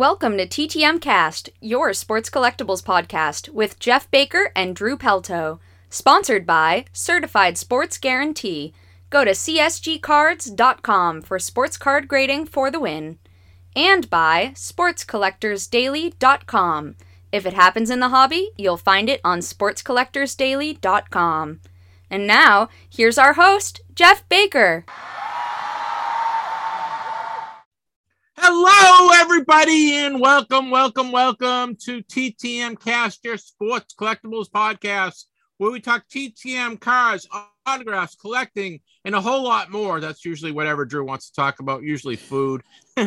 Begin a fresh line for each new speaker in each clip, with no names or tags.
Welcome to TTM Cast, your sports collectibles podcast with Jeff Baker and Drew Pelto. Sponsored by Certified Sports Guarantee. Go to csgcards.com for sports card grading for the win. And by sportscollectorsdaily.com. If it happens in the hobby, you'll find it on sportscollectorsdaily.com. And now, here's our host, Jeff Baker.
Hello, everybody, and welcome, welcome, welcome to TTM Cast, your sports collectibles podcast, where we talk TTM cars, autographs, collecting, and a whole lot more. That's usually whatever Drew wants to talk about, usually food.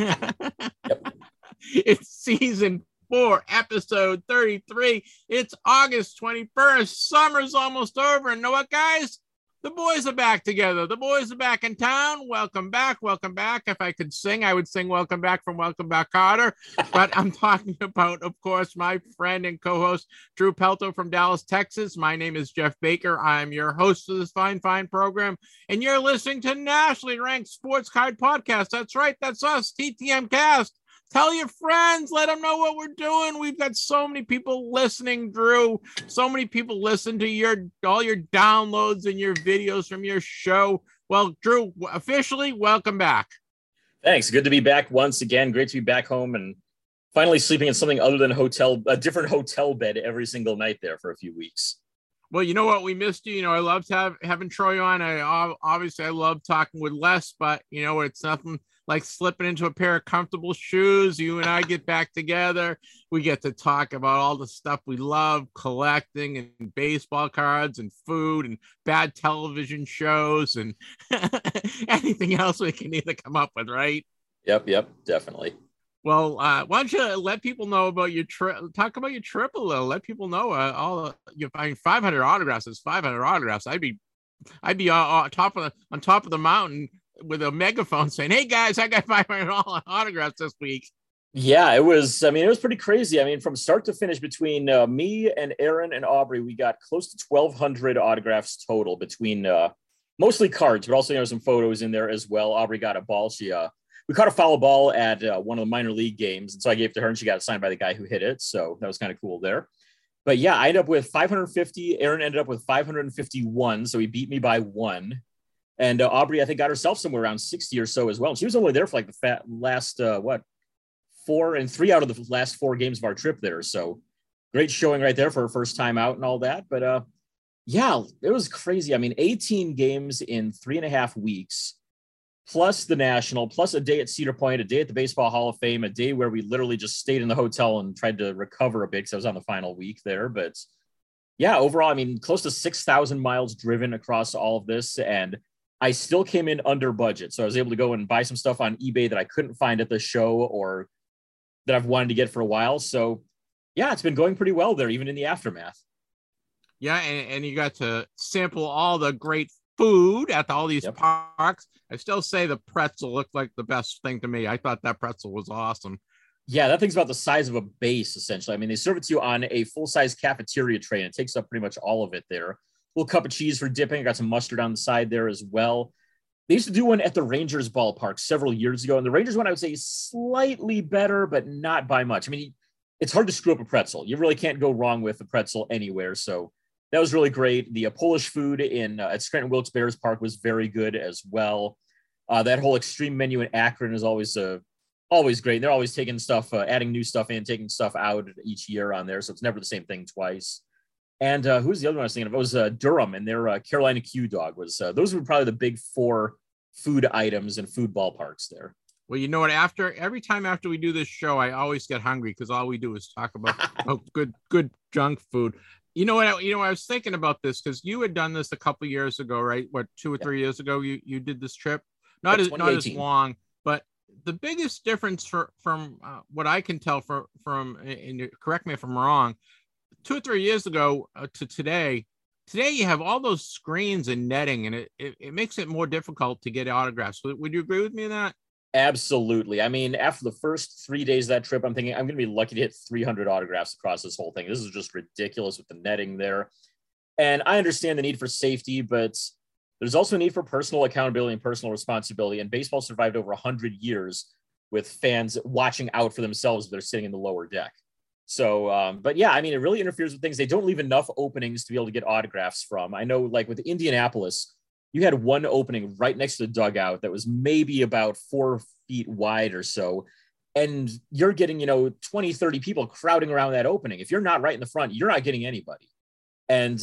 It's season four, episode 33. It's August 21st. Summer's almost over. And know what, guys? The boys are back together. The boys are back in town. Welcome back. Welcome back. If I could sing, I would sing Welcome Back from Welcome Back Kotter. But I'm talking about, of course, my friend and co host, Drew Pelto from Dallas, Texas. My name is Jeff Baker. I'm your host of this fine, fine program. And you're listening to nationally ranked sports card podcast. That's right. That's us, TTM Cast. Tell your friends, let them know what we're doing. We've got so many people listening, Drew. So many people listen to your all your downloads and your videos from your show. Well, Drew, officially welcome back.
Thanks. Good to be back once again. Great to be back home and finally sleeping in something other than hotel, a different hotel bed every single night there for a few weeks.
Well, you know what? We missed you. You know, I loved have, having Troy on. I obviously I love talking with Les, but you know, it's nothing like slipping into a pair of comfortable shoes. You and I get back together. We get to talk about all the stuff we love collecting and baseball cards and food and bad television shows and anything else we can either come up with, right?
Yep, yep, definitely.
Well, uh, why don't you let people know about your trip? Talk about your trip a little. Let people know uh, all. You find 500 autographs is 500 autographs. I'd be, I'd be on, on top of the on top of the mountain with a megaphone saying, "Hey guys, I got 500 autographs this week."
Yeah, it was. I mean, it was pretty crazy. I mean, from start to finish, between uh, me and Aaron and Aubrey, we got close to 1,200 autographs total between uh, mostly cards, but also you know some photos in there as well. Aubrey got a ball. She uh, we caught a foul ball at uh, one of the minor league games, and so I gave it to her, and she got signed by the guy who hit it. So that was kind of cool there. But yeah, I ended up with 550. Aaron ended up with 551, so he beat me by one. And uh, Aubrey, I think, got herself somewhere around 60 or so as well. She was only there for like the fat last, uh, what, four and three out of the last four games of our trip there. So great showing right there for her first time out and all that. But uh, yeah, it was crazy. I mean, 18 games in three and a half weeks, plus the national, plus a day at Cedar Point, a day at the Baseball Hall of Fame, a day where we literally just stayed in the hotel and tried to recover a bit because I was on the final week there. But yeah, overall, I mean, close to 6,000 miles driven across all of this. And I still came in under budget. So I was able to go and buy some stuff on eBay that I couldn't find at the show or that I've wanted to get for a while. So yeah, it's been going pretty well there, even in the aftermath.
Yeah, and, and you got to sample all the great food at all these yep. parks. I still say the pretzel looked like the best thing to me. I thought that pretzel was awesome.
Yeah, that thing's about the size of a base, essentially. I mean, they serve it to you on a full size cafeteria tray, and it takes up pretty much all of it there little cup of cheese for dipping. I got some mustard on the side there as well. They used to do one at the Rangers ballpark several years ago, and the Rangers one I would say is slightly better, but not by much. I mean, it's hard to screw up a pretzel. You really can't go wrong with a pretzel anywhere. So that was really great. The uh, Polish food in uh, at Scranton Wilkes Barre Park was very good as well. Uh, that whole extreme menu in Akron is always uh, always great. They're always taking stuff, uh, adding new stuff in, taking stuff out each year on there, so it's never the same thing twice. And uh, who's the other one I was thinking of? It was uh, Durham and their uh, Carolina Q Dog was. Uh, those were probably the big four food items and food ballparks there.
Well, you know what? After every time after we do this show, I always get hungry because all we do is talk about oh, good, good junk food. You know what? You know, I was thinking about this because you had done this a couple years ago, right? What two or three years ago? You you did this trip, not as not as long, but the biggest difference for from uh, what I can tell from from and correct me if I'm wrong two or three years ago uh, to today, today you have all those screens and netting, and it, it, it makes it more difficult to get autographs. Would, would you agree with me on that?
Absolutely. I mean, after the first three days of that trip, I'm thinking I'm going to be lucky to hit 300 autographs across this whole thing. This is just ridiculous with the netting there. And I understand the need for safety, but there's also a need for personal accountability and personal responsibility. And baseball survived over 100 years with fans watching out for themselves if they're sitting in the lower deck. So, um, but yeah, I mean, it really interferes with things. They don't leave enough openings to be able to get autographs from. I know, like with Indianapolis, you had one opening right next to the dugout that was maybe about four feet wide or so. And you're getting, you know, 20, 30 people crowding around that opening. If you're not right in the front, you're not getting anybody. And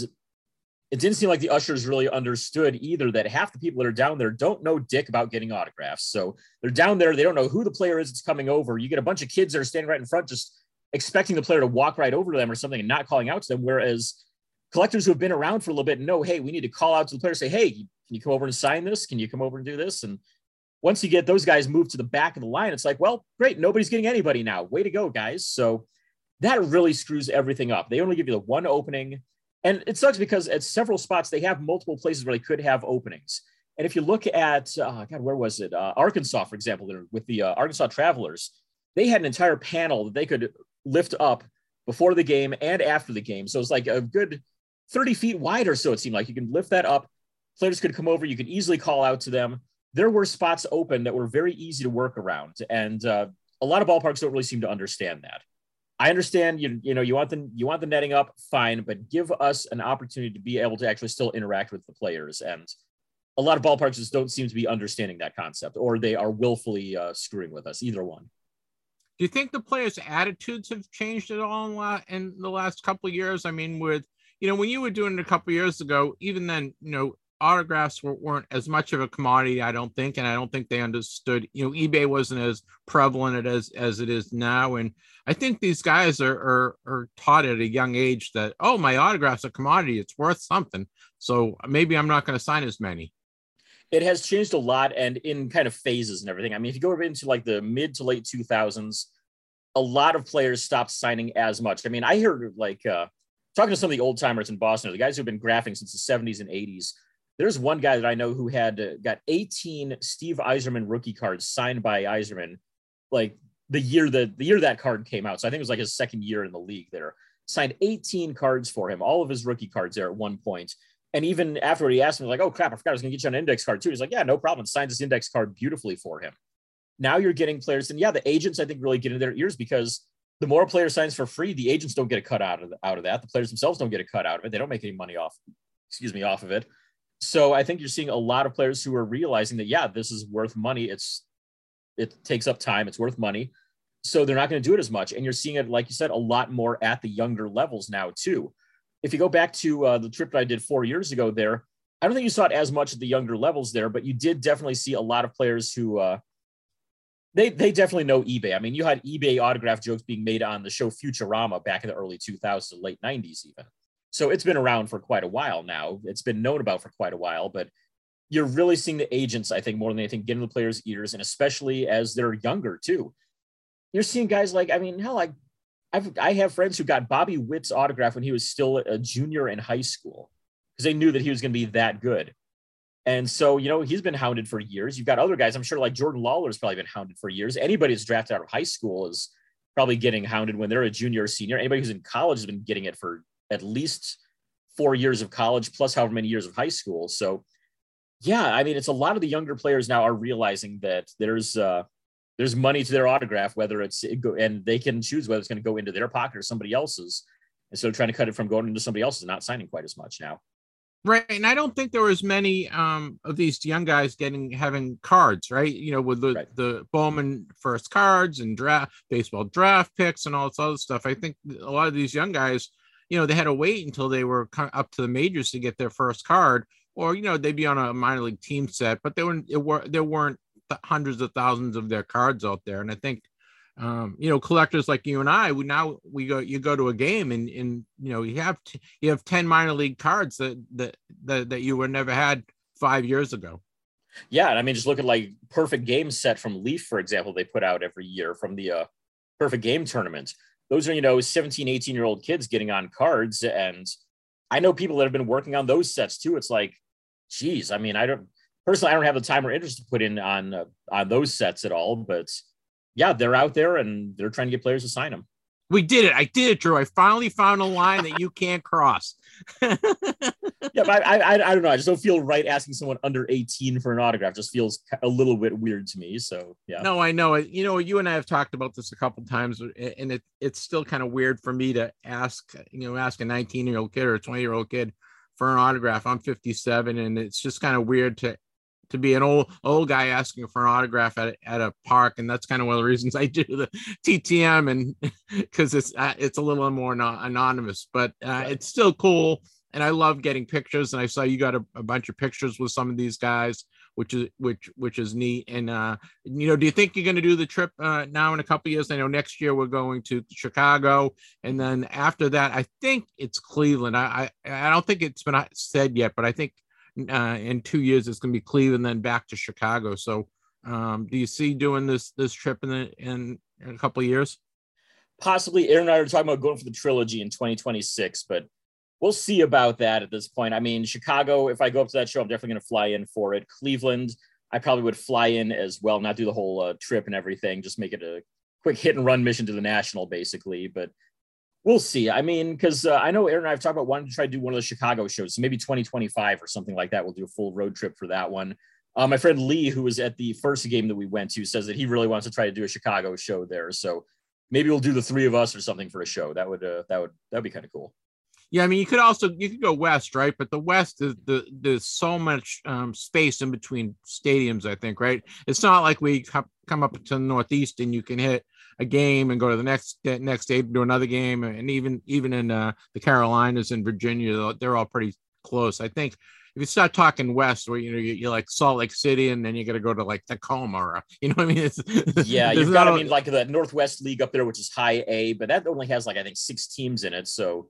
it didn't seem like the ushers really understood either that half the people that are down there don't know dick about getting autographs. So they're down there, they don't know who the player is that's coming over. You get a bunch of kids that are standing right in front, just expecting the player to walk right over to them or something and not calling out to them. Whereas collectors who have been around for a little bit know, hey, we need to call out to the player, say, hey, can you come over and sign this? Can you come over and do this? And once you get those guys moved to the back of the line, it's like, well, great, nobody's getting anybody now. Way to go, guys. So that really screws everything up. They only give you the one opening. And it sucks because at several spots, they have multiple places where they could have openings. And if you look at, uh, God, where was it? Uh, Arkansas, for example, with the uh, Arkansas Travelers, they had an entire panel that they could lift up before the game and after the game. So it's like a good 30 feet wide or so, it seemed like. You can lift that up. Players could come over. You could easily call out to them. There were spots open that were very easy to work around. And uh, a lot of ballparks don't really seem to understand that. I understand you, you know you want the you want the netting up, fine, but give us an opportunity to be able to actually still interact with the players. And a lot of ballparks just don't seem to be understanding that concept, or they are willfully uh, screwing with us. Either one.
Do you think the players' attitudes have changed at all in, in the last couple of years? I mean, with you know, when you were doing it a couple years ago, even then, you know, autographs were, not as much of a commodity, I don't think, and I don't think they understood. You know, eBay wasn't as prevalent as as it is now, and I think these guys are are, are taught at a young age that oh, my autograph's a commodity; it's worth something. So maybe I'm not going to sign as many
it has changed a lot and in kind of phases and everything. I mean, if you go into like the mid to late 2000s, a lot of players stopped signing as much. I mean, I heard like uh, talking to some of the old timers in Boston, the guys who've been graphing since the 70s and 80s. There's one guy that I know who had uh, got 18 Steve Yzerman rookie cards signed by Yzerman, like the year that the year that card came out. So I think it was like his second year in the league there. Signed 18 cards for him, all of his rookie cards there at one point. And even afterward, he asked me, like, oh crap, I forgot I was gonna get you an index card too. He's like, Yeah, no problem. Signs this index card beautifully for him. Now you're getting players, and yeah, the agents I think really get in their ears because the more player signs for free, the agents don't get a cut out of out of that. The players themselves don't get a cut out of it. They don't make any money off, excuse me, off of it. So I think you're seeing a lot of players who are realizing that yeah, this is worth money. It's it takes up time. It's worth money. So they're not going to do it as much. And you're seeing it, like you said, a lot more at the younger levels now too if you go back to uh, the trip that I did four years ago there, I don't think you saw it as much at the younger levels there, but you did definitely see a lot of players who uh, they they definitely know eBay. I mean, you had eBay autograph jokes being made on the show Futurama back in the early 2000s, late 90s even. So it's been around for quite a while now. It's been known about for quite a while, but you're really seeing the agents, I think, more than anything, get in the players' ears, and especially as they're younger too. You're seeing guys like, I mean, hell, like I've, I have friends who got Bobby Witt's autograph when he was still a junior in high school because they knew that he was going to be that good. And so, you know, he's been hounded for years. You've got other guys, I'm sure, like Jordan Lawlar's probably been hounded for years. Anybody who's drafted out of high school is probably getting hounded when they're a junior or senior. Anybody who's in college has been getting it for at least four years of college plus however many years of high school. So, yeah, I mean, it's a lot of the younger players now are realizing that there's uh, there's money to their autograph, whether it's and they can choose whether it's going to go into their pocket or somebody else's. Instead of trying to cut it from going into somebody else's, not signing quite as much now.
Right, and I don't think there was many um, of these young guys getting having cards, right? You know, with the right. the Bowman first cards and draft baseball draft picks and all this other stuff. I think a lot of these young guys, you know, they had to wait until they were up to the majors to get their first card, or you know, they'd be on a minor league team set, but they weren't. It were there weren't hundreds of thousands of their cards out there. And I think, um, you know, collectors like you and I, we now we go, you go to a game and, and you know, you have, t- you have 10 minor league cards that, that, that, you were never had five years ago.
Yeah. I mean, just look at like perfect game set from Leaf, for example, they put out every year from the uh, perfect game tournament. Those are, you know, 17, 18 year old kids getting on cards. And I know people that have been working on those sets too. It's like, geez, I mean, I don't, personally, I don't have the time or interest to put in on uh, on those sets at all. But yeah, they're out there and they're trying to get players to sign them.
We did it. I did it, Drew. I finally found a line that you can't cross.
yeah, but I, I, I don't know. I just don't feel right asking someone under 18 for an autograph. Just feels a little bit weird to me. So yeah.
No, I know it. You know, you and I have talked about this a couple times, and it it's still kind of weird for me to ask, you know, ask a 19 year old kid or a 20 year old kid for an autograph. I'm 57, and it's just kind of weird to to be an old old guy asking for an autograph at, at a park and that's kind of one of the reasons i do the ttm and because it's uh, it's a little more anonymous but uh, right. it's still cool and I love getting pictures. And I saw you got a, a, bunch of pictures with some of these guys, which is which which is neat. And uh, you know, do you think you're going to do the trip uh, now in a couple years? I know next year we're going to Chicago, and then after that, I think it's Cleveland. I I, I don't think it's been said yet, but I think uh, in two years it's going to be Cleveland, then back to Chicago. So, um, do you see doing this this trip in the in, a couple of years?
Possibly, Aaron and I are talking about going for the trilogy in 2026, but we'll see about that at this point. I mean, Chicago, if I go up to that show, I'm definitely going to fly in for it. Cleveland, I probably would fly in as well, not do the whole uh, trip and everything, just make it a quick hit and run mission to the national, basically. But we'll see. I mean, because uh, I know Aaron and I have talked about wanting to try to do one of the Chicago shows, so maybe 2025 or something like that. We'll do a full road trip for that one. Uh, my friend Lee, who was at the first game that we went to, says that he really wants to try to do a Chicago show there. So maybe we'll do the three of us or something for a show. That would uh, that would that would be kind of cool.
Yeah, I mean, you could also you could go west, right? But the west is the there's so much um, space in between stadiums. I think, right? It's not like we come up to the northeast and you can hit a game and go to the next next day to do another game, and even even in uh, the Carolinas and Virginia, they're all pretty close. I think if you start talking west, where you know you're like Salt Lake City, and then you got to go to like Tacoma, or you know what I mean? It's,
yeah, you've got I mean like the Northwest League up there, which is high A, but that only has like I think six teams in it, so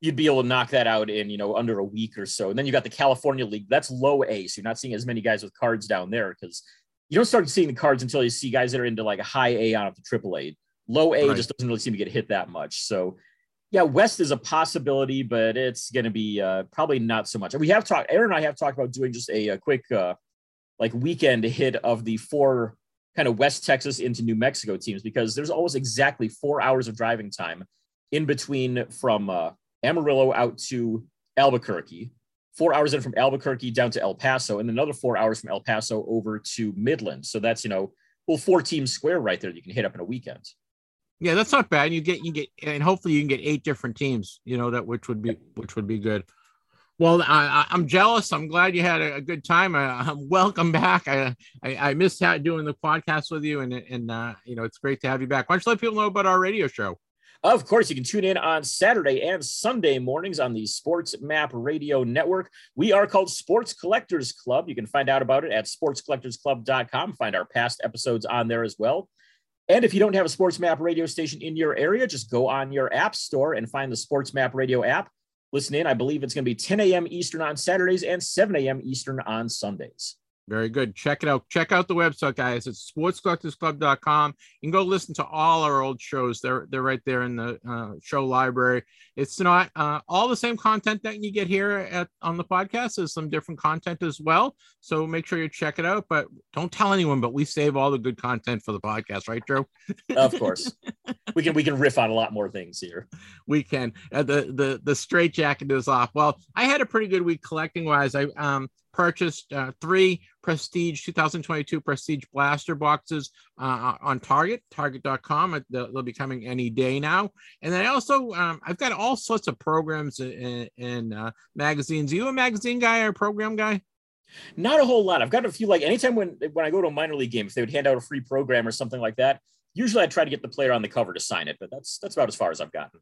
you'd be able to knock that out in you know under a week or so. And then you've got the California League, that's low A, so you're not seeing as many guys with cards down there because you don't start seeing the cards until you see guys that are into like a high A on up to triple A. Low A right. just doesn't really seem to get hit that much. So yeah, West is a possibility, but it's going to be uh, probably not so much. We have talked, Aaron and I have talked about doing just a, a quick uh, like weekend hit of the four kind of West Texas into New Mexico teams because there's almost exactly four hours of driving time in between from uh, Amarillo out to Albuquerque, four hours in from Albuquerque down to El Paso, and another four hours from El Paso over to Midland. So that's, you know, well, four teams square right there you can hit up in a weekend.
Yeah, that's not bad. You get you get and hopefully you can get eight different teams, you know, that which would be which would be good. Well, I, am jealous. I'm glad you had a, good time. Uh, welcome back. I, I, I missed doing the podcast with you, and and uh, you know it's great to have you back. Why don't you let people know about our radio show?
Of course, you can tune in on Saturday and Sunday mornings on the Sports Map Radio Network. We are called Sports Collectors Club. You can find out about it at sportscollectorsclub.com. Find our past episodes on there as well. And if you don't have a Sports Map radio station in your area, just go on your app store and find the Sports Map Radio app. Listen in. I believe it's going to be 10 a.m. Eastern on Saturdays and 7 a.m. Eastern on Sundays.
Very good. Check it out. Check out the website, guys. It's sportscollectorsclub.com. You can go listen to all our old shows. They're they're right there in the uh, show library. It's not uh, all the same content that you get here at on the podcast. There's some different content as well. So make sure you check it out. But don't tell anyone. But we save all the good content for the podcast, right, Joe?
Of course. we can we can riff on a lot more things here.
We can. Uh, the the the straight jacket is off. Well, I had a pretty good week collecting wise. I um purchased uh, three Prestige 2022 Prestige Blaster boxes uh, on Target, Target.com. They'll, they'll, be coming any day now. And I also, um, I've got all sorts of programs and, and uh, magazines. Are you a magazine guy or a program guy?
Not a whole lot. I've got a few. Like anytime when when I go to a minor league game, if they would hand out a free program or something like that, usually I try to get the player on the cover to sign it. But that's that's about as far as I've gotten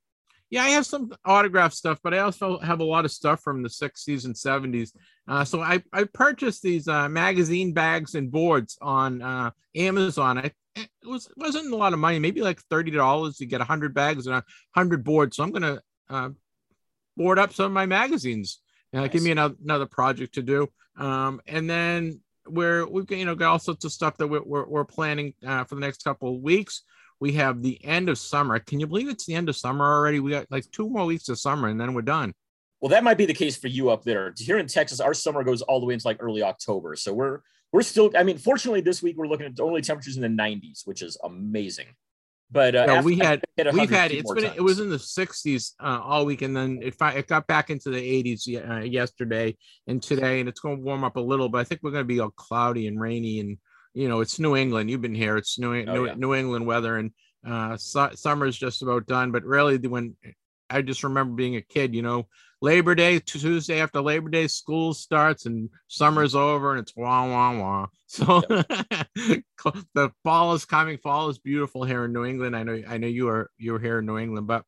yeah, I have some autograph stuff, but I also have a lot of stuff from the 60s and 70s. Uh, so I, I purchased these uh, magazine bags and boards on uh, Amazon. I, it was wasn't a lot of money, maybe like thirty dollars to get hundred bags and hundred boards. So I'm gonna uh, board up some of my magazines. Uh, nice. Give me another, another project to do. Um, and then we're we've got you know got all sorts of stuff that we're, we're, we're planning uh, for the next couple of weeks we have the end of summer. Can you believe it's the end of summer already? We got like two more weeks of summer and then we're done.
Well, that might be the case for you up there. Here in Texas, our summer goes all the way into like early October. So we're we're still, I mean, fortunately, this week we're looking at only temperatures in the 90s, which is amazing. But uh, after
we had we've had it's been it was in the 60s uh, all week and then it, it got back into the 80s uh, yesterday and today and it's going to warm up a little but i think we're going to be all cloudy and rainy and you know it's new england. You've been here. It's new,
Oh,
new,
yeah.
new england weather and uh su- summer's just about done but really the- when i just remember being a kid you know labor day tuesday after labor day school starts and summer's over and it's wah wah wah. So the fall is coming. Fall is beautiful here in new england. I know i know you are you're here in new england but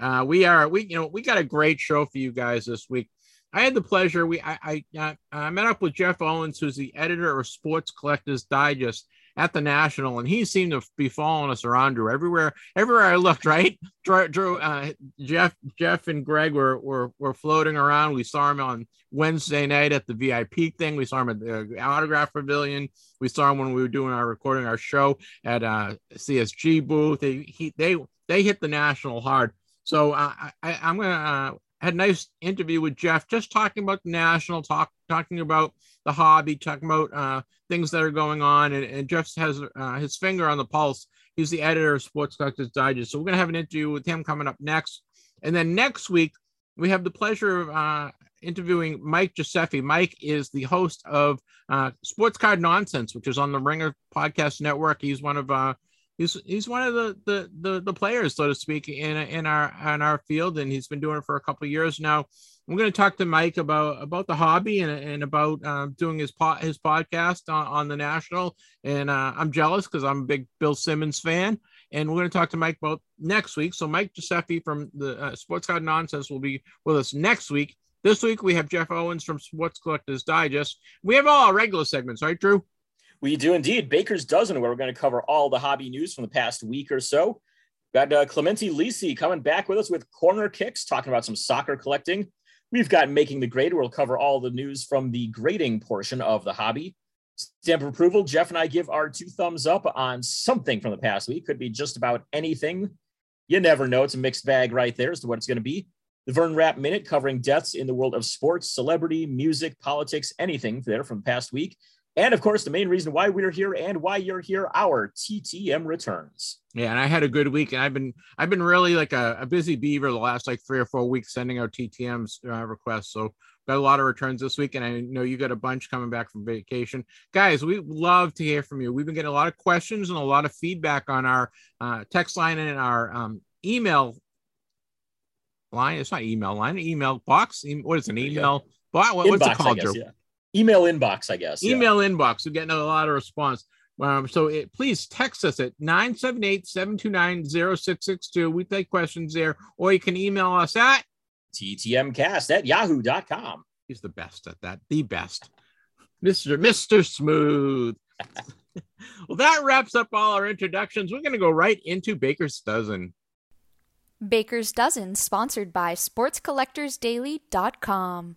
uh we are we you know we got a great show for you guys this week i had the pleasure we i i, uh, I met up with jeff owens who's the editor of sports collectors digest at the national and he seemed to be following us around drew everywhere everywhere i looked right? Drew, uh, jeff jeff and greg were, were were floating around. We saw him on wednesday night at the vip thing. We saw him at the autograph pavilion. We saw him when we were doing our recording our show at uh csg booth. They he, they they hit the national hard. So uh, I, i'm gonna uh, had a nice interview with jeff just talking about the national talk talking about the hobby talking about uh things that are going on and, and jeff has uh, his finger on the pulse he's the editor of sports collectors digest so we're gonna have an interview with him coming up next and then next week we have the pleasure of uh interviewing Mike Giuseppe. Mike is the host of uh, Sports Card Nonsense, which is on the Ringer Podcast Network. He's one of uh, he's he's one of the the the, the players, so to speak, in in our in our field, and he's been doing it for a couple years now. I'm going to talk to Mike about about the hobby and, and about uh, doing his pod, his podcast on, on the national. And uh, I'm jealous because I'm a big Bill Simmons fan. And we're going to talk to Mike about next week. So Mike Giuseppe from the uh, Sports Card Nonsense will be with us next week. This week we have Jeff Owens from Sports Collectors Digest. We have all our regular segments, right, Drew?
We do indeed. Baker's Dozen, where we're going to cover all the hobby news from the past week or so. Got uh, Clemente Lisi coming back with us with Corner Kicks, talking about some soccer collecting. We've got Making the Grade, where we'll cover all the news from the grading portion of the hobby. Stamp of approval, Jeff and I give our two thumbs up on something from the past week. Could be just about anything. You never know. It's a mixed bag right there as to what it's going to be. The Vern Rapp Minute covering deaths in the world of sports, celebrity, music, politics, anything there from the past week. And of course, the main reason why we're here and why you're here, our TTM returns.
Yeah, and I had a good week, and I've been I've been really like a, a busy beaver the last like three or four weeks sending out TTM's uh, requests. So got a lot of returns this week, and I know you got a bunch coming back from vacation, guys. We love to hear from you. We've been getting a lot of questions and a lot of feedback on our uh, text line and our um, email line. It's not email line, email box. What is an email? What, what's
inbox,
it called,
guess, yeah. Email inbox, I guess. yeah.
email inbox. We're getting a lot of response. Um, so it, please text us at 978-729-0662. We take questions there, or you can email us at
TTMcast at yahoo.com.
he's the best at that, the best. Mr. Mr. Smooth. well, that wraps up all our introductions. We're gonna go right into Baker's Dozen.
Baker's Dozen, sponsored by SportsCollectorsDaily.com.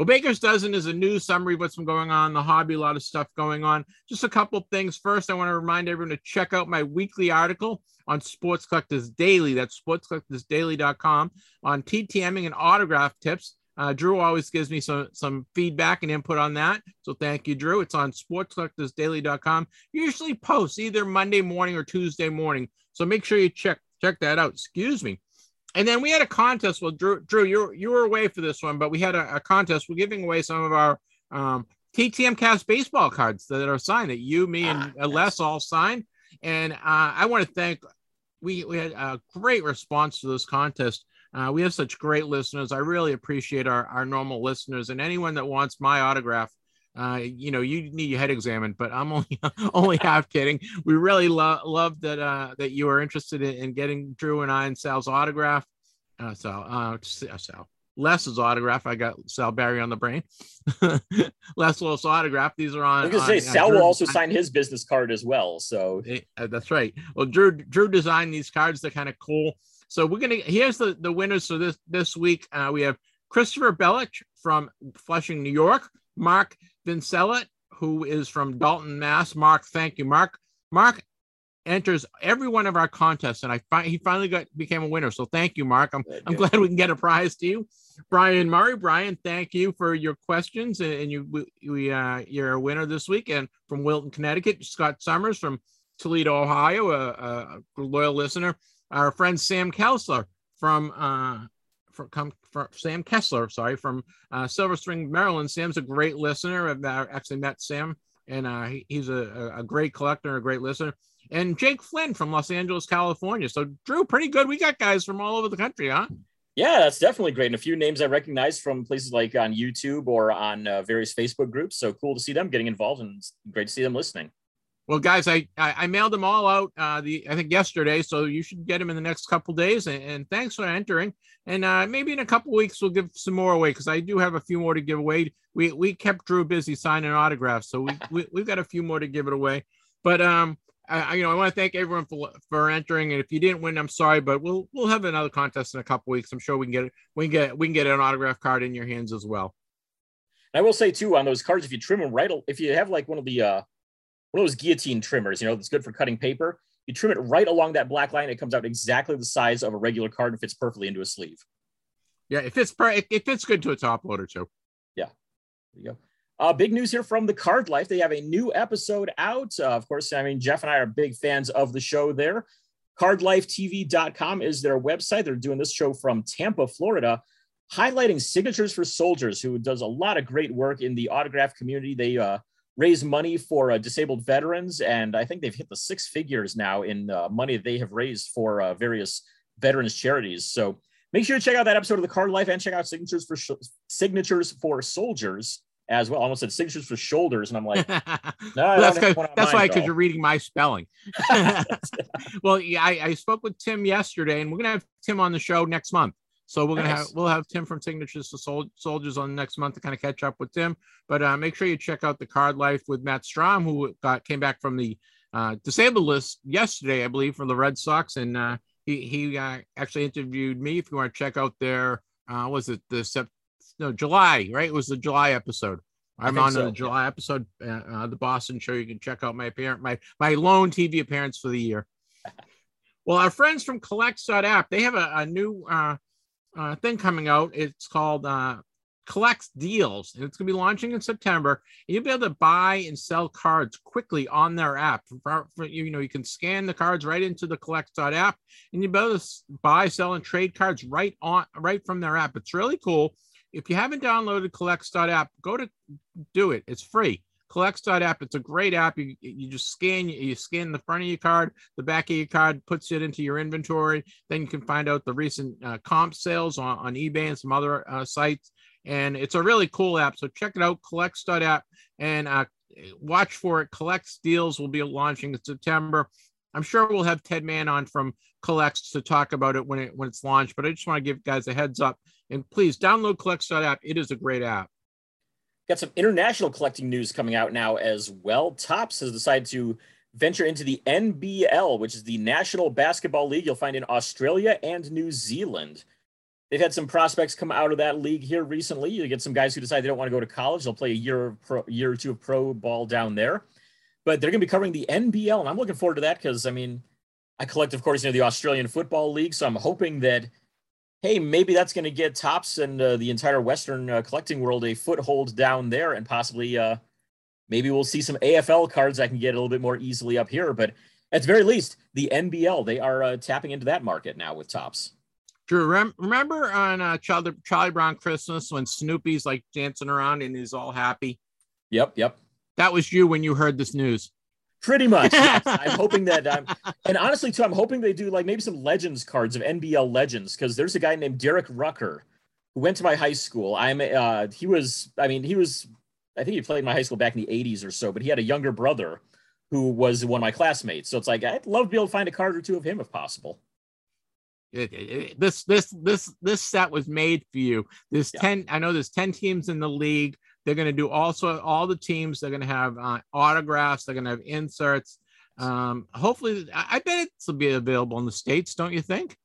Well, Baker's Dozen is a news summary of what's been going on in the hobby, a lot of stuff going on. Just a couple things. First, I want to remind everyone to check out my weekly article on Sports Collectors Daily. That's sportscollectorsdaily.com on TTMing and autograph tips. Uh, Drew always gives me some, some feedback and input on that. So thank you, Drew. It's on sportscollectorsdaily.com. Usually posts either Monday morning or Tuesday morning. So make sure you check check that out. Excuse me and then we had a contest. Well, Drew, Drew, you you were away for this one, but we had a, a contest. We're giving away some of our um, TTM Cast baseball cards that are signed that you, me, and
Ah,
Les all signed. And uh, I want to thank. We we had a great response to this contest. Uh, we have such great listeners. I really appreciate our our normal listeners and anyone that wants my autograph. Uh, you know, you need your head examined, but I'm only only half kidding. We really love love that uh, that you are interested in, in getting Drew and I and Sal's autograph. Uh, Sal, uh, Sal, Les's autograph. I got Sal Barry on the brain. Les Lewis autograph. These are on.
I was gonna
on,
say
uh,
Sal will also sign his business card as well. So
Eh, uh, that's right. Well, Drew Drew designed these cards. They're kind of cool. So we're gonna here's the the winners for this this week. Uh, we have Christopher Bellich from Flushing, New York. Mark Vincellet, who is from Dalton, Mass. Mark, thank you, Mark. Mark enters every one of our contests, and I fi- he finally got became a winner. So thank you, Mark. I'm I'm glad we can get a prize to you. Brian Murray, Brian, thank you for your questions, and, and you we, we uh you're a winner this week. And from Wilton, Connecticut, Scott Summers from Toledo, Ohio, a, a loyal listener. Our friend Sam Kessler from uh from, come from Sam Kessler, sorry, from uh, Silver Spring, Maryland. Sam's a great listener. I've actually met Sam, and uh, he, he's a, a- a great collector, a great listener. And Jake Flynn from Los Angeles, California. So Drew, pretty good. We got guys from all over the country, huh?
yeah, that's definitely great. And a few names I recognize from places like on YouTube or on uh, various Facebook groups. So cool to see them getting involved and great to see them listening.
Well, guys, I, I I mailed them all out. Uh, the I think yesterday, so you should get them in the next couple days. And, and thanks for entering. And uh, maybe in a couple weeks we'll give some more away because I do have a few more to give away. We we kept Drew busy signing autographs, so we, we we've got a few more to give it away. But um, I, you know I want to thank everyone for for entering. And if you didn't win, I'm sorry, but we'll we'll have another contest in a couple weeks. I'm sure we can get. We can get we can get an autograph card in your hands as well.
I will say too on those cards, if you trim them right, if you have like one of the uh, one of those guillotine trimmers, you know, that's good for cutting paper. You trim it right along that black line, it comes out exactly the size of a regular card and fits perfectly into a sleeve.
Yeah, it fits. per- It, it fits good to a top loader too.
Yeah, there you go. Uh, big news here from the Card Life. They have a new episode out. Uh, of course, I mean, Jeff and I are big fans of the show there. CardLifeTV.com is their website. They're doing this show from Tampa, Florida, highlighting Signatures for Soldiers, who does a lot of great work in the autograph community. They uh, raise money for uh, disabled veterans, and I think they've hit the six figures now in uh, money they have raised for uh, various veterans charities. So make sure to check out that episode of the Card Life and check out Signatures for Sh- Signatures for Soldiers as well. I almost said Signatures for Shoulders, and I'm like, no,
Well, that's
have
'cause-
one on
that's
mine,
why because you're reading my spelling. well, yeah, I, I spoke with Tim yesterday, and we're gonna have Tim on the show next month. So we're gonna have we'll have Tim from Signatures to Sol- Soldiers on next month to kind of catch up with Tim. But uh, make sure you check out the Card Life with Matt Strahm, who got came back from the uh, disabled list yesterday, I believe, for the Red Sox, and uh, he he uh, actually interviewed me. If you want to check out their uh, was it the sep- no July right? It was the July episode. I'm on
so,
the. July episode, uh, uh, the Boston show. You can check out my appearance, my my lone TV appearance for the year. well, our friends from Collects.app, they have a, a new uh, thing coming out. It's called uh, Collects Deals, and it's going to be launching in September. And you'll be able to buy and sell cards quickly on their app. For, for, you know, you can scan the cards right into the Collects.app, and you'll be able to buy, sell, and trade cards right on right from their app. It's really cool. If you haven't downloaded Collects.app, go to do it. It's free. Collects.app. It's a great app. You, you just scan you scan the front of your card, the back of your card, puts it into your inventory. Then you can find out the recent uh, comp sales on, on eBay and some other uh, sites. And it's a really cool app. So check it out, Collects.app, and uh, watch for it. Collects deals will be launching in September. I'm sure we'll have Ted Mann on from Collects to talk about it when it when it's launched. But I just want to give you guys a heads up. And please download Collects.app. It is a great app.
Got some international collecting news coming out now as well. Topps has decided to venture into the NBL, which is the National Basketball League you'll find in Australia and New Zealand. They've had some prospects come out of that league here recently. You get some guys who decide they don't want to go to college. They'll play a year, pro, year or two of pro ball down there. But they're going to be covering the NBL, and I'm looking forward to that because, I mean, I collect, of course, you know, the Australian Football League. So I'm hoping that hey, maybe that's going to get Topps and uh, the entire Western uh, collecting world a foothold down there, and possibly uh, maybe we'll see some AFL cards I can get a little bit more easily up here. But at the very least, the NBL they are uh, tapping into that market now with Topps.
Drew, rem- remember on uh, Charlie, Charlie Brown Christmas when Snoopy's like dancing around and he's all happy?
Yep, yep.
That was you when you heard this news.
Pretty much. yes. I'm hoping that I'm, and honestly too, I'm hoping they do like maybe some legends cards of NBL legends because there's a guy named Derek Rucker who went to my high school. I'm uh he was I mean he was I think he played my high school back in the 80s or so, but he had a younger brother who was one of my classmates. So it's like I'd love to be able to find a card or two of him if possible.
It, it, it, this this this this set was made for you. There's
Yeah.
ten. I know there's ten teams in the league. They're going to do also all the teams. They're going to have uh, autographs. They're going to have inserts. Um, hopefully, I, I bet it'll be available in the states. Don't you think?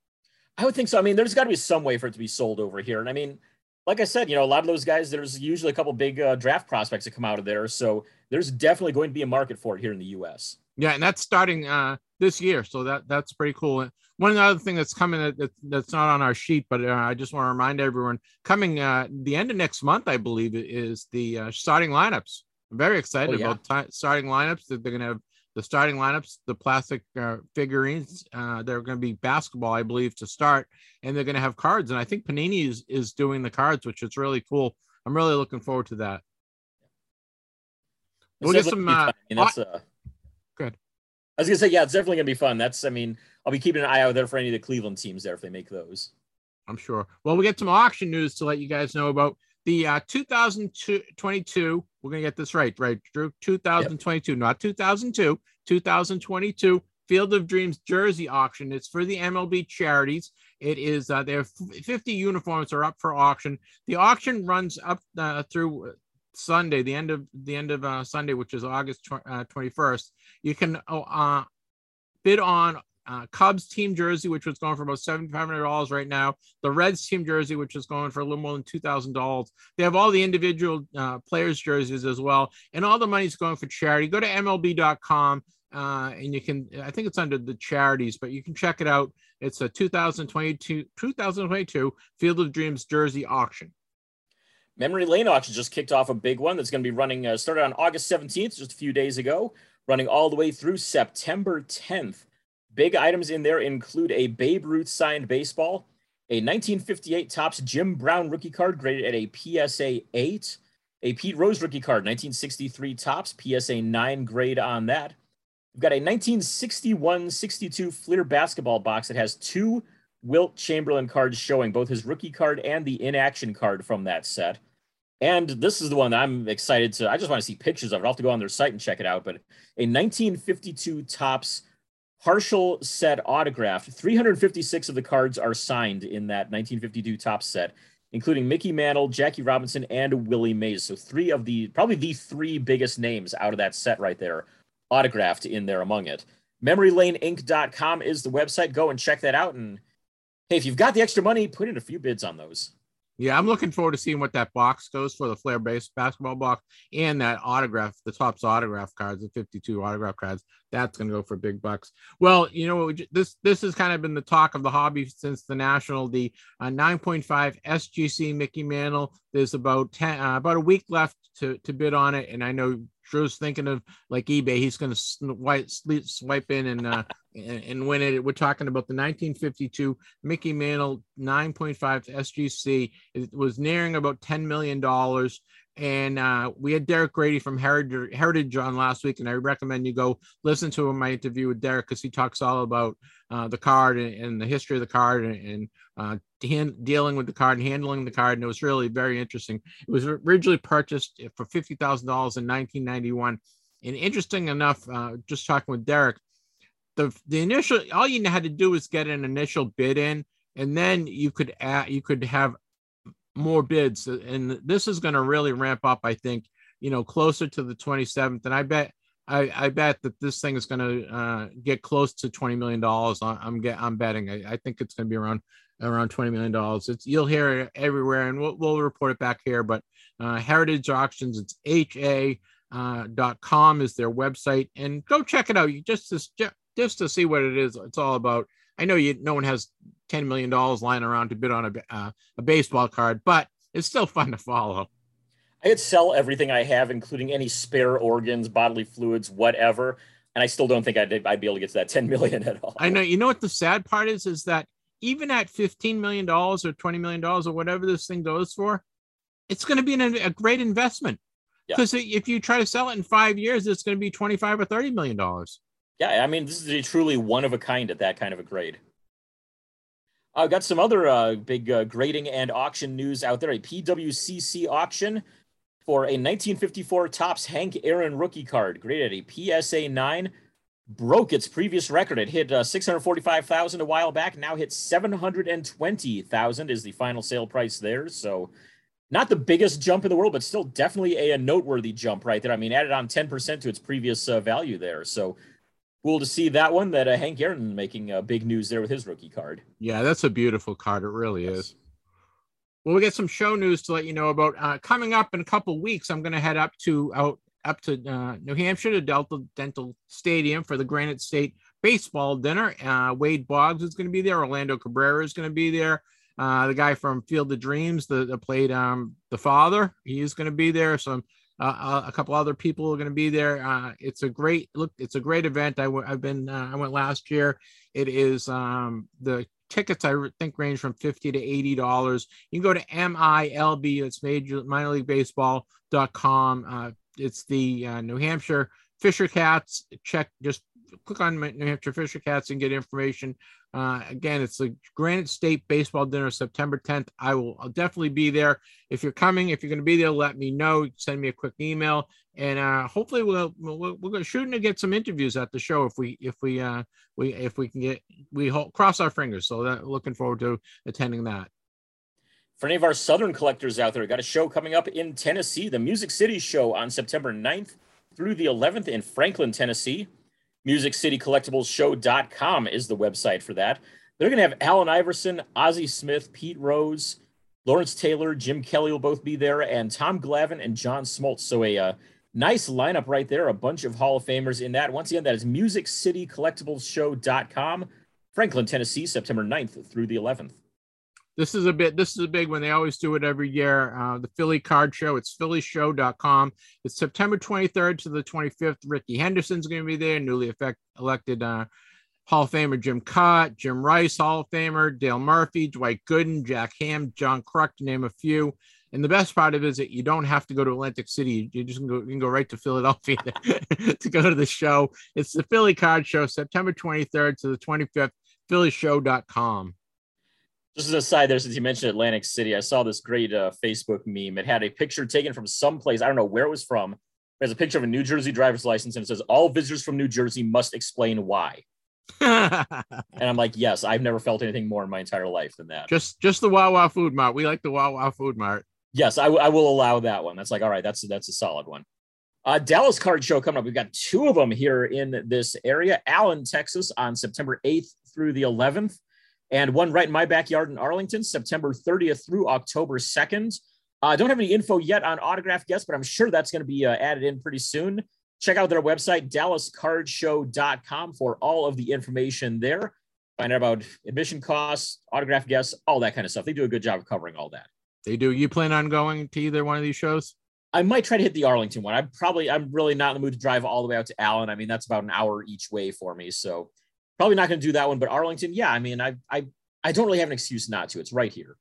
I would think so. I mean, there's got to be some way for it to be sold over here. And I mean, like I said, you know, a lot of those guys, there's usually a couple big uh, draft prospects that come out of there. So there's definitely going to be a market for it here in the U.S.
Yeah, and that's starting uh, this year, so that that's pretty cool. One other thing that's coming that, that- that's not on our sheet, but uh, I just want to remind everyone coming uh, the end of next month, I believe, is the uh, starting lineups. I'm very excited
Oh, yeah.
about ti- starting lineups. That they're going to have the starting lineups, the plastic uh, figurines. Uh, they're going to be basketball, I believe, to start, and they're going to have cards. And I think Panini is is doing the cards, which is really cool. I'm really looking forward to that. We'll
It's
get some, uh.
I mean, that's, uh,
Good.
I was gonna say, yeah, it's definitely gonna be fun. That's, I mean, I'll be keeping an eye out there for any of the Cleveland teams there if they make those.
I'm sure. Well, we get some auction news to let you guys know about the uh, 2022. We're gonna get this right, right, Drew? 2022, not 2002, 2022 Field of Dreams jersey auction. It's for the MLB charities. It is uh, there. 50 uniforms are up for auction. The auction runs up uh, through Sunday, the end of the end of uh, Sunday, which is August tw- uh, 21st. You can oh, uh, bid on uh, Cubs team jersey, which was going for about seven five hundred dollars right now. The Reds team jersey, which is going for a little more than two thousand dollars. They have all the individual uh, players' jerseys as well, and all the money's going for charity. Go to MLB.com. Uh, and you can, I think it's under the charities, but you can check it out. It's a 2022 2022 Field of Dreams jersey auction.
Memory Lane auction just kicked off a big one that's going to be running, uh, started on August 17th, just a few days ago, running all the way through September 10th. Big items in there include a Babe Ruth signed baseball, a 1958 Topps Jim Brown rookie card graded at a PSA 8, a Pete Rose rookie card, 1963 Topps PSA 9 grade on that. We've got a 1961 62 Fleer basketball box that has two Wilt Chamberlain cards showing both his rookie card and the inaction card from that set. And this is the one I'm excited to. I just want to see pictures of it. I'll have to go on their site and check it out. But a 1952 Topps partial set autographed. 356 of the cards are signed in that 1952 Topps set, including Mickey Mantle, Jackie Robinson, and Willie Mays. So three of the probably the three biggest names out of that set right there, autographed in there among it. MemoryLaneInc.com is the website. Go and check that out. And hey, if you've got the extra money, put in a few bids on those.
Yeah, I'm looking forward to seeing what that box goes for the Fleer base basketball box and that autograph, the Topps autograph cards, the 52 autograph cards. That's going to go for big bucks. Well, you know, this this has kind of been the talk of the hobby since the national. The uh, 9.5 SGC Mickey Mantle. There's about 10, uh, about a week left to to bid on it, and I know Drew's thinking of like eBay. He's going to swipe swipe in and uh, and, win it. We're talking about the 1952 Mickey Mantle 9.5 SGC. It was nearing about $10 million. And uh, we had Derek Grady from Heritage, Heritage on last week, and I recommend you go listen to my interview with Derek because he talks all about uh, the card and, and the history of the card and, and uh, hand, dealing with the card and handling the card. And it was really very interesting. It was originally purchased for $50,000 in 1991. And interesting enough, uh, just talking with Derek, the the initial all you had to do was get an initial bid in, and then you could add you could have more bids, and this is going to really ramp up. I think you know closer to the 27th, and I bet. I, I bet that this thing is going to uh, get close to twenty million dollars. I'm get I'm betting. I, I think it's going to be around around twenty million dollars. It's you'll hear it everywhere, and we'll, we'll report it back here. But uh, Heritage Auctions, it's H A uh, dot com is their website, and go check it out. You just to, just to see what it is. It's all about. I know you no one has ten million dollars lying around to bid on a uh, a baseball card, but it's still fun to follow.
I could sell everything I have, including any spare organs, bodily fluids, whatever, and I still don't think I'd, I'd be able to get to that 10 million at all.
I know. You know what the sad part is? Is that even at fifteen million dollars or twenty million dollars or whatever this thing goes for, it's going to be an, a great investment.
Yeah.
Because if you try to sell it in five years, it's going to be twenty-five or thirty million dollars.
Yeah, I mean, this is a truly one of a kind at that kind of a grade. I've got some other uh, big uh, grading and auction news out there. A PWCC auction for a 1954 Topps Hank Aaron rookie card, graded a PSA 9. broke its previous record. It hit uh, 645,000 a while back. Now hit 720,000 is the final sale price there. So not the biggest jump in the world, but still definitely a, a noteworthy jump right there. I mean, added on 10% to its previous uh, value there. So cool to see that one that uh, Hank Aaron making uh, big news there with his rookie card.
Yeah, that's a beautiful card. It really yes. is. Well, we get some show news to let you know about uh, coming up in a couple weeks. I'm going to head up to out up to uh, New Hampshire to Delta Dental Stadium for the Granite State baseball dinner. Uh, Wade Boggs is going to be there. Orlando Cabrera is going to be there. Uh, the guy from Field of Dreams that, that played um, the father, he is going to be there. Uh, uh, a couple other people are going to be there. Uh, it's a great look. It's a great event. I w- I've been. Uh, I went last year. It is um, the tickets. I think range from fifty to eighty dollars. You can go to MILB. It's Major Minor League Baseball.com. Uh, it's the uh, New Hampshire Fisher Cats. Check. Just click on New Hampshire Fisher Cats and get information. Uh, again, it's the Granite State Baseball Dinner, September 10th. I will I'll definitely be there. If you're coming, if you're going to be there, let me know. Send me a quick email, and uh, hopefully we'll, we'll we're shooting to get some interviews at the show if we if we uh we if we can get we hold, cross our fingers. So that looking forward to attending that.
For any of our Southern collectors out there, we got a show coming up in Tennessee, the Music City Show on September 9th through the 11th in Franklin, Tennessee. MusicCityCollectiblesShow.com is the website for that. They're going to have Allen Iverson, Ozzie Smith, Pete Rose, Lawrence Taylor, Jim Kelly will both be there, and Tom Glavine and John Smoltz. So a uh, nice lineup right there. A bunch of Hall of Famers in that. Once again, that is MusicCityCollectiblesShow.com, Franklin, Tennessee, September 9th through the 11th.
This is a bit, this is a big one. They always do it every year. Uh, the Philly Card Show. It's phillyshow.com. It's September 23rd to the 25th. Rickey Henderson's going to be there, newly effect, elected uh, Hall of Famer Jim Kaat, Jim Rice, Hall of Famer, Dale Murphy, Dwight Gooden, Jack Ham, John Kruk, to name a few. And the best part of it is that you don't have to go to Atlantic City. You just can go, you can go right to Philadelphia to go to the show. It's the Philly Card Show, September 23rd to the 25th, phillyshow.com.
Just as a side there, since you mentioned Atlantic City, I saw this great uh, Facebook meme. It had a picture taken from some place. I don't know where it was from. There's a picture of a New Jersey driver's license, and it says, All visitors from New Jersey must explain why. and I'm like, Yes, I've never felt anything more in my entire life than that.
Just just the Wawa Food Mart. We like the Wawa Food Mart.
Yes, I, I will allow that one. That's like, all right, that's that's a solid one. Uh, Dallas card show coming up. We've got two of them here in this area. Allen, Texas, on September 8th through the 11th and one right in my backyard in Arlington, September 30th through October 2nd. I uh, don't have any info yet on autograph guests, but I'm sure that's going to be uh, added in pretty soon. Check out their website, dallascardshow.com, for all of the information there. Find out about admission costs, autograph guests, all that kind of stuff. They do a good job of covering all that.
They do. You plan on going to either one of these shows?
I might try to hit the Arlington one. I'm probably, I'm really not in the mood to drive all the way out to Allen. I mean, that's about an hour each way for me. So probably not going to do that one, but Arlington, yeah. I mean, I I I don't really have an excuse not to. It's right here.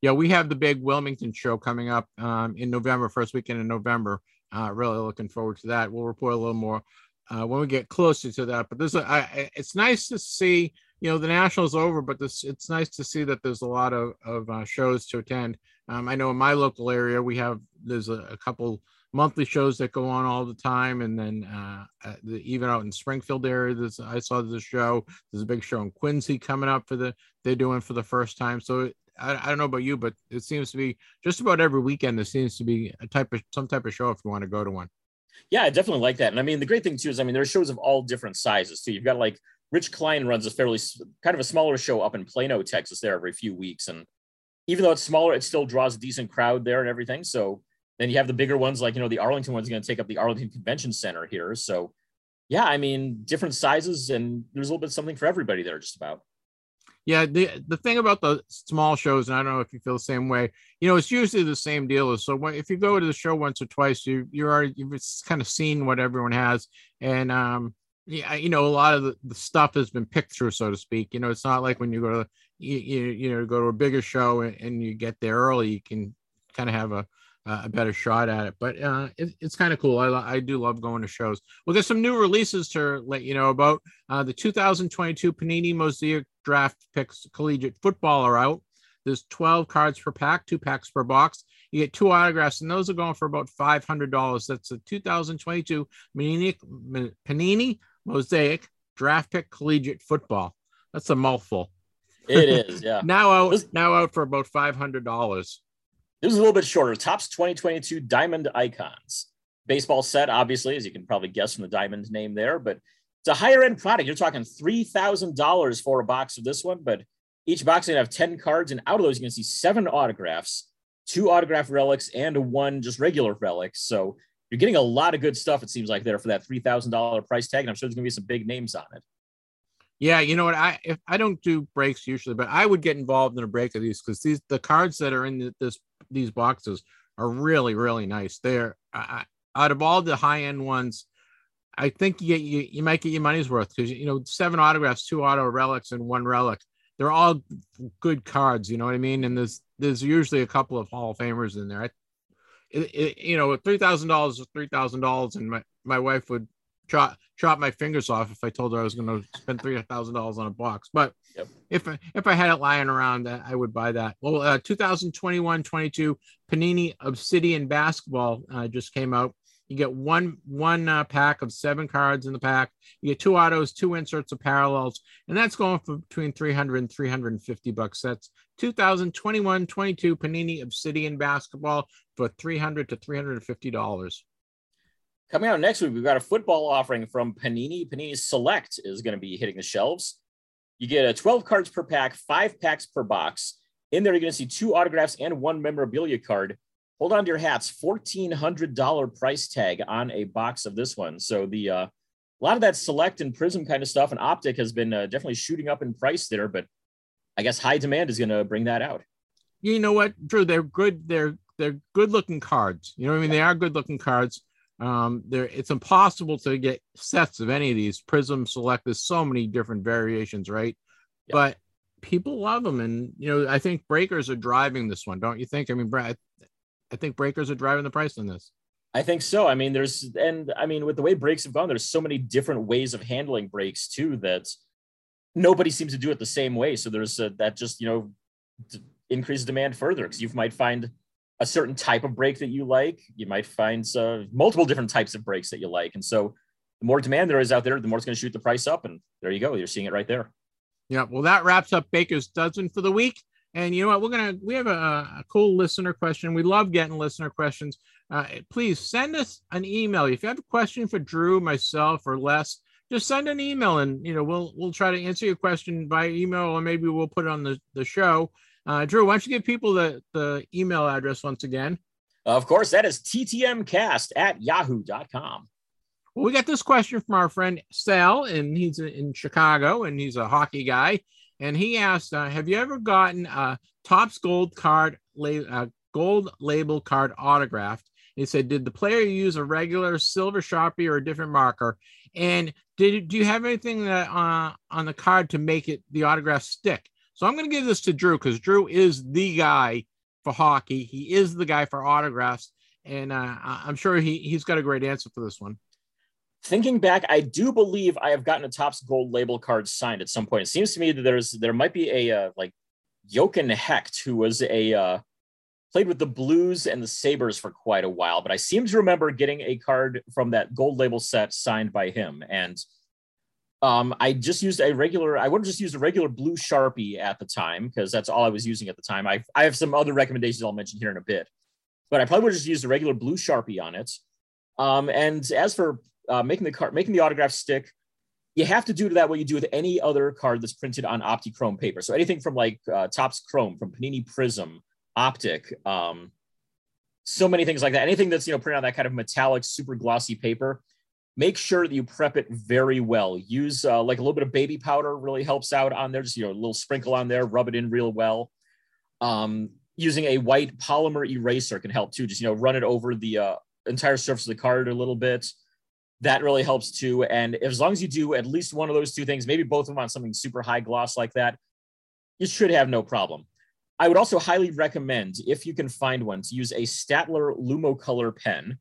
Yeah, we have the big Wilmington show coming up um, in November, first weekend in November. Uh, really looking forward to that. We'll report a little more uh, when we get closer to that. But this, I, it's nice to see. You know, the national's over, but this it's nice to see that there's a lot of of uh, shows to attend. Um, I know in my local area we have there's a, a couple monthly shows that go on all the time. And then uh, the, even out in Springfield area, there's, I saw the show. There's a big show in Quincy coming up for the they're doing for the first time. So I, I don't know about you, but it seems to be just about every weekend. There seems to be a type of some type of show if you want to go to one.
Yeah, I definitely like that. And I mean, the great thing too is, I mean, there are shows of all different sizes too. You've got like Rich Klein runs a fairly kind of a smaller show up in Plano, Texas, there every few weeks. And even though it's smaller, it still draws a decent crowd there and everything. So then you have the bigger ones, like you know, the Arlington one's going to take up the Arlington Convention Center here. So, yeah, I mean, different sizes, and there's a little bit something for everybody there, just about.
Yeah, the the thing about the small shows, and I don't know if you feel the same way. You know, it's usually the same deal. So when, if you go to the show once or twice, you you're already you've kind of seen what everyone has, and um, yeah, you know, a lot of the, the stuff has been picked through, so to speak. You know, it's not like when you go to you you, you know go to a bigger show and, and you get there early, you can kind of have a uh, a better shot at it. But uh, it, it's kind of cool. I, I do love going to shows. We'll get some new releases to let you know about. Uh, the 2022 Panini Mosaic Draft Picks Collegiate Football are out. There's 12 cards per pack, two packs per box. You get two autographs, and those are going for about $500. That's the 2022 Panini, Panini Mosaic Draft Pick Collegiate Football. That's a mouthful.
It is, yeah.
now out now out for about five hundred dollars.
This is a little bit shorter. Topps 2022 Diamond Icons. Baseball set, obviously, as you can probably guess from the diamond name there, but it's a higher end product. You're talking $3,000 for a box of this one, but each box is going to have 10 cards. And out of those, you're going to see seven autographs, two autograph relics, and one just regular relic. So you're getting a lot of good stuff, it seems like, there for that $3,000 price tag. And I'm sure there's going to be some big names on it.
Yeah, you know what? I if I don't do breaks usually, but I would get involved in a break of these because these the cards that are in the, this these boxes are really really nice. They're out of all the high end ones, I think you you, you might get your money's worth because you know seven autographs, two auto relics, and one relic. They're all good cards. You know what I mean? And there's there's usually a couple of Hall of Famers in there. I, it, it, you know, three thousand dollars is three thousand dollars, and my my wife would chop chop my fingers off if I told her I was going to spend three thousand dollars on a box. But
Yep.
if I, if I had it lying around, uh, I would buy that. Well, uh, 2021-22 Panini Obsidian Basketball uh, just came out. You get one one uh, pack of seven cards in the pack. You get two autos, two inserts of parallels, and that's going for between 300 and 350 bucks. That's 2021-22 Panini Obsidian Basketball for 300 to 350 dollars.
Coming out next week, we've got a football offering from Panini. Panini Select is going to be hitting the shelves. You get a 12 cards per pack, five packs per box. In there, you're going to see two autographs and one memorabilia card. Hold on to your hats. $1,400 price tag on a box of this one. So the uh, a lot of that Select and Prism kind of stuff and Optic has been uh, definitely shooting up in price there, but I guess high demand is going to bring that out.
you know what, Drew? They're good. They're they're good looking cards. You know what I mean? They are good looking cards. Um, there it's impossible to get sets of any of these. Prism Select. There's so many different variations, right?
Yeah.
But people love them, and you know I think breakers are driving this one, don't you think? I mean, Brad, I think breakers are driving the price on this.
I think so. I mean, there's, and I mean, with the way breaks have gone, there's so many different ways of handling breaks too that nobody seems to do it the same way. So there's a, that just, you know, d- increases demand further because you might find a certain type of break that you like. You might find uh, multiple different types of breaks that you like. And so the more demand there is out there, the more it's going to shoot the price up. And there you go. You're seeing it right there.
Yeah, well, that wraps up Baker's dozen for the week. And you know what? We're gonna we have a, a cool listener question. We love getting listener questions. Uh, please send us an email if you have a question for Drew, myself, or Les. Just send an email, and you know we'll we'll try to answer your question by email, or maybe we'll put it on the the show. Uh, Drew, why don't you give people the the email address once again?
Of course, that is ttmcast at yahoo.com.
Well, we got this question from our friend Sal, and he's in Chicago, and he's a hockey guy. And he asked, uh, "Have you ever gotten a Topps Gold card, la- uh, gold label card autographed?" He said, "Did the player use a regular silver sharpie or a different marker? And did do you have anything that, uh, on the card to make it the autograph stick?" So I'm going to give this to Drew because Drew is the guy for hockey. He is the guy for autographs, and uh, I'm sure he he's got a great answer for this one.
thinking back, I do believe I have gotten a Topps Gold label card signed at some point. It seems to me that there's there might be a uh, like Jochen Hecht who was a uh, played with the Blues and the Sabres for quite a while, but I seem to remember getting a card from that Gold label set signed by him. And um, I just used a regular. I would have just used a regular blue Sharpie at the time because that's all I was using at the time. I I have some other recommendations I'll mention here in a bit, but I probably would just used a regular blue Sharpie on it. Um, and as for uh, making the card, making the autograph stick, you have to do to that what you do with any other card that's printed on OptiChrome paper. So anything from like uh, Topps Chrome, from Panini Prism, Optic, um, so many things like that. Anything that's you know printed on that kind of metallic, super glossy paper. Make sure that you prep it very well. Use uh, like a little bit of baby powder really helps out on there. Just you know a little sprinkle on there, rub it in real well. Um, using a white polymer eraser can help too. Just you know run it over the uh, entire surface of the card a little bit that really helps too. And as long as you do at least one of those two things, maybe both of them on something super high gloss like that, you should have no problem. I would also highly recommend, if you can find one, to use a Staedtler Lumocolor pen.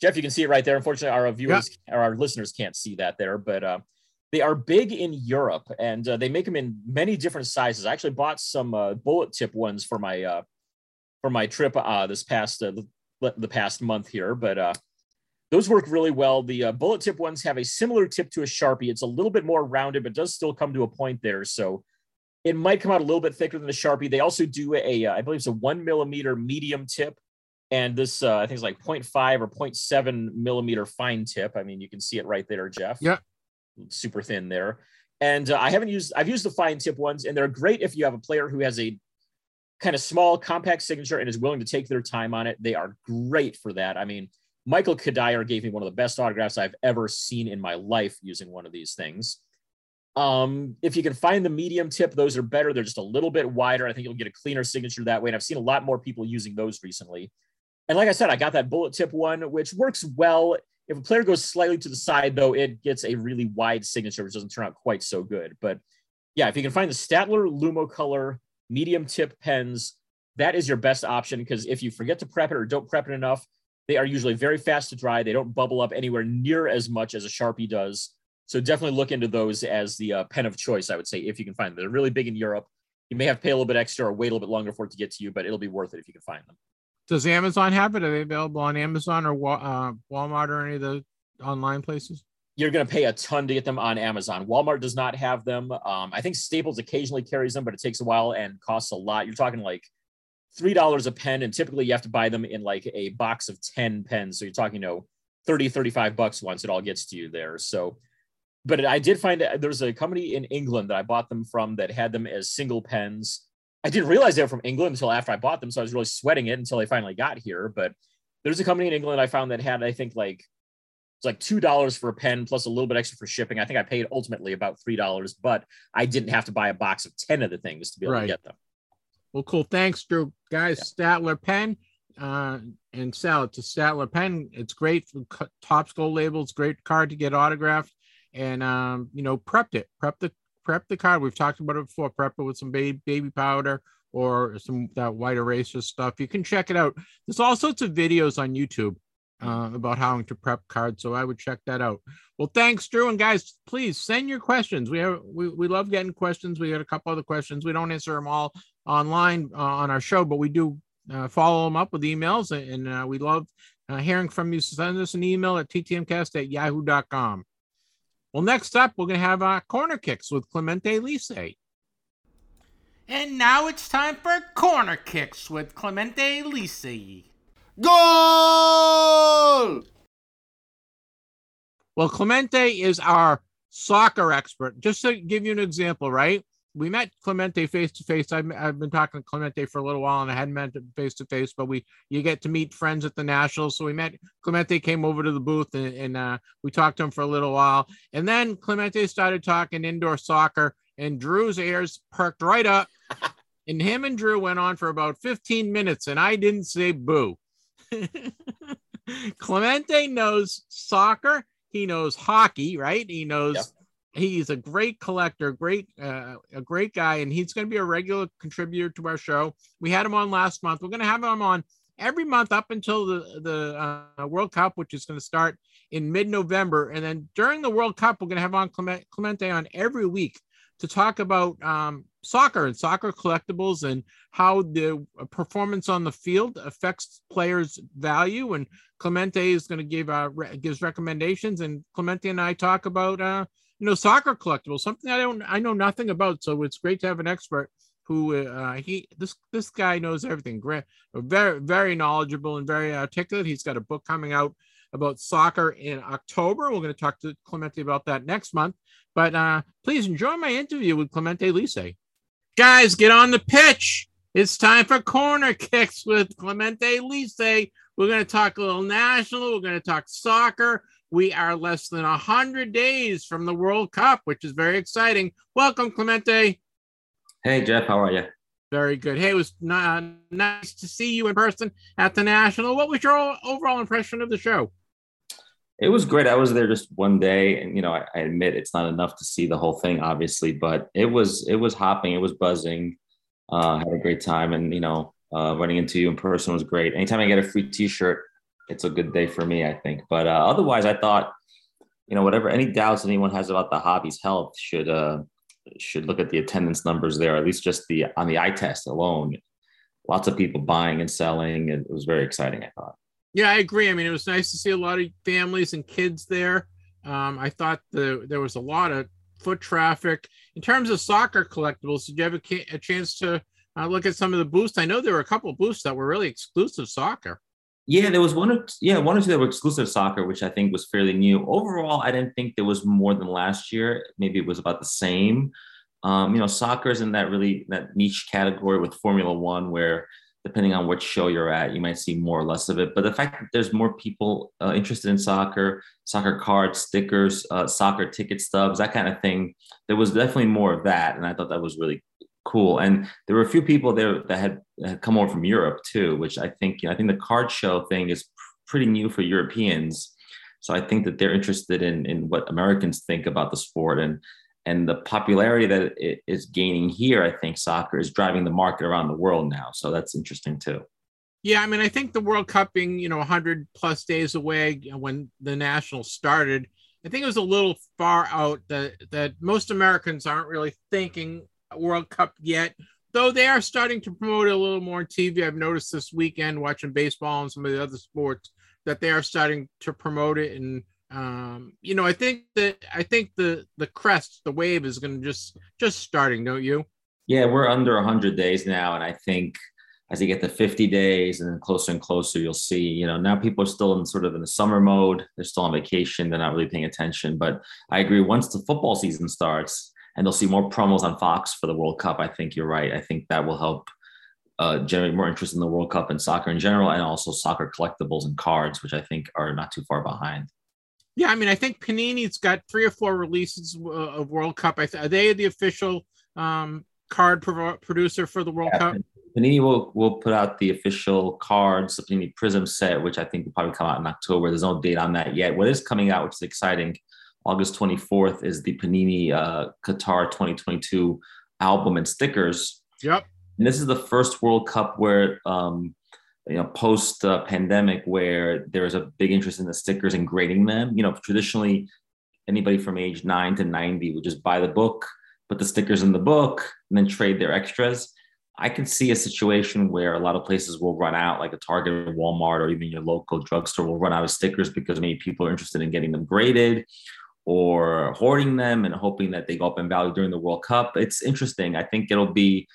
Jeff, you can see it right there. Unfortunately, our viewers or our listeners can't see that there, but uh, they are big in Europe and uh, they make them in many different sizes. I actually bought some uh, bullet tip ones for my uh, for my trip uh, this past uh, the, the past month here, but uh, those work really well. The uh, bullet tip ones have a similar tip to a Sharpie. It's a little bit more rounded, but does still come to a point there. So it might come out a little bit thicker than the Sharpie. They also do a, uh, I believe it's a one millimeter medium tip. And this, uh, I think it's like 0.5 or 0.7 millimeter fine tip. I mean, you can see it right there, Jeff.
Yeah.
Super thin there. And uh, I haven't used, I've used the fine tip ones, and they're great if you have a player who has a kind of small, compact signature and is willing to take their time on it. They are great for that. I mean, Michael Cuddyer gave me one of the best autographs I've ever seen in my life using one of these things. Um, if you can find the medium tip, those are better. They're just a little bit wider. I think you'll get a cleaner signature that way. And I've seen a lot more people using those recently. And like I said, I got that bullet tip one, which works well. If a player goes slightly to the side, though, it gets a really wide signature, which doesn't turn out quite so good. But yeah, if you can find the Staedtler Lumo Color medium tip pens, that is your best option because if you forget to prep it or don't prep it enough, they are usually very fast to dry. They don't bubble up anywhere near as much as a Sharpie does. So definitely look into those as the uh, pen of choice, I would say, if you can find them. They're really big in Europe. You may have to pay a little bit extra or wait a little bit longer for it to get to you, but it'll be worth it if you can find them.
Does Amazon have it? Are they available on Amazon or uh, Walmart or any of the online places?
You're going to pay a ton to get them on Amazon. Walmart does not have them. Um, I think Staples occasionally carries them, but it takes a while and costs a lot. You're talking like three dollars a pen, and typically you have to buy them in like a box of 10 pens. So you're talking, you know, 30, 35 bucks once it all gets to you there. So but I did find that there's a company in England that I bought them from that had them as single pens. I didn't realize they were from England until after I bought them, so I was really sweating it until they finally got here. But there's a company in England I found that had, I think, like it's like two dollars for a pen plus a little bit extra for shipping. I think I paid ultimately about three dollars, but I didn't have to buy a box of ten of the things to be able right. to get them.
Well, cool. Thanks, Drew. Guys, yeah. Staedtler pen uh, and sell it to Statler pen. It's great for Topps Gold labels. Great card to get autographed and um, you know, prepped it, prep the prep the card. We've talked about it before. Prep it with some baby baby powder or some that white eraser stuff. You can check it out. There's all sorts of videos on YouTube uh, about how to prep cards, so I would check that out. Well, thanks, Drew, and guys, please send your questions. We have we, we love getting questions. We got a couple other questions. We don't answer them all online uh, on our show, but we do uh, follow them up with emails, and uh, we love uh, hearing from you. Send us an email at ttmcast at yahoo.com. Well, next up, we're going to have uh, corner kicks with Clemente Lisi. And now it's time for corner kicks with Clemente Lisi.
Goal!
Well, Clemente is our soccer expert. Just to give you an example, right? We met Clemente face to face. I've been talking to Clemente for a little while, and I hadn't met him face to face. But we you get to meet friends at the Nationals, so we met Clemente. Came over to the booth, and, and uh, we talked to him for a little while, and then Clemente started talking indoor soccer, and Drew's ears perked right up, and him and Drew went on for about 15 minutes, and I didn't say boo. Clemente knows soccer. He knows hockey, right? He knows. Yep he's a great collector, great uh, a great guy, and he's going to be a regular contributor to our show. We had him on last month. We're going to have him on every month up until the the uh, World Cup, which is going to start in mid November, and then during the World Cup, we're going to have on Clemente on every week to talk about um, soccer and soccer collectibles and how the performance on the field affects players' value. And Clemente is going to give uh, re- gives recommendations, and Clemente and I talk about uh, you know, soccer collectibles, something I don't, I know nothing about. So it's great to have an expert who uh, he this this guy knows everything. Great, very very knowledgeable and very articulate. He's got a book coming out about soccer in October. We're going to talk to Clemente about that next month. But uh, please enjoy my interview with Clemente Lisi. Guys, get on the pitch. It's time for corner kicks with Clemente Lisi. We're going to talk a little national. We're going to talk soccer. We are less than 100 days from the World Cup, which is very exciting. Welcome, Clemente.
Hey, Jeff. How are you?
Very good. Hey, it was uh, nice to see you in person at the National. What was your overall impression of the show?
It was great. I was there just one day, and you know, I, I admit it's not enough to see the whole thing, obviously, but it was it was hopping, it was buzzing. Uh, had a great time, and you know, uh, running into you in person was great. Anytime I get a free T-shirt, it's a good day for me, I think. But uh, otherwise, I thought, you know, whatever any doubts anyone has about the hobby's health should uh, should look at the attendance numbers there, at least just the on the eye test alone. Lots of people buying and selling, it was very exciting. I thought.
Yeah, I agree. I mean, it was nice to see a lot of families and kids there. Um, I thought the there was a lot of foot traffic. In terms of soccer collectibles, did you have a, a chance to uh, look at some of the booths? I know there were a couple of booths that were really exclusive soccer.
Yeah, there was one or yeah, one or two that were exclusive soccer, which I think was fairly new. Overall, I didn't think there was more than last year. Maybe it was about the same. Um, you know, soccer is in that really that niche category with Formula One, where depending on which show you're at, you might see more or less of it. But the fact that there's more people uh, interested in soccer, soccer cards, stickers, uh, soccer ticket stubs, that kind of thing, there was definitely more of that, and I thought that was really cool. And there were a few people there that had, had come over from Europe too, which I think you know, I think the card show thing is pretty new for Europeans. So I think that they're interested in in what Americans think about the sport and and the popularity that it is gaining here. I think soccer is driving the market around the world now. So that's interesting too.
Yeah, I mean, I think the World Cup being you know 100 plus days away when the national started, I think it was a little far out that that most Americans aren't really thinking World Cup yet, though they are starting to promote it a little more on TV. I've noticed this weekend watching baseball and some of the other sports that they are starting to promote it. And um, you know, I think that I think the the crest, the wave is going to just just starting, don't you?
Yeah, we're under 100 days now, and I think as you get to 50 days and then closer and closer, you'll see, you know, now people are still in sort of in the summer mode. They're still on vacation. They're not really paying attention. But I agree, once the football season starts, and they'll see more promos on Fox for the World Cup. I think you're right. I think that will help uh, generate more interest in the World Cup and soccer in general, and also soccer collectibles and cards, which I think are not too far behind.
Yeah, I mean, I think Panini's got three or four releases uh, of World Cup. I th- are they the official um, card pro- producer for the World yeah, Cup?
Panini will will put out the official cards, the Panini Prism set, which I think will probably come out in October. There's no date on that yet. What is coming out, which is exciting, August 24th is the Panini uh, Qatar 2022 album and stickers.
Yep.
And this is the first World Cup where, um, you know, post uh, pandemic, where there's a big interest in the stickers and grading them. You know, traditionally, anybody from age nine to 90 would just buy the book, put the stickers in the book, and then trade their extras. I can see a situation where a lot of places will run out, like a Target or Walmart or even your local drugstore will run out of stickers because maybe people are interested in getting them graded or hoarding them and hoping that they go up in value during the World Cup. It's interesting. I think it'll be,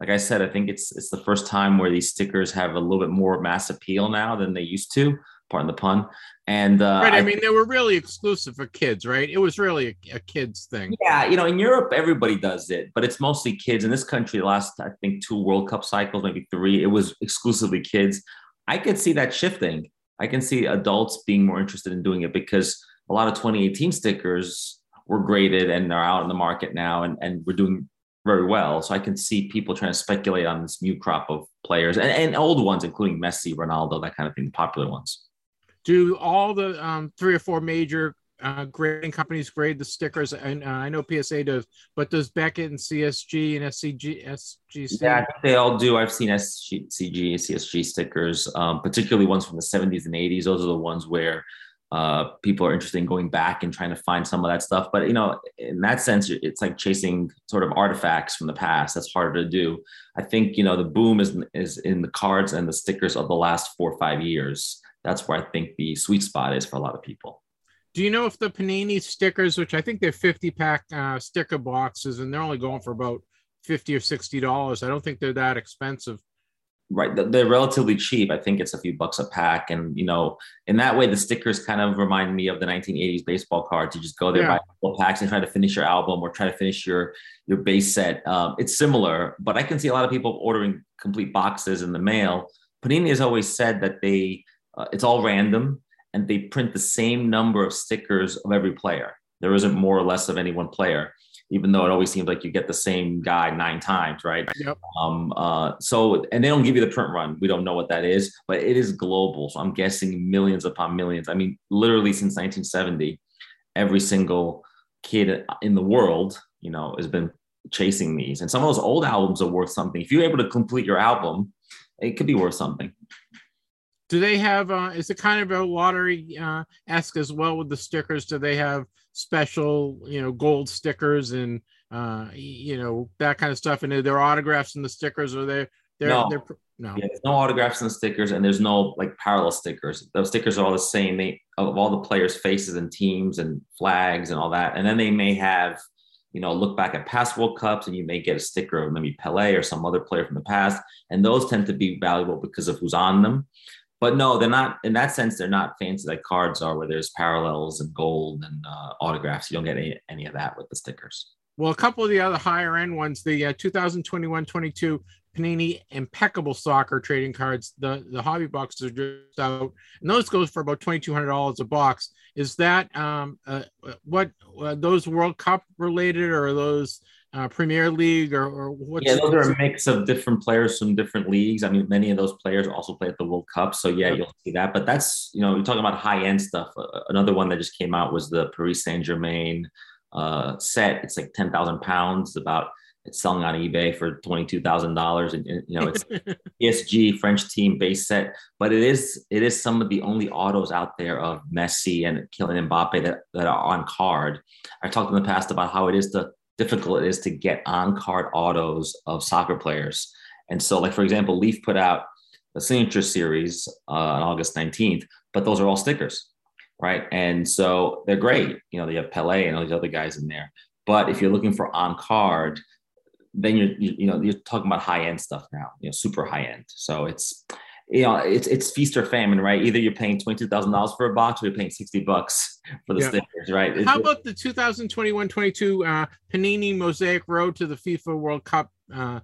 like I said, I think it's it's the first time where these stickers have a little bit more mass appeal now than they used to. Pardon the pun. And uh,
right, I, I mean, they were really exclusive for kids, right? It was really a, a, kids thing.
Yeah, you know, in Europe, everybody does it, but it's mostly kids. In this country, the last I think two World Cup cycles, maybe three, it was exclusively kids. I could see that shifting. I can see adults being more interested in doing it because a lot of 2018 stickers were graded and they're out in the market now and, and we're doing very well. So I can see people trying to speculate on this new crop of players and, and old ones, including Messi, Ronaldo, that kind of thing, the popular ones.
Do all the um, three or four major uh, grading companies grade the stickers? And uh, I know PSA does, but does Beckett and CSG and SCG, SGC?
Yeah, they all do. I've seen SCG, CSG stickers, um, particularly ones from the 70s and 80s. Those are the ones where uh, people are interested in going back and trying to find some of that stuff. But you know, in that sense, it's like chasing sort of artifacts from the past. That's harder to do. I think you know the boom is is in the cards and the stickers of the last four or five years. That's where I think the sweet spot is for a lot of people.
Do you know if the Panini stickers, which I think they're 50 pack uh, sticker boxes, and they're only going for about 50 or 60 dollars? I don't think they're that expensive
right they're relatively cheap. I think it's a few bucks a pack. And you know in that way the stickers kind of remind me of the 1980s baseball cards you just go there yeah. buy a couple packs and try to finish your album or try to finish your your base set. Um, it's similar but i can see a lot of people ordering complete boxes in the mail. Panini has always said that they uh, it's all random and they print the same number of stickers of every player. There isn't more or less of any one player even though it always seems like you get the same guy nine times, right?
Yep.
Um, uh, so, and they don't give you the print run. We don't know what that is, but it is global. So I'm guessing millions upon millions. I mean, literally since 1970, every single kid in the world, you know, has been chasing these. And some of those old albums are worth something. If you're able to complete your album, it could be worth something.
Do they have? Uh, is it kind of a lottery uh, esque as well with the stickers? Do they have special, you know, gold stickers and uh, you know that kind of stuff? And are there autographs in the stickers? Or are they They're,
No.
they're no.
Yeah, there's no autographs in the stickers, and there's no like parallel stickers. Those stickers are all the same. They of all the players' faces and teams and flags and all that. And then they may have, you know, look back at past World Cups, and you may get a sticker of maybe Pele or some other player from the past. And those tend to be valuable because of who's on them. But no, they're not. In that sense, they're not fancy like cards are, where there's parallels and gold and uh, autographs. You don't get any, any of that with the stickers.
Well, a couple of the other higher end ones, the uh, 2021-22 Panini Impeccable Soccer trading cards, the the hobby boxes are just out, and those goes for about twenty two hundred dollars a box. Is that um uh, what uh, those World Cup related, or those uh, Premier League, or, or what's
Yeah, those are a mix of different players from different leagues. I mean, many of those players also play at the World Cup, so yeah, you'll see that. But that's you know, you're talking about high end stuff. Uh, another one that just came out was the Paris Saint Germain uh, set. It's like ten thousand pounds. About it's selling on eBay for twenty two thousand dollars, and you know it's PSG French team base set. But it is it is some of the only autos out there of Messi and Kylian Mbappe that that are on card. I talked in the past about how it is the difficult it is to get on card autos of soccer players. And so, like for example, Leaf put out the signature series uh, on August 19th, but those are all stickers, right? And so they're great. You know, they have Pele and all these other guys in there. But if you're looking for on card, then you're you, you know you're talking about high end stuff now, you know, super high end. So it's you know it's it's feast or famine, right? Either you're paying twenty two thousand dollars for a box, or you're paying sixty bucks for the
Yeah.
stickers, right? It's-
How about the 2021-22 uh, Panini Mosaic Road to the FIFA World Cup uh,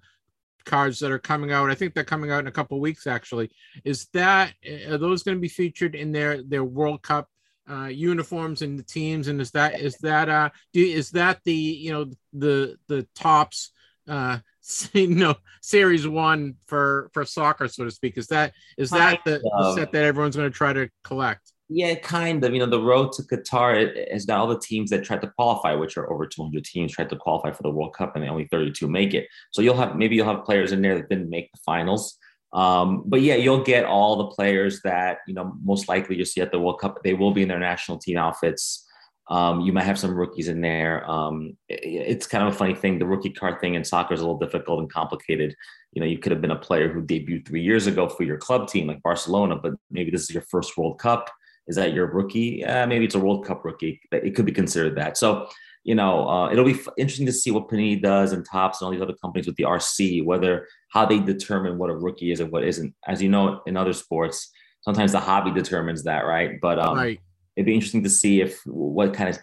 cards that are coming out? I think they're coming out in a couple weeks. Actually, is that are those going to be featured in their their World Cup uh, uniforms and the teams? And is that is that uh do, is that the you know the the Topps uh you know series one for for soccer so to speak is that is that the, the set that everyone's going to try to collect
Yeah, kind of. You know, the road to Qatar it has got all the teams that tried to qualify, which are over 200 teams, tried to qualify for the World Cup, and only 32 make it. So you'll have maybe you'll have players in there that didn't make the finals. Um, but yeah, you'll get all the players that you know most likely you'll see at the World Cup. They will be in their national team outfits. Um, you might have some rookies in there. Um, it- it's kind of a funny thing. The rookie card thing in soccer is a little difficult and complicated. You know, you could have been a player who debuted three years ago for your club team, like Barcelona, but maybe this is your first World Cup. Is that your rookie? Uh, maybe it's a World Cup rookie. It could be considered that. So, you know, uh, it'll be f- interesting to see what Panini does and Topps and all these other companies with the RC, whether how they determine what a rookie is and what isn't. As you know, in other sports, sometimes the hobby determines that, right? But um,
right
it'd be interesting to see if what kind of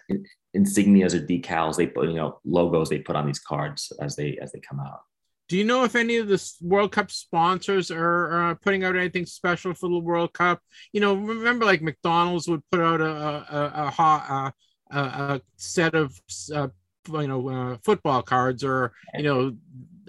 insignias or decals they put, you know, logos they put on these cards as they as they come out.
Do you know if any of the World Cup sponsors are uh, putting out anything special for the World Cup? You know, remember like McDonald's would put out a a, a, a, a, a, a set of uh, you know uh, football cards, or you know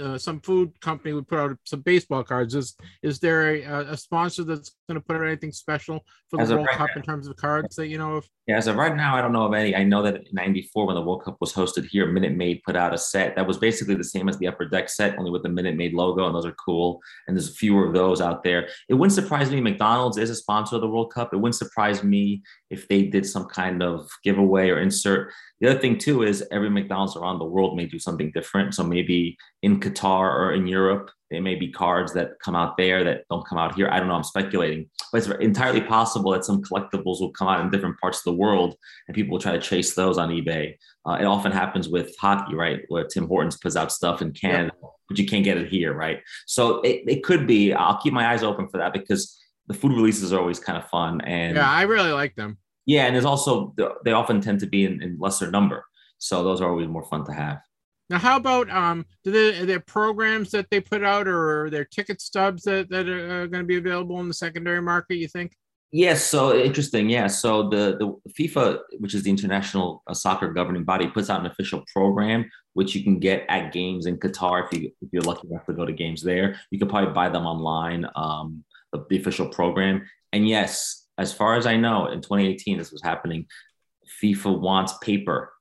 uh, some food company would put out some baseball cards. Is is there a, a sponsor that's going to put out anything special for the
As of
World
right
Cup in terms of cards that you know of?
Yeah, as of right now, I don't know of any. I know that in '94, when the World Cup was hosted here, Minute Maid put out a set that was basically the same as the Upper Deck set, only with the Minute Maid logo, and those are cool. And there's fewer of those out there. It wouldn't surprise me. McDonald's is a sponsor of the World Cup. It wouldn't surprise me if they did some kind of giveaway or insert. The other thing too is every McDonald's around the world may do something different. So maybe in Qatar or in Europe, there may be cards that come out there that don't come out here. I don't know. I'm speculating, but it's entirely possible that some collectibles will come out in different parts of the world, and people will try to chase those on eBay. Uh, it often happens with hockey, right, where Tim Hortons puts out stuff in Canada, but you can't get it here, right? So it, it could be. I'll keep my eyes open for that because the food releases are always kind of fun, and
Yeah, I really like them.
yeah, and there's also they often tend to be in, in lesser number, so those are always more fun to have.
Now, how about um, do they, are there programs that they put out, or are there ticket stubs that that are uh, going to be available in the secondary market? You think?
Yes, so interesting. Yeah, so the the FIFA, which is the international uh, soccer governing body, puts out an official program which you can get at games in Qatar if you if you're lucky enough to go to games there. You can probably buy them online, um, the, the official program. And yes, as far as I know, in 2018 this was happening. FIFA wants paper,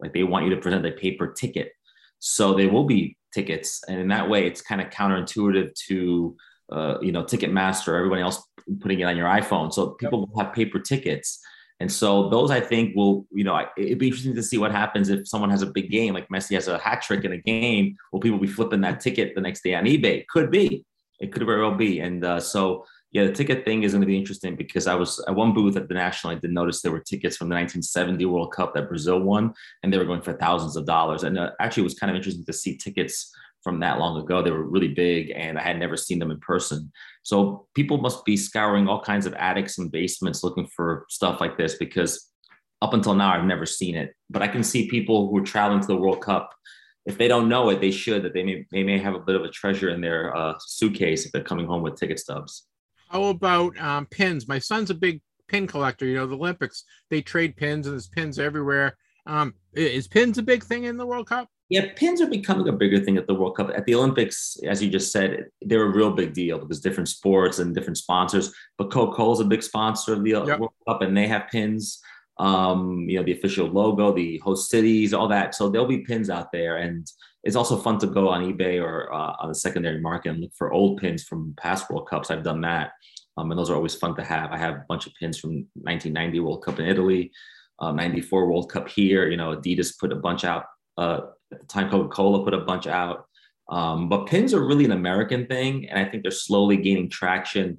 like they want you to present a paper ticket. So there will be tickets, and in that way, it's kind of counterintuitive to uh, you know Ticketmaster, everybody else putting it on your iPhone. So people will have paper tickets. And so those, I think, will, you know, it'd be interesting to see what happens if someone has a big game, like Messi has a hat trick in a game. Will people be flipping that ticket the next day on eBay? Could be. It could very well be. And uh, so, yeah, the ticket thing is going to be interesting because I was at one booth at the National. I did notice there were tickets from the 1970 World Cup that Brazil won, and they were going for thousands of dollars. And uh, actually, it was kind of interesting to see tickets from that long ago. They were really big, and I had never seen them in person. So people must be scouring all kinds of attics and basements looking for stuff like this because up until now, I've never seen it. But I can see people who are traveling to the World Cup if they don't know it, they should. That they may they may have a bit of a treasure in their uh, suitcase if they're coming home with ticket stubs.
How about um, pins? My son's a big pin collector. You know, the Olympics they trade pins, and there's pins everywhere. Um, is pins a big thing in the World Cup?
Yeah, pins are becoming a bigger thing at the World Cup. At the Olympics, as you just said, they're a real big deal because different sports and different sponsors. But Coca Cola is a big sponsor of the uh, yep. World Cup, and they have pins um, you know, the official logo, the host cities, all that. So there'll be pins out there. And it's also fun to go on eBay or uh, on the secondary market and look for old pins from past World Cups. I've done that. Um, and those are always fun to have. I have a bunch of pins from 1990 World Cup in Italy, um, 94 World Cup here. You know, Adidas put a bunch out. Uh, at the time, Coca Cola put a bunch out. Um, but pins are really an American thing. And I think they're slowly gaining traction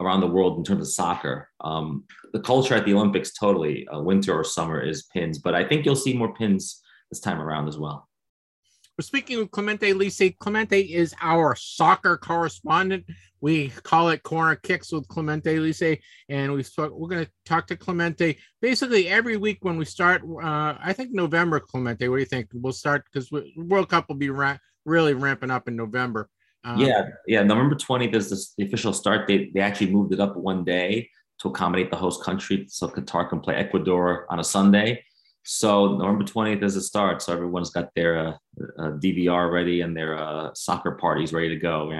around the world in terms of soccer. Um, the culture at the Olympics, totally, uh, winter or summer, is pins. But I think you'll see more pins this time around as well.
We're speaking with Clemente Lisi. Clemente is our soccer correspondent. We call it Corner Kicks with Clemente Lisi, and we we're going to talk to Clemente basically every week when we start. Uh, I think November, Clemente. What do you think? We'll start because World Cup will be ra- really ramping up in November.
Um, yeah, yeah. November 20th is the, the official start date. They actually moved it up one day to accommodate the host country, so Qatar can play Ecuador on a Sunday. So November 20th is the start. So everyone's got their uh, uh, DVR ready and their uh, soccer parties ready to go.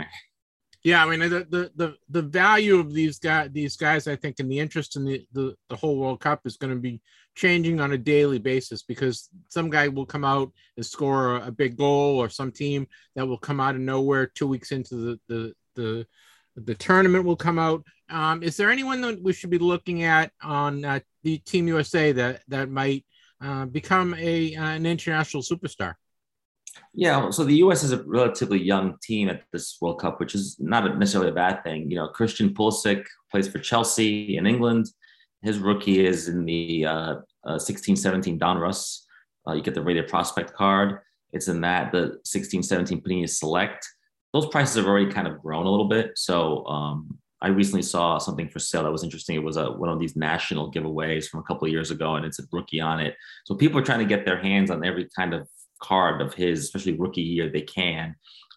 Yeah, I mean the, the the the value of these guys these guys I think and the interest in the, the the whole World Cup is going to be changing on a daily basis because some guy will come out and score a, a big goal or some team that will come out of nowhere two weeks into the the the, the tournament will come out. Um, is there anyone that we should be looking at on uh, the Team USA that that might uh, become a uh, an international superstar?
Yeah, so the U.S. is a relatively young team at this World Cup, which is not necessarily a bad thing. You know, Christian Pulisic plays for Chelsea in England. His rookie is in the uh, uh, 16 17 Donruss. Uh, you get the rated prospect card. It's in that the 16 17 Panini Select. Those prices have already kind of grown a little bit. So um, I recently saw something for sale that was interesting. It was a, one of these national giveaways from a couple of years ago, and it's a rookie on it. So people are trying to get their hands on every kind of card of his, especially rookie year, they can.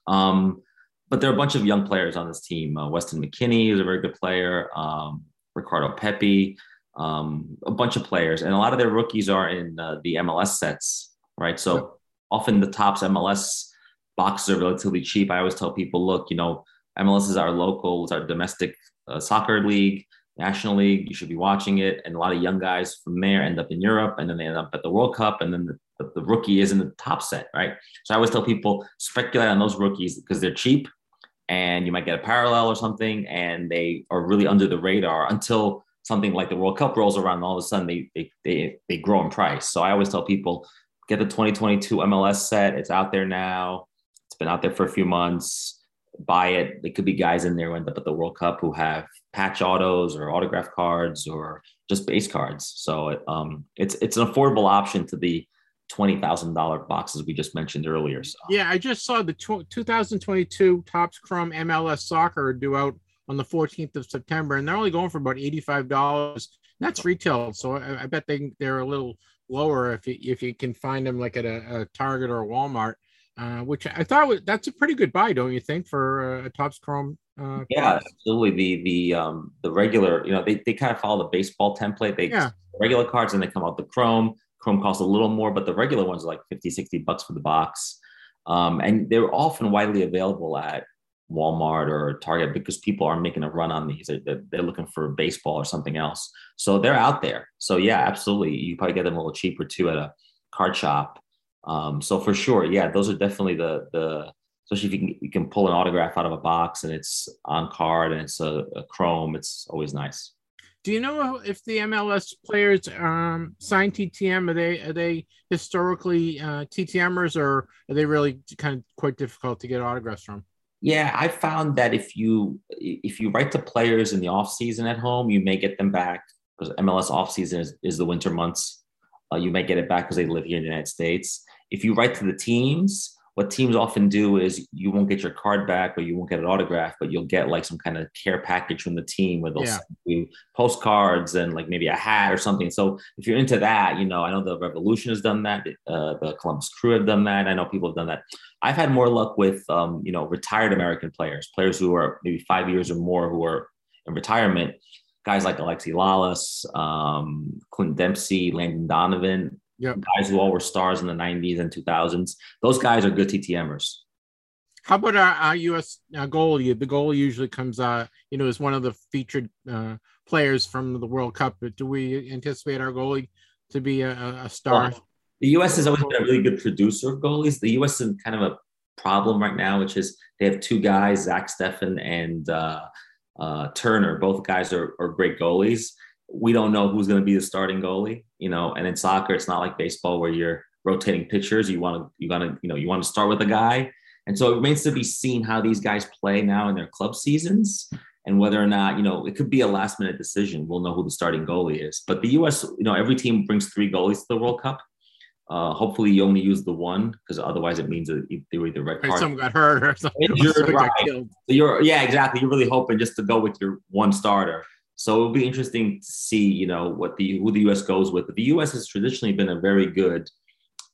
Um, but there are a bunch of young players on this team. Uh, Weston McKennie is a very good player. Um, Ricardo Pepi, um, a bunch of players, and a lot of their rookies are in uh, the MLS sets, right? So often the Topps MLS boxes are relatively cheap. I always tell people, look, you know, MLS is our local, it's our domestic uh, soccer league. National League. You should be watching it. And a lot of young guys from there end up in Europe and then they end up at the World Cup and then the, the, the rookie is in the Topps set, right? So I always tell people speculate on those rookies because they're cheap and you might get a parallel or something and they are really under the radar until something like the World Cup rolls around and all of a sudden they, they, they, they grow in price. So I always tell people get the 2022 MLS set. It's out there now. It's been out there for a few months buy it. There could be guys in there who end up at the World Cup who have patch autos or autograph cards or just base cards. So um, it's it's an affordable option to the twenty thousand dollar boxes we just mentioned earlier. So.
Yeah, I just saw the tw- 2022 Topps Chrome MLS Soccer due out on the 14th of September, and they're only going for about eighty-five dollars. That's retail, so I, I, bet they they're a little lower if you if you can find them like at a, a Target or a Walmart. Uh, which I thought was that's a pretty good buy, don't you think, for uh, a Topps Chrome?
Uh, yeah, absolutely. The the um the regular, you know, they, they kind of follow the baseball template. They yeah. regular cards and they come out the Chrome. Chrome costs a little more, but the regular ones are like 50, 60 bucks for the box. Um, and they're often widely available at Walmart or Target because people are making a run on these. They're, they're, looking for baseball or something else. So they're out there. So yeah, absolutely. You probably get them a little cheaper too at a card shop. Um, so for sure, yeah, those are definitely the the especially if you can you can pull an autograph out of a box and it's on card and it's a, a chrome. It's always nice.
Do you know if the MLS players um, sign TTM? Are they are they historically uh, TTMers or are they really kind of quite difficult to get autographs from?
Yeah, I found that if you if you write to players in the off season at home, you may get them back because MLS off season is, is the winter months. Uh, you may get it back because they live here in the United States. If you write to the teams, what teams often do is you won't get your card back or you won't get an autograph, but you'll get like some kind of care package from the team where they'll
Yeah.
send you postcards and like maybe a hat or something. So if you're into that, you know, I know the Revolution has done that. Uh, the Columbus Crew have done that. I know people have done that. I've had more luck with, um, you know, retired American players, players who are maybe five years or more who are in retirement. Guys like Alexi Lalas, um, Clint Dempsey, Landon Donovan,
Yep.
guys who all were stars in the 90s and 2000s. Those guys are good TTMers.
How about our, our U.S. Uh, goalie? The goalie usually comes, uh, you know, as one of the featured uh, players from the World Cup. But do we anticipate our goalie to be a, a- star?
The U.S. has always been a really good producer of goalies. The U.S. is kind of a problem right now, which is they have two guys, Zach Steffen and uh, uh, Turner. Both guys are, are great goalies. We don't know who's going to be the starting goalie, you know. And in soccer, it's not like baseball where you're rotating pitchers. You want to, you want to, you know, you want to start with a guy. And so it remains to be seen how these guys play now in their club seasons and whether or not, you know, it could be a last minute decision. We'll know who the starting goalie is. But the US, you know, every team brings three goalies to the World Cup. Uh, hopefully, you only use the one because otherwise it means that they were either red
Or
card.
someone got hurt or something.
Injured, right. So you're yeah, exactly. You're really hoping just to go with your one starter. So it'll be interesting to see, you know, what the who the US goes with. But the US has traditionally been a very good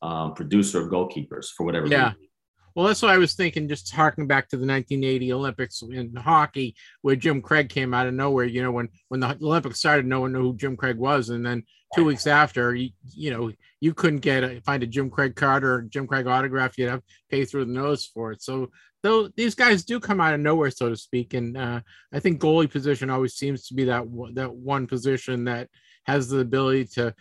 um, producer of goalkeepers for whatever
Yeah.
reason.
Well, that's what I was thinking, just harking back to the 1980 Olympics in hockey, where Jim Craig came out of nowhere. You know, when when the Olympics started, no one knew who Jim Craig was, and then two weeks after, you, you know, you couldn't get a, find a Jim Craig card or a Jim Craig autograph. You'd have to pay through the nose for it. So, though these guys do come out of nowhere, so to speak, and uh, I think goalie position always seems to be that one- that one position that has the ability to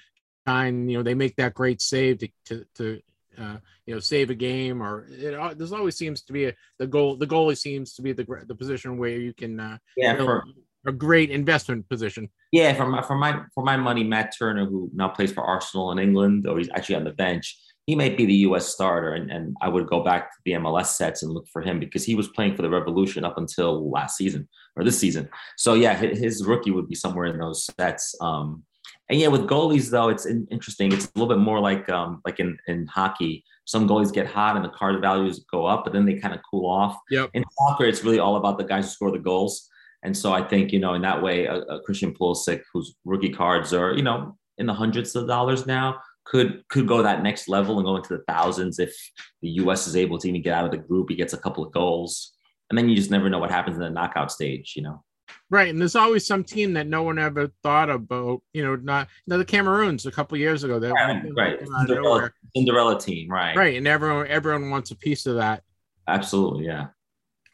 shine. You know, they make that great save to to, to uh, you know save a game or it, there's always seems to be a the goal the goalie seems to be the the position where you can uh,
Yeah,
you know,
for
a great investment position
yeah, for my for my for my money, Matt Turner, who now plays for Arsenal in England, or he's actually on the bench, he might be the US starter. And, and I would go back to the MLS sets and look for him because he was playing for the Revolution up until last season or this season. So yeah, hi- his rookie would be somewhere in those sets. Um, and yeah, with goalies though, it's interesting. It's a little bit more like um, like in, in hockey. Some goalies get hot and the card values go up, but then they kind of cool off.
Yep.
In soccer, it's really all about the guys who score the goals. And so I think, you know, in that way, a, a Christian Pulisic, whose rookie cards are, you know, in the hundreds of dollars now, could could go that next level and go into the thousands if the U.S. is able to even get out of the group. He gets a couple of goals, and then you just never know what happens in the knockout stage. You know.
right and there's always some team that no one ever thought about you know not you know, the cameroons a couple years ago that
Right, right.
came out of
Cinderella. Cinderella team, right?
right and everyone everyone wants a piece of that
Absolutely, yeah.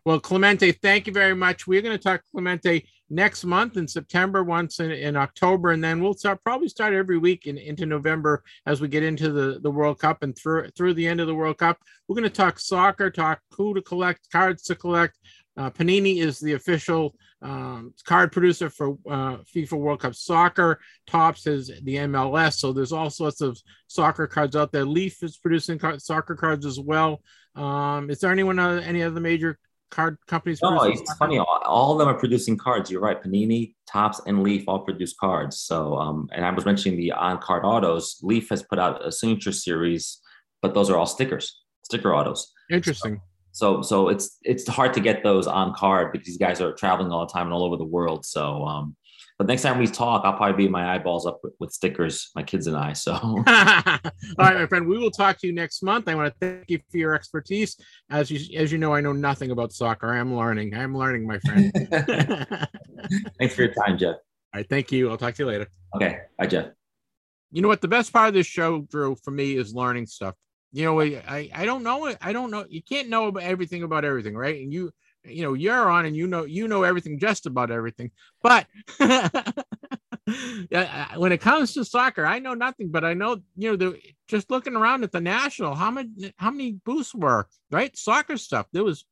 Well, Clemente, thank you very much. We're going to talk Clemente next month in September, once in, in October, and then we'll start probably start every week in, into November as we get into the, the World Cup and through through the end of the World Cup. We're going to talk soccer, talk who to collect, cards to collect. Uh, Panini is the official um, card producer for uh, FIFA World Cup Soccer. Topps is the MLS, so there's all sorts of soccer cards out there. Leaf is producing car- soccer cards as well. Um, is there anyone uh, any other major card companies?
No, it's
soccer?
funny. All, all of them are producing cards. You're right. Panini, Topps, and Leaf all produce cards. So, um, and I was mentioning the on-card autos. Leaf has put out a signature series, but those are all stickers, sticker autos.
Interesting.
So, so it's it's hard to get those on card because these guys are traveling all the time and all over the world. So, um, but next time we talk, I'll probably be my eyeballs up with, with stickers, my kids and I. So,
All right, my friend. We will talk to you next month. I want to thank you for your expertise. As you as you know, I know nothing about soccer. I am learning. I am learning, my friend.
Thanks for your time, Jeff.
All right, thank you. I'll talk to you later.
Okay, bye, Jeff.
You know what? The best part of this show, Drew, for me is learning stuff. You know, I I, I don't know. I don't know. You can't know about everything about everything, right? And you you know you're on and you know you know everything just about everything. But when it comes to soccer i know nothing but i know you know the just looking around at the national how many how many booths were right? Soccer stuff. There was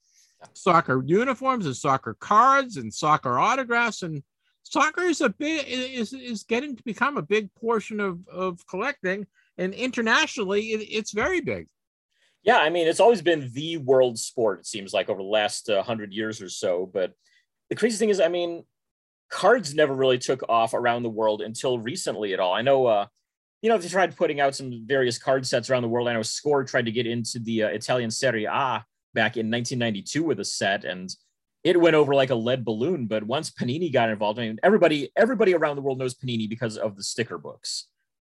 soccer uniforms and soccer cards and soccer autographs and soccer is a big is is getting to become a big portion of of collecting and internationally it, it's very big
Yeah, I mean, it's always been the world sport, it seems like, over the last uh, 100 years or so. But the crazy thing is, I mean, cards never really took off around the world until recently at all. I know, uh, you know, they tried putting out some various card sets around the world. I know Score tried to get into the uh, Italian Serie A back in 1992 with a set, and it went over like a lead balloon. But once Panini got involved, I mean, everybody everybody around the world knows Panini because of the sticker books.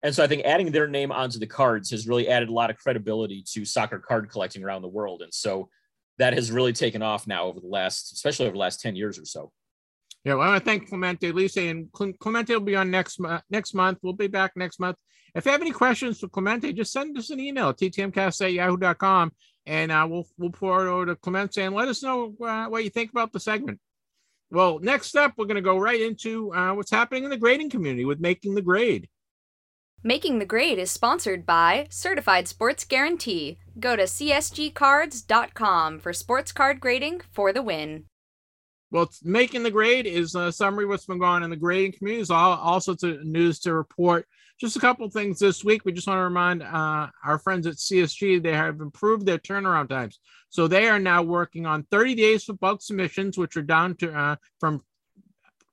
And so I think adding their name onto the cards has really added a lot of credibility to soccer card collecting around the world. And so that has really taken off now over the last, especially over the last 10 years or so.
Yeah, well, I want to thank Clemente Lisi, and Clemente will be on next. Next month, we'll be back next month. If you have any questions for Clemente, just send us an email at ttmcast at yahoo.com, and uh, we'll we'll pour it over to Clemente and let us know uh, what you think about the segment. Well, next up, we're going to go right into uh, what's happening in the grading community with making the grade.
Making the Grade is sponsored by Certified Sports Guarantee. Go to csgcards.com for sports card grading for the win.
Well, making the grade is a summary of what's been going on in the grading community. There's all, all sorts of news to report. Just a couple things this week. We just want to remind uh, our friends at CSG they have improved their turnaround times. So they are now working on 30 days for bulk submissions, which are down to uh, from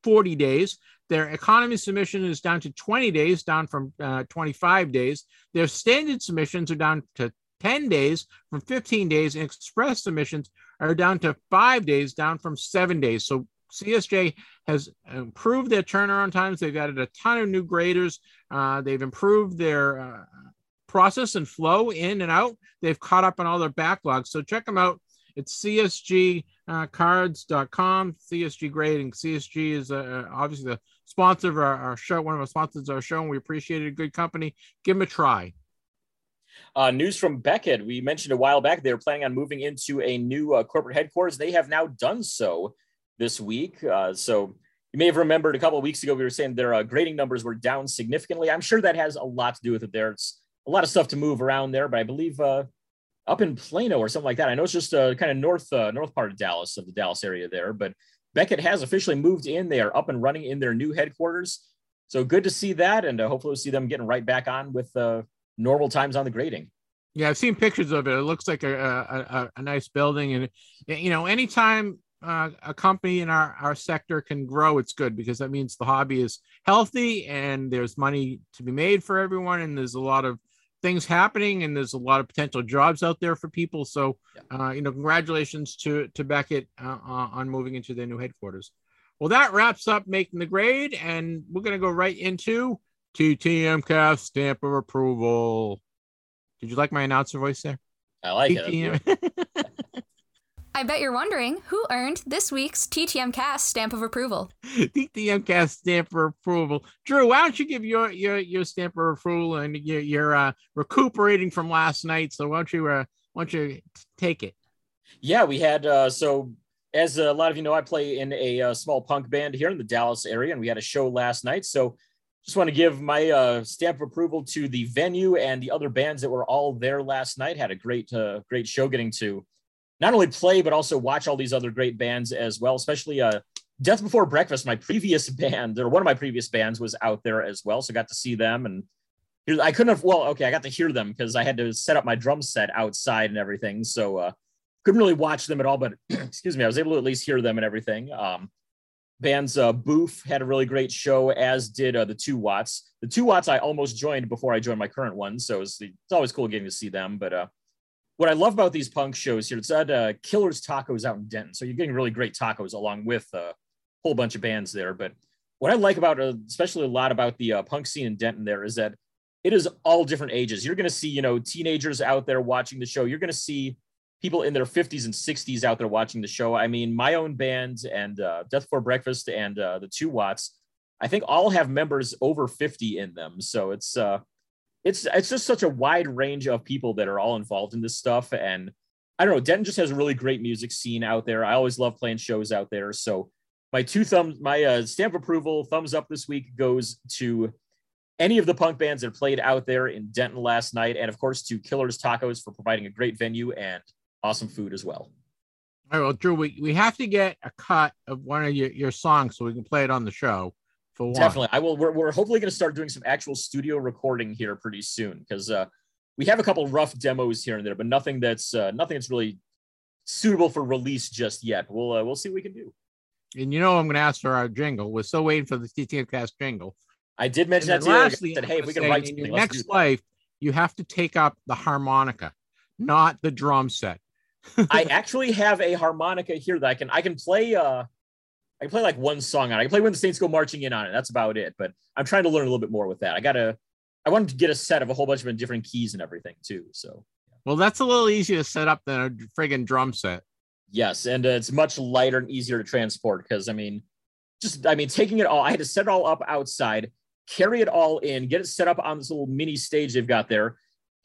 40 days. Their economy submission is down to 20 days, down from uh, 25 days. Their standard submissions are down to 10 days from 15 days, and express submissions are down to five days, down from seven days. So CSG has improved their turnaround times. They've added a ton of new graders. Uh, they've improved their uh, process and flow in and out. They've caught up on all their backlogs. So check them out. It's csgcards.com, CSG grading. CSG is uh, obviously the sponsor of our, our, show, one of our sponsors of our show, and we appreciate it. Good company. Give them a try.
Uh, news from Beckett. We mentioned a while back they were planning on moving into a new uh, corporate headquarters. They have now done so this week. Uh, so you may have remembered a couple of weeks ago we were saying their uh, grading numbers were down significantly. I'm sure that has a lot to do with it. There's a lot of stuff to move around there, but I believe uh, up in Plano or something like that. I know it's just uh, kind of north north part of Dallas, of the Dallas area there, but Beckett has officially moved in. They are up and running in their new headquarters. So good to see that, and uh, hopefully we'll see them getting right back on with uh, normal times on the grading.
Yeah, I've seen pictures of it. It looks like a a, a nice building, and you know, anytime uh, a company in our, our sector can grow, it's good because that means the hobby is healthy and there's money to be made for everyone, and there's a lot of things happening and there's a lot of potential jobs out there for people. So, uh, you know, congratulations to to Beckett uh, uh, on moving into their new headquarters. Well, that wraps up making the grade, and we're going to go right into TTMcast stamp of approval. Did you like my announcer voice there?
I like TTM. it.
I bet you're wondering who earned this week's TTM Cast stamp of approval.
TTM Cast stamp of approval. Drew, why don't you give your your your stamp of approval and you're, you're uh, recuperating from last night, so why don't you uh, why don't you take it?
Yeah, we had uh, so as a lot of you know, I play in a, a, uh, small punk band here in the Dallas area, and we had a show last night. So just want to give my uh, stamp of approval to the venue and the other bands that were all there last night. Had a great uh, great show getting to not only play but also watch all these other great bands as well, especially uh, Death Before Breakfast. My previous band, or one of my previous bands, was out there as well, so got to see them and. I couldn't have. Well, okay, I got to hear them because I had to set up my drum set outside and everything. So uh, couldn't really watch them at all, but excuse me, I was able to at least hear them and everything. Um, bands uh, Boof had a really great show, as did uh, the Two Watts. The Two Watts I almost joined before I joined my current one, so it's, it's always cool getting to see them. But uh, what I love about these punk shows here, it's at uh, Killers Tacos out in Denton. So you're getting really great tacos along with a whole bunch of bands there. But what I like about, uh, especially a lot about the uh, punk scene in Denton there is that it is all different ages. You're going to see, you know, teenagers out there watching the show. You're going to see people in their 50s and 60s out there watching the show. I mean, my own band and uh, Death for Breakfast and uh, the Two Watts, I think all have members over 50 in them. So it's uh, it's it's just such a wide range of people that are all involved in this stuff. And i don't know denton just has a really great music scene out there. I always love playing shows out there. So my two thumbs my uh, stamp approval thumbs up this week goes to any of the punk bands that played out there in denton last night. And of course to killers tacos for providing a great venue and awesome food as well.
All right well drew we, we have to get a cut of one of your, your songs so we can play it on the show
Definitely. I will. We're, we're hopefully going to start doing some actual studio recording here pretty soon because uh, we have a couple rough demos here and there, but nothing that's uh, nothing that's really suitable for release just yet. We'll uh, we'll see what we can do.
And you know, I'm going to ask for our jingle. We're still waiting for the TTM cast jingle.
I did mention
And
that
then
to you. I
lastly,
said, hey, if we can write
in your
something, let's do
next life, you have to take up the harmonica, not the drum set.
I actually have a harmonica here that I can I can play uh I can play like one song on it. I can play when the Saints go marching in on it. That's about it. But I'm trying to learn a little bit more with that. I gotta I wanted to get a set of a whole bunch of different keys and everything too. So
Well, that's a little easier to set up than a friggin' drum set.
yes, and uh, it's much lighter and easier to transport because I mean, just I mean, taking it all, I had to set it all up outside, carry it all in, get it set up on this little mini stage they've got there,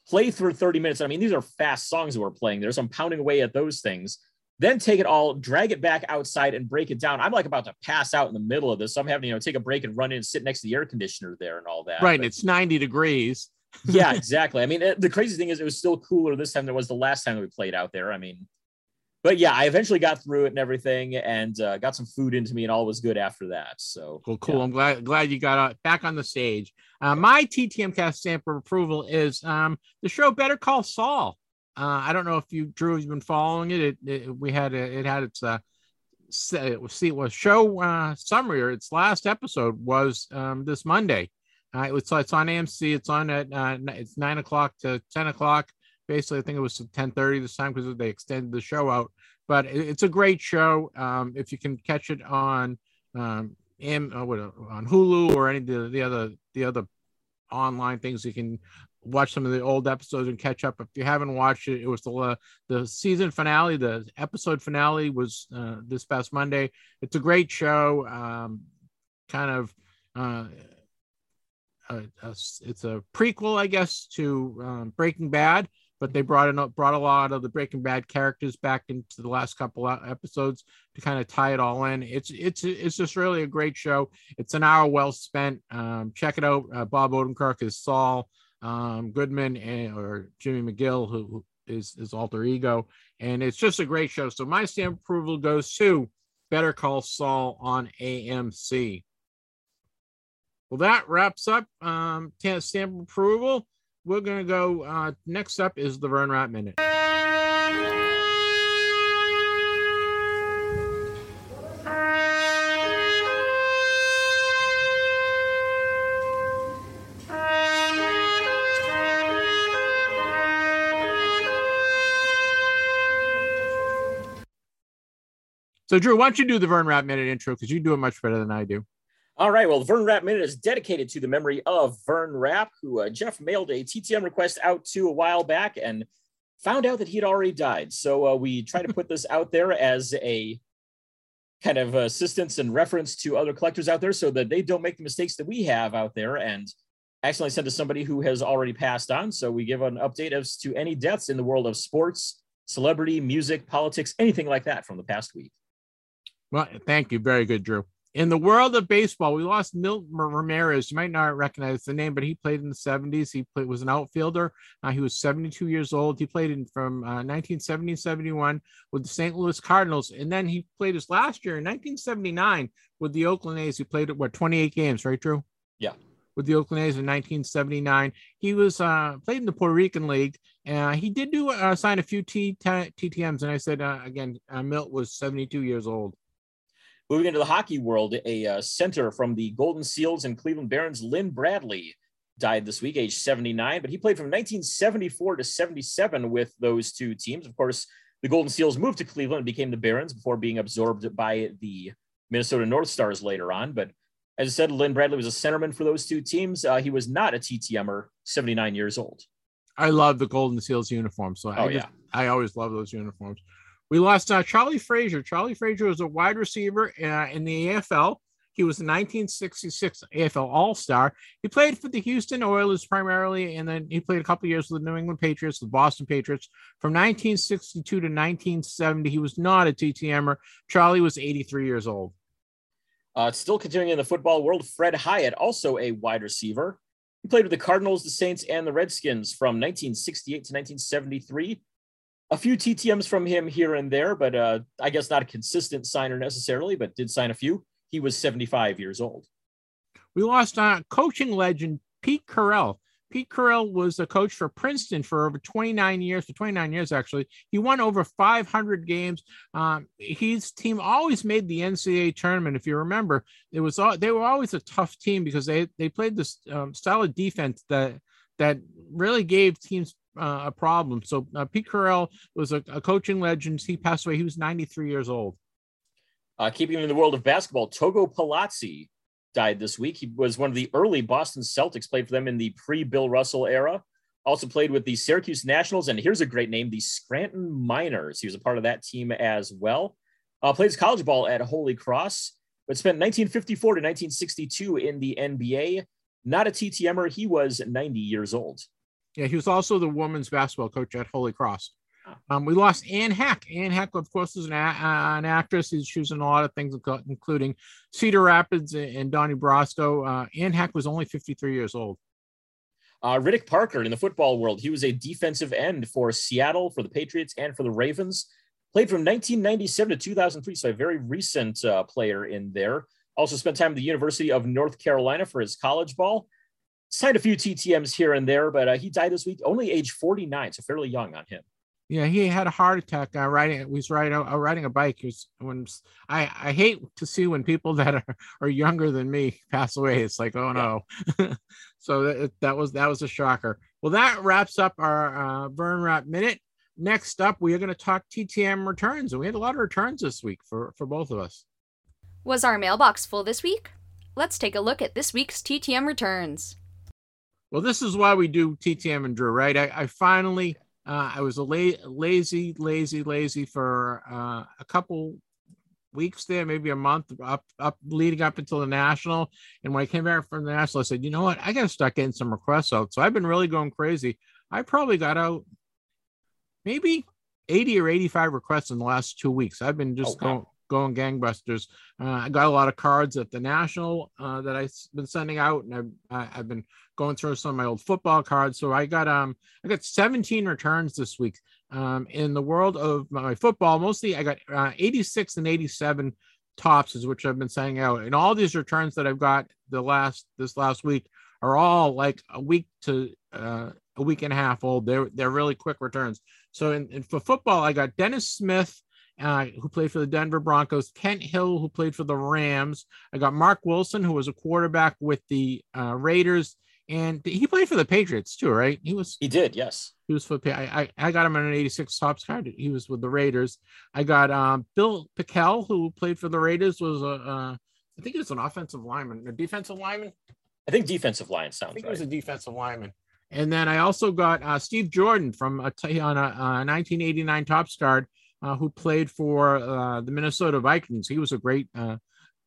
play through 30 minutes. I mean, these are fast songs that we're playing there, so I'm pounding away at those things. Then take it all, drag it back outside, and break it down. I'm like about to pass out in the middle of this. So I'm having to, you know, take a break and run in and sit next to the air conditioner there and all that.
Right.
But-
It's 90 degrees.
yeah, exactly. I mean, it, the crazy thing is, it was still cooler this time than it was the last time we played out there. I mean, but yeah, I eventually got through it and everything, and uh, got some food into me, and all was good after that. So
Cool, cool.
yeah.
I'm glad glad you got uh, back on the stage. Uh, my TTM cast stamp of approval is um, the show Better Call Saul. Uh, I don't know if you Drew You've been following it. It, it we had a, it had its uh, it was see it was show uh, summary or its last episode was um, this Monday. Uh, it was it's on AMC. It's on at uh, it's nine o'clock to ten o'clock. Basically, I think it was ten thirty this time because they extended the show out. But it- it's a great show. Um, if you can catch it on um, uh, what, on Hulu or any of the, the other the other online things, you can watch some of the old episodes and catch up. If you haven't watched it, it was the uh, the season finale, the episode finale was uh, this past Monday. It's a great show. Um, kind of. Uh, uh, uh, it's a prequel, I guess, to um, Breaking Bad, but they brought in brought a lot of the Breaking Bad characters back into the last couple episodes to kind of tie it all in. It's it's it's just really a great show. It's an hour well spent. Um, check it out. Uh, Bob Odenkirk is Saul um, Goodman and or Jimmy McGill, who is his alter ego, and it's just a great show. So my stamp approval goes to Better Call Saul on AMC. Well, that wraps up um, ta- stamp approval. We're going to go. Uh, next up is the Vern Rapp Minute. So, Drew, why don't you do the Vern Rapp Minute intro because you do it much better than I do.
All right. Well, the Vern Rapp Minute is dedicated to the memory of Vern Rapp, who uh, Jeff mailed a TTM request out to a while back and found out that he had already died. So uh, we try to put this out there as a kind of assistance and reference to other collectors out there so that they don't make the mistakes that we have out there and accidentally send to somebody who has already passed on. So we give an update as to any deaths in the world of sports, celebrity, music, politics, anything like that from the past week.
Well, thank you. Very good, Drew. In the world of baseball, we lost Milt Ramirez. You might not recognize the name, but he played in the 70s. He played, was an outfielder. Uh, he was 72 years old. He played in from uh, 1970 71 with the St. Louis Cardinals. And then he played his last year in 1979 with the Oakland A's. He played, what, 28 games, right, Drew?
Yeah.
With the Oakland A's in 1979. He was uh, played in the Puerto Rican League. Uh, he did do uh, sign a few T- TTMs. And I said, uh, again, uh, Milt was 72 years old.
Moving into the hockey world, a uh, center from the Golden Seals and Cleveland Barons, Lynn Bradley, died this week, age 79, but he played from 1974 to 77 with those two teams. Of course, the Golden Seals moved to Cleveland and became the Barons before being absorbed by the Minnesota North Stars later on. But as I said, Lynn Bradley was a centerman for those two teams. Uh, he was not a TTMer, 79 years old.
I love the Golden Seals uniform. So
Oh,
just,
yeah.
I always love those uniforms. We lost uh, Charlie Frazier. Charlie Frazier was a wide receiver uh, in the AFL. He was a 1966 AFL All Star. He played for the Houston Oilers primarily, and then he played a couple years with the New England Patriots, the Boston Patriots. From 1962 to 1970, he was not a TTMer. Charlie was 83 years old.
Uh, still continuing in the football world, Fred Hyatt, also a wide receiver. He played with the Cardinals, the Saints, and the Redskins from 1968 to 1973. A few TTMs from him here and there, but uh, I guess not a consistent signer necessarily, but did sign a few. He was 75 years old.
We lost uh, coaching legend Pete Carril. Pete Carril was a coach for Princeton for over 29 years, for 29 years actually. He won over 500 games. Um, his team always made the NCAA tournament. If you remember, it was all, they were always a tough team because they they played this um, solid defense that that really gave teams a problem. So uh, Pete Carril was a, a, coaching legend. He passed away. He was 93 years old.
Uh, keeping in the world of basketball, Togo Palazzi died this week. He was one of the early Boston Celtics, played for them in the pre Bill Russell era. Also played with the Syracuse Nationals, and here's a great name, the Scranton Miners. He was a part of that team as well. Uh, plays college ball at Holy Cross, but spent 1954 to 1962 in the NBA. Not a TTMer, he was 90 years old.
Yeah, he was also the women's basketball coach at Holy Cross. Um, we lost Anne Heche. Anne Heche, of course, is an, a- an actress. She was in a lot of things, including Cedar Rapids and Donnie Brasco. Uh, Anne Heche was only 53 years old.
Uh, Riddick Parker in the football world, he was a defensive end for Seattle, for the Patriots, and for the Ravens. Played from 1997 to 2003, so a very recent uh, player in there. Also spent time at the University of North Carolina for his college ball. Signed a few TTMs here and there, but uh, he died this week, only age 49, so fairly young on him.
Yeah, he had a heart attack uh, riding. He was riding uh, riding a bike. He was, when I I hate to see when people that are, are younger than me pass away. It's like oh no. So that that was that was a shocker. Well, that wraps up our uh, Vern Rapp minute. Next up, we are going to talk TTM returns, and we had a lot of returns this week for for both of us.
Was our mailbox full this week? Let's take a look at this week's TTM returns.
Well, this is why we do TTM and Drew, right? I, I finally uh, I was a la- lazy, lazy, lazy for uh, a couple weeks there, maybe a month up, up leading up until the national. And when I came back from the national, I said, you know what, I got to start getting some requests out. So I've been really going crazy. I probably got out maybe 80 or 85 requests in the last two weeks. I've been just oh, wow. going, going gangbusters. Uh, I got a lot of cards at the national uh, that I've been sending out, and I've, I've been going through some of my old football cards. So I got um I got 17 returns this week. Um, in the world of my football, mostly I got uh, 86 and 87 Topps, is which I've been sending out, and all these returns that I've got the last this last week are all like a week to uh, a week and a half old. They're they're really quick returns. So in, in for football, I got Dennis Smith. Uh, who played for the Denver Broncos, Kent Hill, who played for the Rams. I got Marc Wilson, who was a quarterback with the uh, Raiders, and he played for the Patriots too, right? He was.
He did, yes.
He was for. I I, I got him on an '86 Topps card. He was with the Raiders. I got um, Bill Pickel, who played for the Raiders, was a. Uh, I think he was an offensive lineman, a defensive lineman.
I think defensive line sounds. I
think
right.
he was a defensive lineman. And then I also got uh, Steve Jordan from a t- on a, a 1989 Topps card, uh, who played for uh, the Minnesota Vikings. He was a great, uh,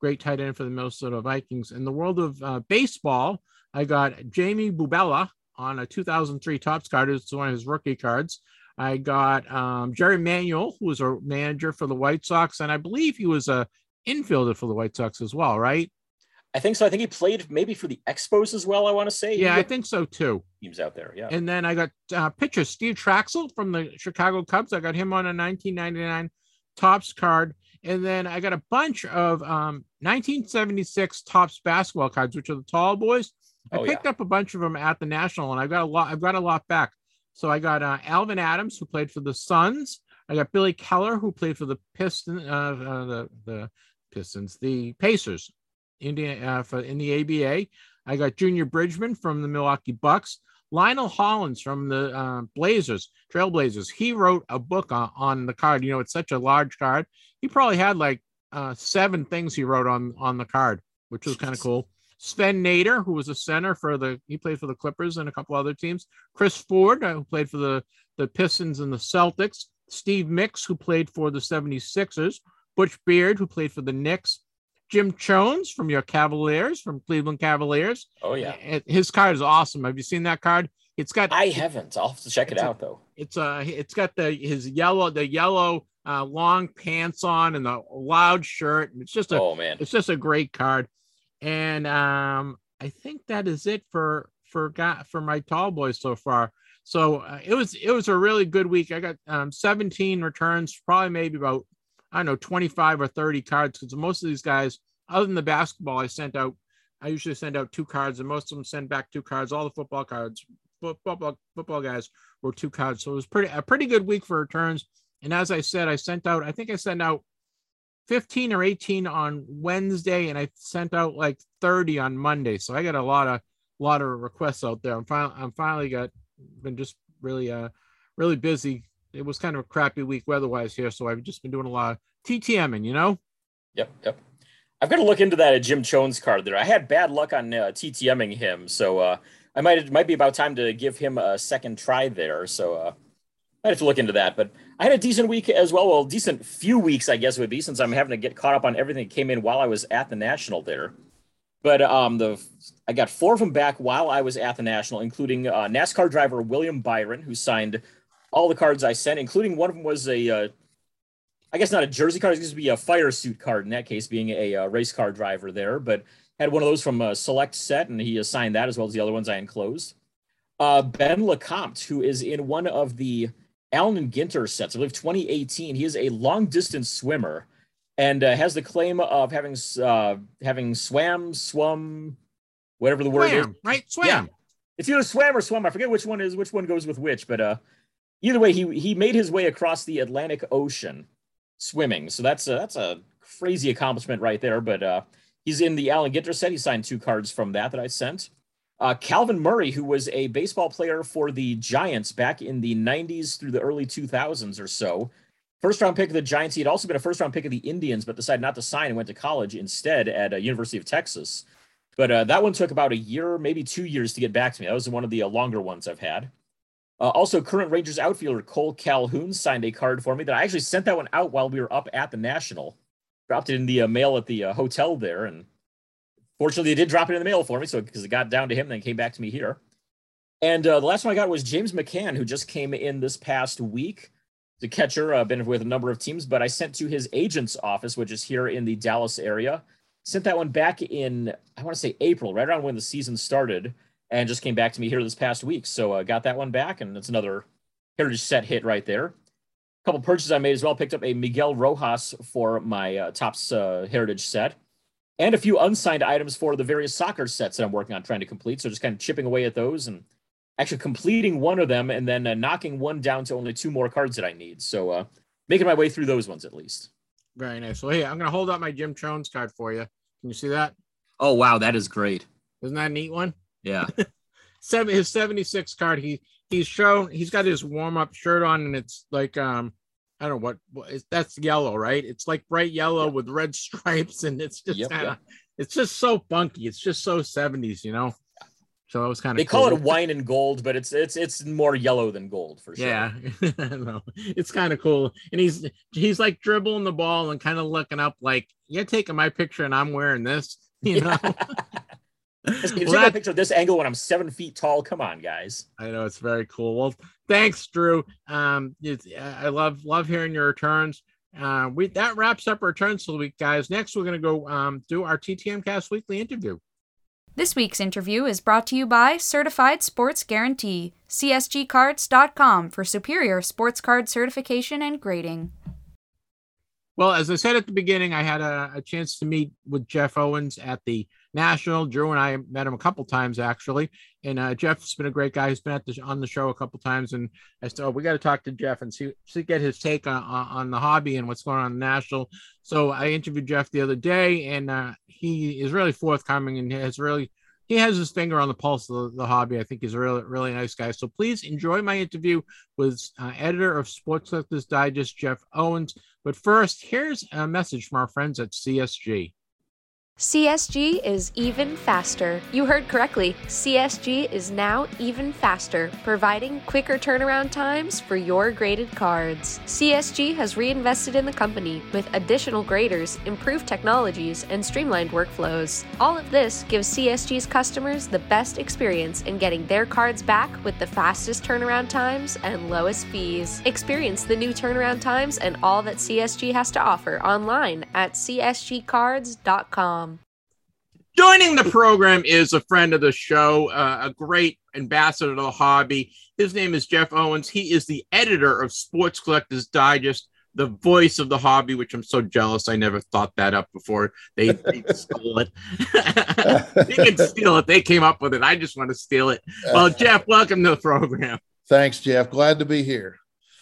great tight end for the Minnesota Vikings. In the world of uh, baseball, I got Jaime Bubela on a 2003 Topps card. It's one of his rookie cards. I got um, Jerry Manuel, who was a manager for the White Sox, and I believe he was a infielder for the White Sox as well, right?
I think so. I think he played maybe for the Expos as well. I want to say.
Yeah, I think so too.
Teams out there, yeah.
And then I got uh, pitcher Steve Trachsel from the Chicago Cubs. I got him on a 1999 Topps card, and then I got a bunch of um, 1976 Topps basketball cards, which are the tall boys. I oh, picked yeah. up a bunch of them at the national, and I've got a lot. I've got a lot back. So I got uh, Alvan Adams, who played for the Suns. I got Billy Keller, who played for the Pistons, uh, uh, the the Pistons, the Pacers, Indiana uh, for, in the ABA. I got Junior Bridgeman from the Milwaukee Bucks. Lionel Hollins from the uh, Blazers, Trailblazers. He wrote a book on, on the card. You know, it's such a large card. He probably had like uh, seven things he wrote on on the card, which was kind of cool. Sven Nater, who was a center for the, he played for the Clippers and a couple other teams. Chris Ford, uh, who played for the, the Pistons and the Celtics. Steve Mix, who played for the 76ers. Butch Beard, who played for the Knicks. Jim Chones from your Cavaliers, from Cleveland Cavaliers.
Oh, yeah.
His card is awesome. Have you seen that card? It's got.
I haven't. I'll have to check it out, though.
It's uh, it's got the his yellow, the yellow uh, long pants on and the loud shirt. It's just a,
oh man,
it's just a great card. And um, I think that is it for for got for my tall boys so far. So uh, it was it was a really good week. I got um, 17 returns, probably maybe about I don't know 25 or 30 cards because most of these guys, other than the basketball, I sent out I usually send out two cards, and most of them send back two cards. All the football cards, football football guys were two cards, so it was pretty a pretty good week for returns. And as I said, I sent out. I think I sent out 15 or 18 on Wednesday, and I sent out like 30 on Monday. So I got a lot of lot of requests out there. I'm finally I'm finally got been just really uh really busy. It was kind of a crappy week weather-wise here, so I've just been doing a lot of TTMing, you know.
Yep, yep. I've got to look into that at Jim Chones' card there. I had bad luck on uh, TTMing him, so uh, I might it might be about time to give him a second try there. So uh, I have to look into that. But I had a decent week as well. Well, decent few weeks, I guess would be, since I'm having to get caught up on everything that came in while I was at the national there. But um, the I got four of them back while I was at the national, including uh, NASCAR driver William Byron, who signed all the cards I sent, including one of them was a, uh, I guess not a jersey card, it's going to be a fire suit card in that case, being a, a, uh, race car driver there. But had one of those from a select set, and he assigned that as well as the other ones I enclosed. Uh, ben Lecomte, who is in one of the Allen and Ginter sets, I believe 2018. He is a long distance swimmer and uh, has the claim of having uh, having swam, swum, whatever the word
swam,
is.
Right, swam.
Yeah. It's either swam or swum. I forget which one is which one goes with which, but uh, either way, he he made his way across the Atlantic Ocean swimming. So that's a, that's a crazy accomplishment right there. But uh, he's in the Allen Ginter set. He signed two cards from that that I sent. Uh, Calvin Murray, who was a baseball player for the Giants back in the 90s through the early 2000s or so. First round pick of the Giants. He had also been a first round pick of the Indians, but decided not to sign and went to college instead at uh, University of Texas. But uh, that one took about a year, maybe two years to get back to me. That was one of the uh, longer ones I've had. Uh, also, current Rangers outfielder Kole Calhoun signed a card for me that I actually sent that one out while we were up at the National. Dropped it in the uh, mail at the uh, hotel there, and fortunately, they did drop it in the mail for me. So because it got down to him, then came back to me here. And uh, the last one I got was James McCann, who just came in this past week. The catcher, uh, been with a number of teams, but I sent to his agent's office, which is here in the Dallas area. Sent that one back in, I want to say April, right around when the season started and just came back to me here this past week. So uh, got that one back, and it's another Heritage set hit right there. A couple purchases I made as well. Picked up a Miguel Rojas for my uh, Topps uh, Heritage set, and a few unsigned items for the various soccer sets that I'm working on trying to complete. So just kind of chipping away at those and actually completing one of them, and then uh, knocking one down to only two more cards that I need. So uh, making my way through those ones at least.
Very nice. Well, hey, I'm gonna hold up my Jim Chones card for you. Can you see that?
Oh wow, that is great.
Isn't that a neat one?
Yeah.
Seven his 76 card. He he's shown he's got his warm-up shirt on and it's like um I don't know what, that's yellow, right? It's like bright yellow yeah. with red stripes, and it's just yep, kind of yep. it's just so funky. It's just so 70s, you know. So it was kind of
they cool. call it wine and gold, but it's it's it's more yellow than gold for sure.
Yeah, no, it's kind of cool. And he's he's like dribbling the ball and kind of looking up like you're taking my picture and I'm wearing this, you know.
Well, that, a picture of this angle when I'm seven feet tall. Come on, guys.
I know it's very cool. Well, thanks, Drew. Um, I love love hearing your returns. Uh, we that wraps up our returns for the week, guys. Next, we're gonna go um, do our TTM Cast weekly interview.
This week's interview is brought to you by Certified Sports Guarantee, CSGCards.com for superior sports card certification and grading.
Well, as I said at the beginning, I had a, a chance to meet with Jeff Owens at the National. Drew and I met him a couple times actually, and uh, Jeff's been a great guy. He's been at the, on the show a couple times, and I said, "Oh, we got to talk to Jeff and see, see get his take on, on the hobby and what's going on in National." So I interviewed Jeff the other day, and uh, he is really forthcoming and has really he has his finger on the pulse of the, the, hobby. I think he's a really, really nice guy. So please enjoy my interview with uh, editor of Sports Collectors Digest, Jeff Owens. But first, here's a message from our friends at CSG.
CSG is even faster. You heard correctly. CSG is now even faster, providing quicker turnaround times for your graded cards. CSG has reinvested in the company with additional graders, improved technologies, and streamlined workflows. All of this gives CSG's customers the best experience in getting their cards back with the fastest turnaround times and lowest fees. Experience the new turnaround times and all that CSG has to offer online at csgcards.com.
Joining the program is a friend of the show, uh, a great ambassador to the hobby. His name is Jeff Owens. He is the editor of Sports Collectors Digest. the voice of the hobby, which I'm so jealous. I never thought that up before they, they stole it. they can steal it. They came up with it. I just want to steal it. Well, Jeff, welcome to the program.
Thanks, Jeff. Glad to be here.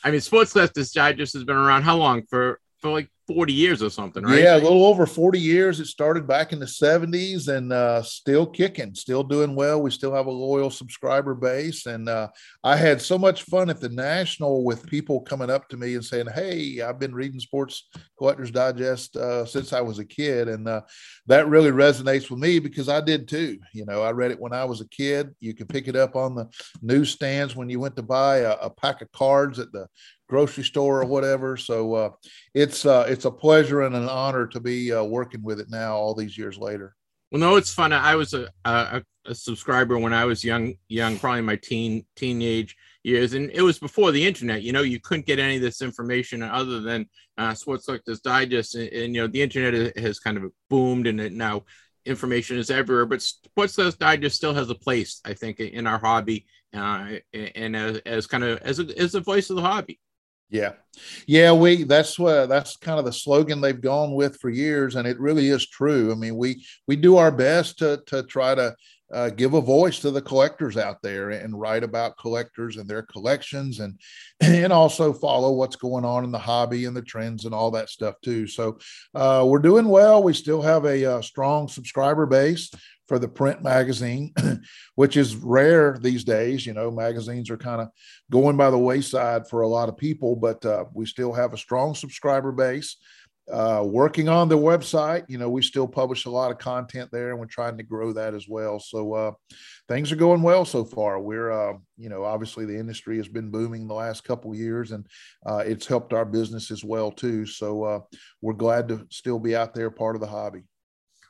I mean, Sports Collectors Digest has been around how long? For for like 40 years or something, right?
Yeah, a little over 40 years. It started back in the 70s and uh, still kicking, still doing well. We still have a loyal subscriber base. And uh, I had so much fun at the National with people coming up to me and saying, Hey, I've been reading Sports Collectors Digest uh, since I was a kid. And uh, that really resonates with me because I did too. You know, I read it when I was a kid. You could pick it up on the newsstands when you went to buy a, a pack of cards at the grocery store or whatever. So uh, it's uh, it's a pleasure and an honor to be uh, working with it now, all these years later.
Well, no, it's fun. I was a, a, a subscriber when I was young, young, probably my teen teenage years, and it was before the internet. You know, you couldn't get any of this information other than uh, Sports Collectors Digest, and, and, you know, the internet has kind of boomed, and it now information is everywhere. But Sports Collectors Digest still has a place, I think, in our hobby, uh, and as, as kind of as a, as a voice of the hobby.
Yeah. Yeah, we that's what that's kind of the slogan they've gone with for years and it really is true. I mean, we we do our best to to try to uh, give a voice to the collectors out there and write about collectors and their collections and and also follow what's going on in the hobby and the trends and all that stuff too so uh, we're doing well we still have a, a uh, strong subscriber base for the print magazine, which is rare these days. You know, magazines are kind of going by the wayside for a lot of people, but uh, we still have a strong subscriber base. Uh, working on the website, you know, we still publish a lot of content there, and we're trying to grow that as well. So uh, things are going well so far. We're, uh, you know, obviously the industry has been booming the last couple years, and uh, it's helped our business as well too. So uh, we're glad to still be out there, part of the hobby.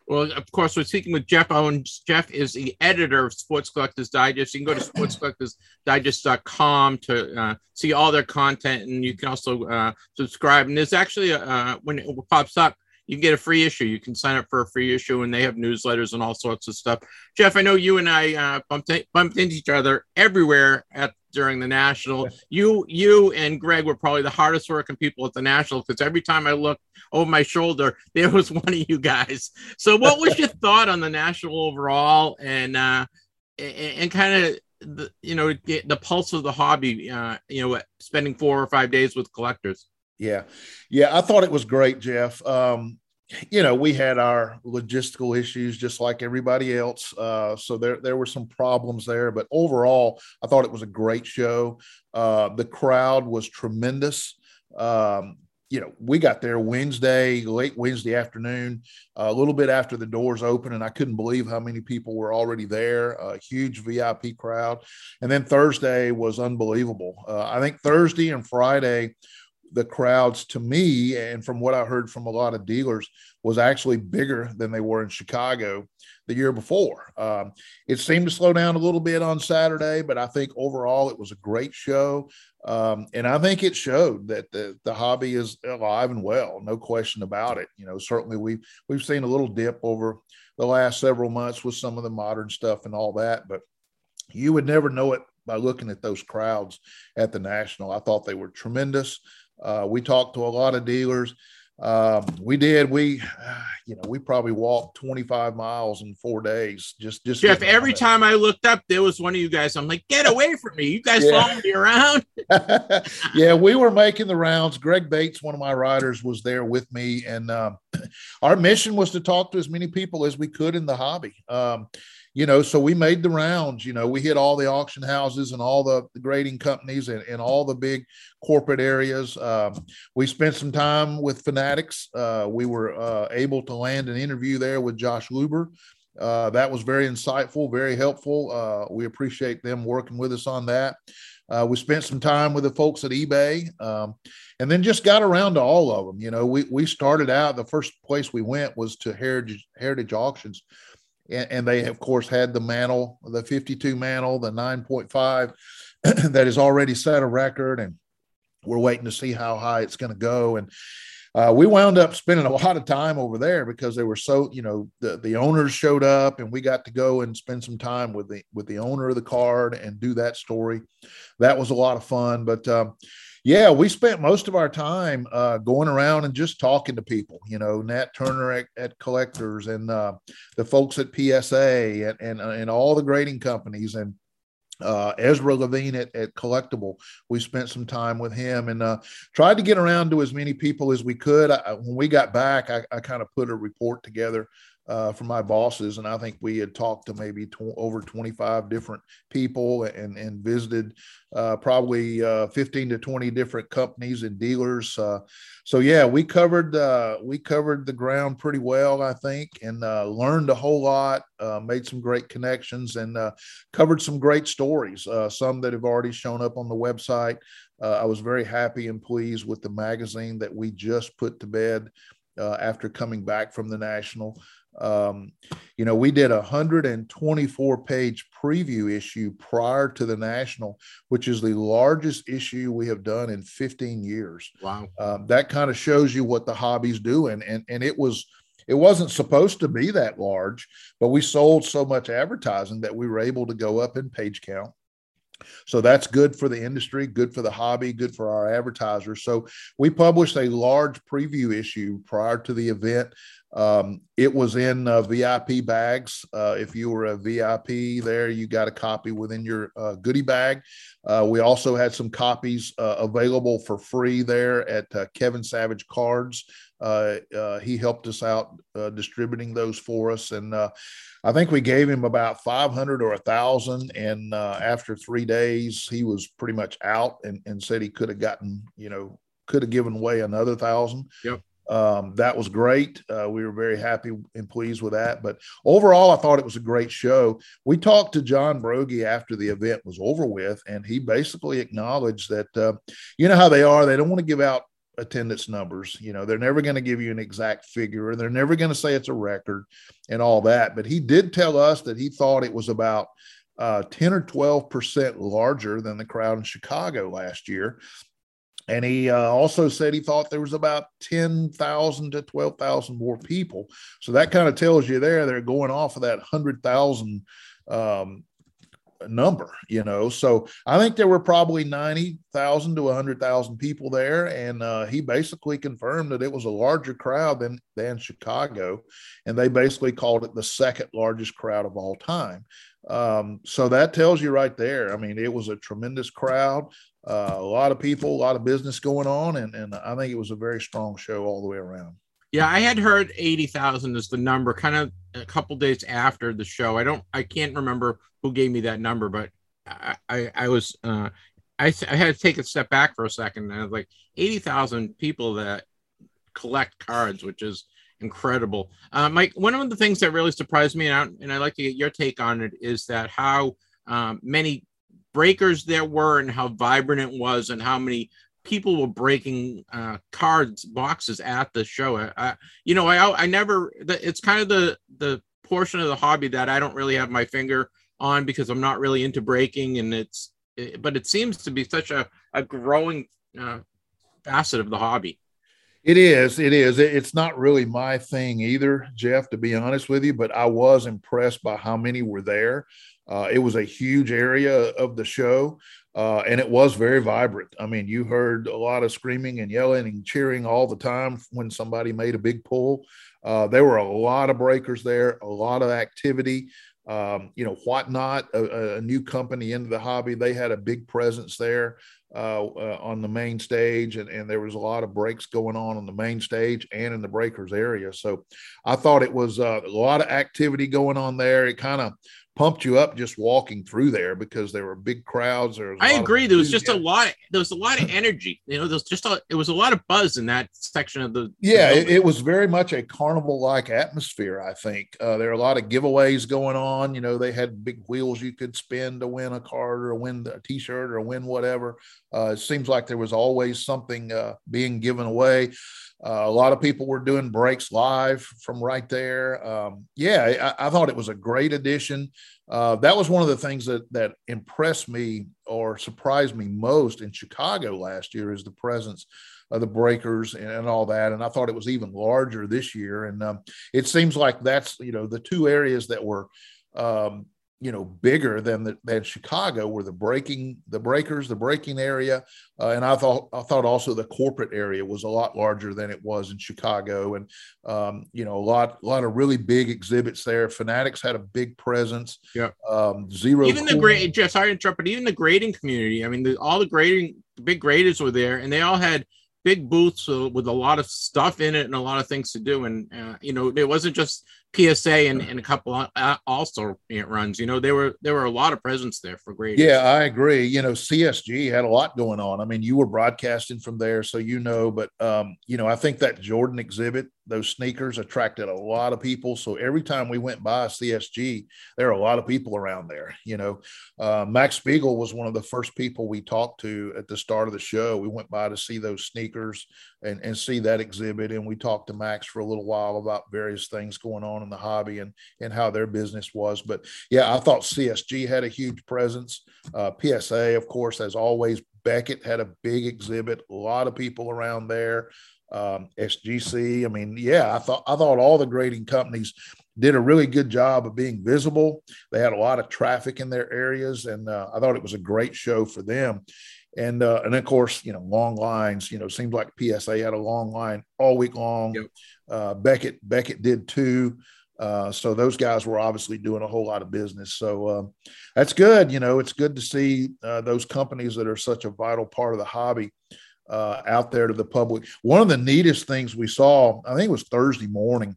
Well, of course, we're speaking with Jeff Owens. Jeff is the editor of Sports Collectors Digest. You can go to sportscollectorsdigest.com to uh, see all their content, and you can also uh, subscribe. And there's actually, a, uh, when it pops up, you can get a free issue. You can sign up for a free issue, and they have newsletters and all sorts of stuff. Jeff, I know you and I uh, bumped, bumped into each other everywhere at during the national. You, you, and Greg were probably the hardest working people at the national because every time I looked over my shoulder, there was one of you guys. So, what was your thought on the national overall, and uh, and, and kind of the you know the pulse of the hobby? Uh, you know, spending four or five days with collectors.
Yeah, yeah, I thought it was great, Jeff. Um, you know, we had our logistical issues just like everybody else. Uh, so there, there were some problems there, but overall, I thought it was a great show. Uh, the crowd was tremendous. Um, you know, we got there Wednesday, late Wednesday afternoon, a little bit after the doors open, and I couldn't believe how many people were already there. A huge VIP crowd, and then Thursday was unbelievable. Uh, I think Thursday and Friday the crowds to me and from what i heard from a lot of dealers was actually bigger than they were in chicago the year before. Um, it seemed to slow down a little bit on saturday but i think overall it was a great show. Um, and i think it showed that the, the hobby is alive and well no question about it. You know certainly we've we've seen a little dip over the last several months with some of the modern stuff and all that but you would never know it by looking at those crowds at the national. I thought they were tremendous uh, we talked to a lot of dealers. Um, we did. We, you know, we probably walked 25 miles in four days. Just, just
Jeff. Every time I looked up, there was one of you guys. I'm like, get away from me! You guys yeah. following me around.
yeah, we were making the rounds. Greg Bates, one of my riders, was there with me, and um, our mission was to talk to as many people as we could in the hobby. Um, you know, so we made the rounds. You know, we hit all the auction houses and all the, grading companies and, and all the big corporate areas. Um, we spent some time with Fanatics. Uh, we were uh, able to land an interview there with Josh Luber. Uh, that was very insightful, very helpful. Uh, we appreciate them working with us on that. Uh, we spent some time with the folks at eBay, um, and then just got around to all of them. You know, we we started out. The first place we went was to Heritage Heritage Auctions and, and they of course had the mantle, the 52 mantle, the 9.5 that has already set a record, and we're waiting to see how high it's going to go. And uh, we wound up spending a lot of time over there because they were so, you know, the, the owners showed up and we got to go and spend some time with the with the owner of the card and do that story. That was a lot of fun. But um, Yeah, we spent most of our time uh, going around and just talking to people. You know, Nat Turner at, at Collectors and uh, the folks at PSA and, and and all the grading companies and uh, Ezra Levine at, at Collectable. We spent some time with him and uh, tried to get around to as many people as we could. I, when we got back, I, I kind of put a report together uh, from my bosses, and I think we had talked to maybe tw- over 25 different people and and visited uh, probably uh, 15 to 20 different companies and dealers. Uh, so yeah, we covered uh, we covered the ground pretty well, I think, and uh, learned a whole lot. made some great connections and covered some great stories. some that have already shown up on the website. I was very happy and pleased with the magazine that we just put to bed. After coming back from the national. Um, you know, we did a 124 page preview issue prior to the national, which is the largest issue we have done in 15 years.
Wow.
Um, that kind of shows you what the hobby's doing. And, and it was, it wasn't supposed to be that large, but we sold so much advertising that we were able to go up in page count. So that's good for the industry, good for the hobby, good for our advertisers. So we published a large preview issue prior to the event. Um, it was in uh, VIP bags. Uh, if you were a VIP there, you got a copy within your uh, goodie bag. Uh, we also had some copies uh, available for free there at uh, Kevin Savage Cards. He helped us out distributing those for us. And I think we gave him about 500 or a thousand. And after three days, he was pretty much out and, and said he could have gotten, you know, could have given away another thousand.
Yep.
Um, that was great. Uh, we were very happy and pleased with that. But overall, I thought it was a great show. We talked to John Broggi after the event was over with, and he basically acknowledged that, uh, you know how they are, they don't want to give out attendance numbers. You know, they're never going to give you an exact figure, and they're never going to say it's a record and all that. But he did tell us that he thought it was about uh, 10 or 12% larger than the crowd in Chicago last year. And he uh, also said he thought there was about 10,000 to 12,000 more people. So that kind of tells you there they're going off of that 100,000 um, number, you know. So I think there were probably 90,000 to 100,000 people there. And uh, he basically confirmed that it was a larger crowd than, than Chicago. And they basically called it the second largest crowd of all time. Um, so that tells you right there. I mean, it was a tremendous crowd, uh, a lot of people, a lot of business going on, and, and I think it was a very strong show all the way around.
Yeah, I had heard eighty thousand is the number, kind of a couple days after the show. I don't, I can't remember who gave me that number, but I, I, I was, uh, I, I had to take a step back for a second, and I was like, eighty thousand people that collect cards, which is incredible. Uh, Mike, one of the things that really surprised me, and, I, and I'd like to get your take on it, is that how um, many breakers there were and how vibrant it was and how many people were breaking uh, cards boxes at the show. I, you know, I I never. It's kind of the the portion of the hobby that I don't really have my finger on because I'm not really into breaking, and it's. It, but it seems to be such a a growing uh, facet of the hobby.
It is. It is. It's not really my thing either, Jeff, to be honest with you, but I was impressed by how many were there. Uh, it was a huge area of the show, uh, and it was very vibrant. I mean, you heard a lot of screaming and yelling and cheering all the time when somebody made a big pull. Uh, there were a lot of breakers there, a lot of activity. Um, you know, Whatnot, a, a, new company into the hobby, they had a big presence there uh, uh, on the main stage, and, and there was a lot of breaks going on on the main stage and in the breakers area. So I thought it was uh, a lot of activity going on there. It kind of pumped you up just walking through there because there were big crowds. There
I agree. There was just a lot. Of, there was a lot of energy. You know, there was just a, it was a lot of buzz in that section of the.
Yeah, the it, it, was very much a carnival like atmosphere. I think uh, there are a lot of giveaways going on. You know, they had big wheels you could spin to win a card or win a T-shirt or win whatever. Uh, it seems like there was always something uh, being given away. Uh, a lot of people were doing breaks live from right there. Um, yeah, I, I, thought it was a great addition. Uh, that was one of the things that that impressed me or surprised me most in Chicago last year is the presence of the breakers and, and all that. And I thought it was even larger this year. And um, it seems like that's you know the two areas that were um, you know bigger than the, than Chicago were the breaking the breakers the breaking area. Uh, and I thought I thought also the corporate area was a lot larger than it was in Chicago. And um, you know a lot a lot of really big exhibits there. Fanatics had a big presence.
Yeah
um, zero
even cool. the great just sorry to interrupt but even the grading community I mean the, all the grading the big graders were there and they all had big booths uh, with a lot of stuff in it and a lot of things to do. And uh, you know, it wasn't just PSA and, and a couple uh, also runs. You know, there were there were a lot of presence there for great.
Yeah, I agree. You know, CSG had a lot going on. I mean, you were broadcasting from there, so you know. But um, you know, I think that Jordan exhibit those sneakers attracted a lot of people. So every time we went by CSG, there are a lot of people around there. You know, uh, Max Spiegel was one of the first people we talked to at the start of the show. We went by to see those sneakers and, and see that exhibit. And we talked to Max for a little while about various things going on in the hobby and, and how their business was. But yeah, I thought CSG had a huge presence. Uh, PSA, of course, as always, Beckett had a big exhibit, a lot of people around there um, SGC. I mean, yeah, I thought I thought all the grading companies did a really good job of being visible. They had a lot of traffic in their areas, and uh, I thought it was a great show for them. And uh, and of course, you know, long lines. You know, seems like PSA had a long line all week long. Yep. Uh, Beckett Beckett did too. Uh, so those guys were obviously doing a whole lot of business. So um, that's good. You know, it's good to see uh, those companies that are such a vital part of the hobby uh, out there to the public. One of the neatest things we saw, I think it was Thursday morning,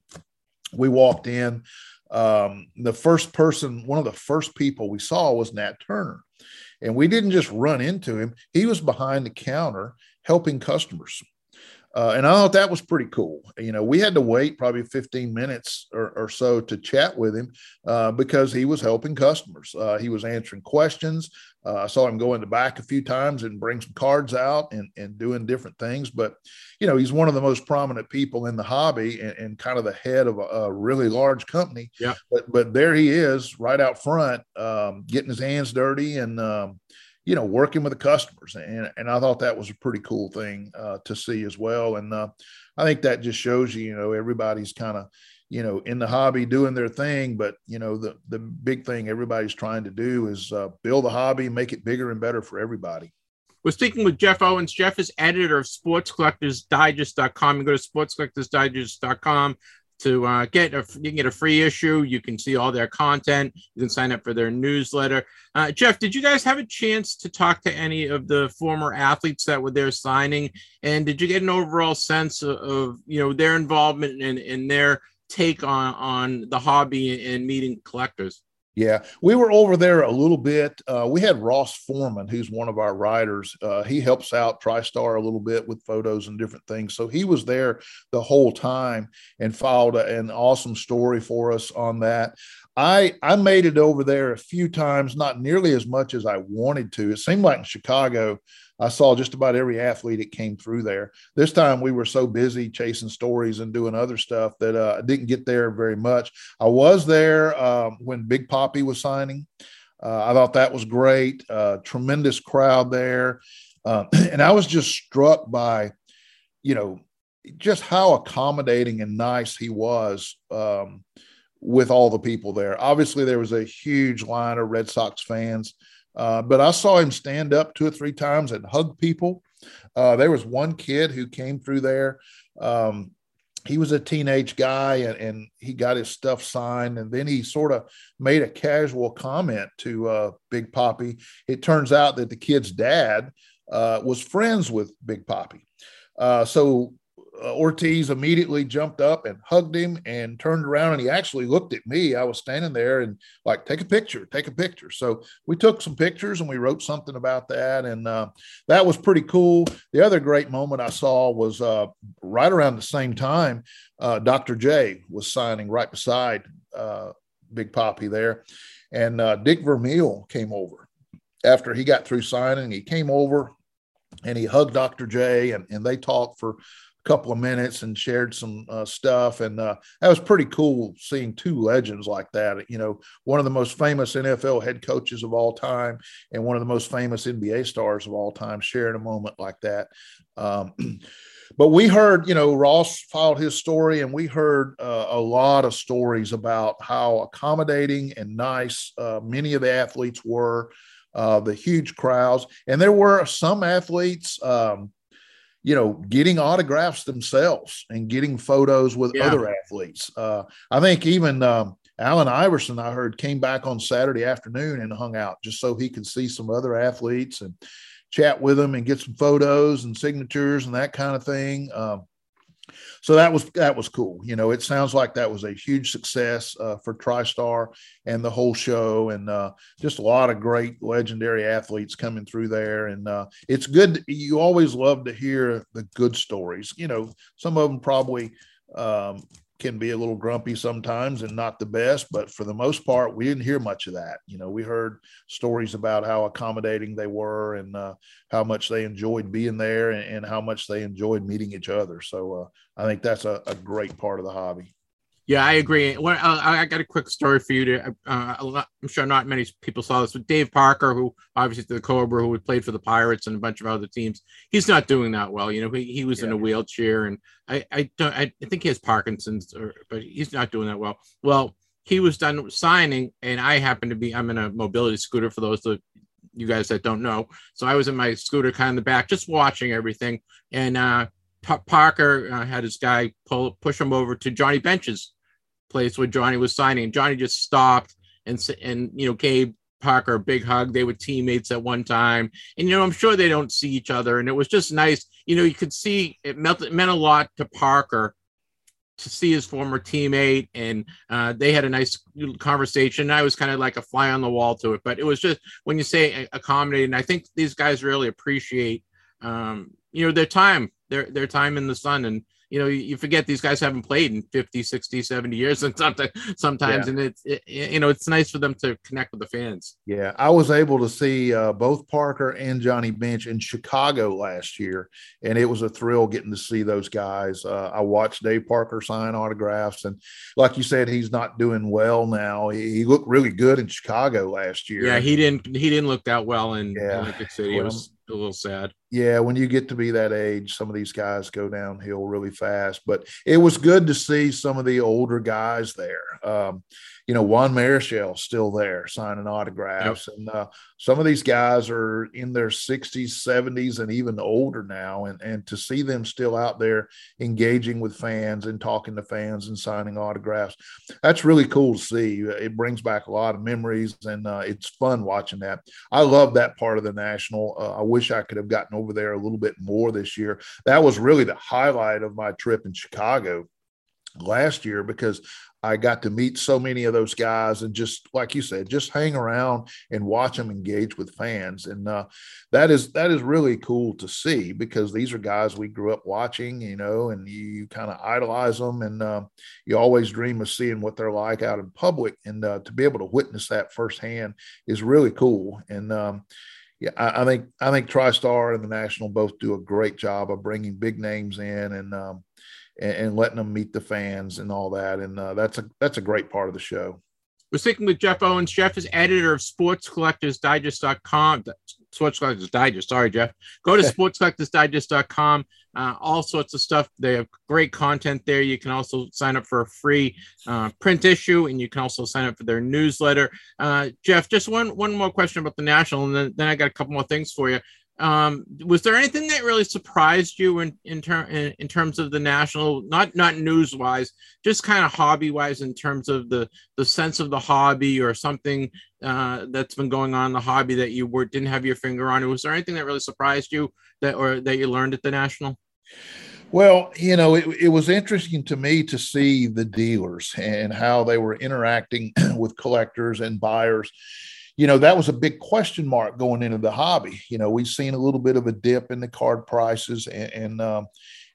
we walked in. Um, the first person, one of the first people we saw was Nat Turner. And we didn't just run into him, he was behind the counter helping customers. Uh, and I thought that was pretty cool. You know, we had to wait probably 15 minutes or, or so to chat with him uh, because he was helping customers. Uh, he was answering questions. Uh, I saw him go in the back a few times and bring some cards out and, and doing different things. But, you know, he's one of the most prominent people in the hobby and, and kind of the head of a, a, really large company.
Yeah.
But, but there he is right out front, um, getting his hands dirty and, um, you know, working with the customers. And, and I thought that was a pretty cool thing uh, to see as well. And uh, I think that just shows you, you know, everybody's kind of, you know, in the hobby doing their thing. But, you know, the, the big thing everybody's trying to do is uh, build the hobby, make it bigger and better for everybody.
We're speaking with Jeff Owens. Jeff is editor of sportscollectorsdigest.com. You go to sportscollectorsdigest.com to uh, get a, you can get a free issue. You can see all their content. You can sign up for their newsletter. Uh, Jeff, did you guys have a chance to talk to any of the former athletes that were there signing? And did you get an overall sense of, of you know their involvement and, and their take on on the hobby and meeting collectors?
Yeah, we were over there a little bit. Uh, we had Ross Forman, who's one of our writers. Uh, he helps out TriStar a little bit with photos and different things. So he was there the whole time and filed a, an awesome story for us on that. I I made it over there a few times, not nearly as much as I wanted to. It seemed like in Chicago, I saw just about every athlete that came through there. This time we were so busy chasing stories and doing other stuff that uh, I didn't get there very much. I was there um, when Big Poppy was signing. Uh, I thought that was great. Uh, tremendous crowd there. Uh, and I was just struck by, you know, just how accommodating and nice he was um, with all the people there. Obviously, there was a huge line of Red Sox fans. Uh, but I saw him stand up two or three times and hug people. Uh, there was one kid who came through there. Um, he was a teenage guy and, and, he got his stuff signed. And then he sort of made a casual comment to uh, Big Poppy. It turns out that the kid's dad uh, was friends with Big Poppy. Uh, so Ortiz immediately jumped up and hugged him and turned around and he actually looked at me. I was standing there and like, take a picture, take a picture. So we took some pictures and we wrote something about that. And uh, that was pretty cool. The other great moment I saw was uh, right around the same time, uh, Dr. J was signing right beside uh, Big Poppy there. And uh, Dick Vermeil came over after he got through signing. He came over and he hugged Dr. J and, and they talked for couple of minutes and shared some uh, stuff. And uh, that was pretty cool seeing two legends like that. You know, one of the most famous NFL head coaches of all time and one of the most famous NBA stars of all time sharing a moment like that. Um, but we heard, you know, Ross filed his story, and we heard uh, a lot of stories about how accommodating and nice uh, many of the athletes were, uh, the huge crowds, and there were some athletes. Um, you know, getting autographs themselves and getting photos with yeah. other athletes. Uh, I think even um, Allen Iverson, I heard, came back on Saturday afternoon and hung out just so he could see some other athletes and chat with them and get some photos and signatures and that kind of thing. Um, so that was that was cool. You know, it sounds like that was a huge success uh, for TriStar and the whole show, and uh, just a lot of great legendary athletes coming through there. And uh, it's good. You always love to hear the good stories. You know, some of them probably um, can be a little grumpy sometimes and not the best, but for the most part, we didn't hear much of that. You know, we heard stories about how accommodating they were and uh, how much they enjoyed being there and, and, how much they enjoyed meeting each other. So uh, I think that's a, a great part of the hobby.
Yeah, I agree. Well, uh, I got a quick story for you. To uh, I'm sure not many people saw this, but Dave Parker, who obviously to the Cobra, who played for the Pirates and a bunch of other teams, he's not doing that well. You know, he, he was yeah. in a wheelchair, and I I don't I think he has Parkinson's, or, but he's not doing that well. Well, he was done signing, and I happen to be I'm in a mobility scooter for those that you guys that don't know. So I was in my scooter, kind of in the back, just watching everything, and uh, Parker uh, had his guy pull push him over to Johnny Bench's place where Johnny was signing. Johnny just stopped and and you know gave Parker a big hug. They were teammates at one time, and you know I'm sure they don't see each other, and it was just nice. You know, you could see it meant it meant a lot to Parker to see his former teammate, and uh, they had a nice conversation. I was kind of like a fly on the wall to it, but it was just when you say accommodating, I think these guys really appreciate um, you know their time, their their time in the sun, and you know you forget these guys haven't played in 50 60 70 years and sometimes sometimes. Yeah. and it's it, you know it's nice for them to connect with the fans.
Yeah i was able to see uh, both parker and johnny bench in chicago last year and it was a thrill getting to see those guys. Uh, i watched dave parker sign autographs and like you said he's not doing well now. He, he looked really good in chicago last year.
Yeah he didn't he didn't look that well in yeah. Atlantic City. Well, it was a little sad.
Yeah, when you get to be that age, some of these guys go downhill really fast. But it was good to see some of the older guys there. Um, you know, Juan Marichal still there signing autographs. Yep. And uh, some of these guys are in their 60s, 70s, and even older now. And, and to see them still out there engaging with fans and talking to fans and signing autographs, that's really cool to see. It brings back a lot of memories and uh, it's fun watching that. I love that part of the National. Uh, I wish I could have gotten over there a little bit more this year. That was really the highlight of my trip in Chicago last year because I got to meet so many of those guys and just like you said, just hang around and watch them engage with fans, and uh, that is that is really cool to see because these are guys we grew up watching, you know, and you, you kind of idolize them, and uh, you always dream of seeing what they're like out in public, and uh, to be able to witness that firsthand is really cool, and. Um, yeah, I, I, think I think TriStar and the National both do a great job of bringing big names in, and um, and, and letting them meet the fans and all that. And uh, that's a that's a great part of the show.
We're speaking with Jeff Owens. Jeff is editor of sportscollectorsdigest.com. Sports Collectors Digest. Sorry, Jeff. Go to sportscollectorsdigest.com. Uh, all sorts of stuff. They have great content there. You can also sign up for a free uh, print issue, and you can also sign up for their newsletter. Uh, Jeff, just one one more question about the national, and then, then I got a couple more things for you. Um, was there anything that really surprised you in in, ter- in, in terms of the national, not not news wise, just kind of hobby wise in terms of the the sense of the hobby or something uh, that's been going on in the hobby that you were didn't have your finger on? Was there anything that really surprised you that or that you learned at the national?
Well, you know, it, it was interesting to me to see the dealers and how they were interacting with collectors and buyers you know, that was a big question mark going into the hobby. You know, we've seen a little bit of a dip in the card prices and, and, um,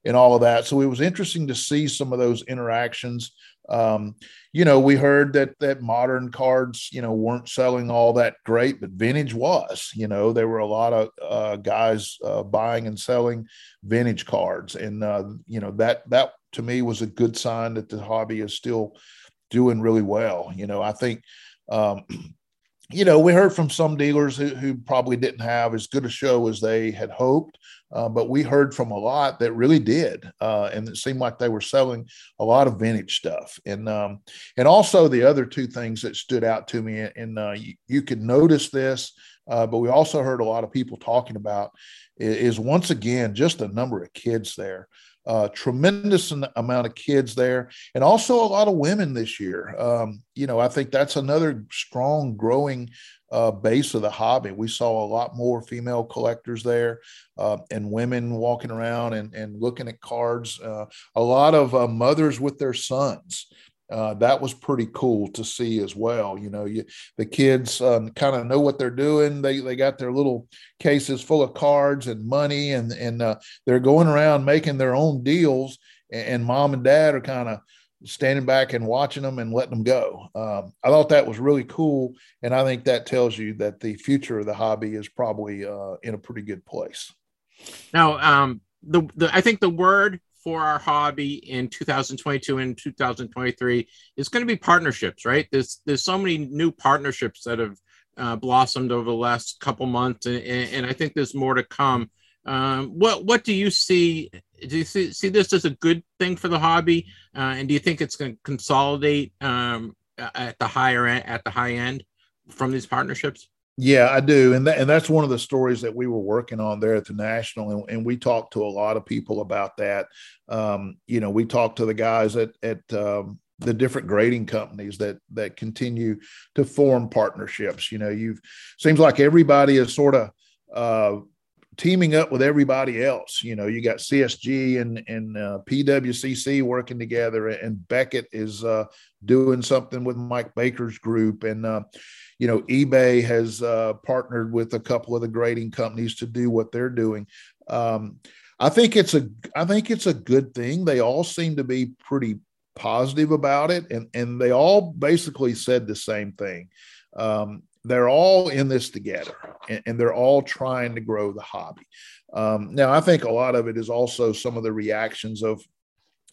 and all of that. So it was interesting to see some of those interactions. Um, you know, we heard that that modern cards, you know, weren't selling all that great, but vintage was. You know, there were a lot of uh, guys uh, buying and selling vintage cards, and uh, you know that that to me was a good sign that the hobby is still doing really well. You know, I think um, you know, we heard from some dealers who, who, probably didn't have as good a show as they had hoped. uh, but we heard from a lot that really did, uh, and it seemed like they were selling a lot of vintage stuff. And um, and also the other two things that stood out to me, and uh, you, you could notice this, uh, but we also heard a lot of people talking about is, is once again just the number of kids there uh, tremendous amount of kids there, and also a lot of women this year. Um, you know, I think that's another strong, growing uh, base of the hobby. We saw a lot more female collectors there, uh, and women walking around and, and looking at cards. Uh, a lot of uh, mothers with their sons uh, that was pretty cool to see as well. You know, you, the kids um, kind of know what they're doing. They they got their little cases full of cards and money, and and uh, they're going around making their own deals. And, and mom and dad are kind of standing back and watching them and letting them go. Um, I thought that was really cool, and I think that tells you that the future of the hobby is probably uh, in a pretty good place.
Now, um, the, the I think the word for our hobby in 2022 and 2023 is going to be partnerships, right? There's there's so many new partnerships that have uh, blossomed over the last couple months, and, and, I think there's more to come. Um, what what do you see? Do you see, see this as a good thing for the hobby, uh, and do you think it's going to consolidate um, at the higher end, at the high end from these partnerships?
Yeah, I do, and that, and that's one of the stories that we were working on there at the national, and, and we talked to a lot of people about that. Um, you know, we talked to the guys at at um, the different grading companies that that continue to form partnerships. You know, you've seems like everybody is sort of uh, teaming up with everybody else. You know, you got CSG and and uh, PWCC working together, and Beckett is uh, doing something with Mike Baker's group, and uh, you know, eBay has uh, partnered with a couple of the grading companies to do what they're doing. Um, I think it's a I think it's a good thing. They all seem to be pretty positive about it, and and they all basically said the same thing. Um, they're all in this together, and, and, they're all trying to grow the hobby. Um, now, I think a lot of it is also some of the reactions of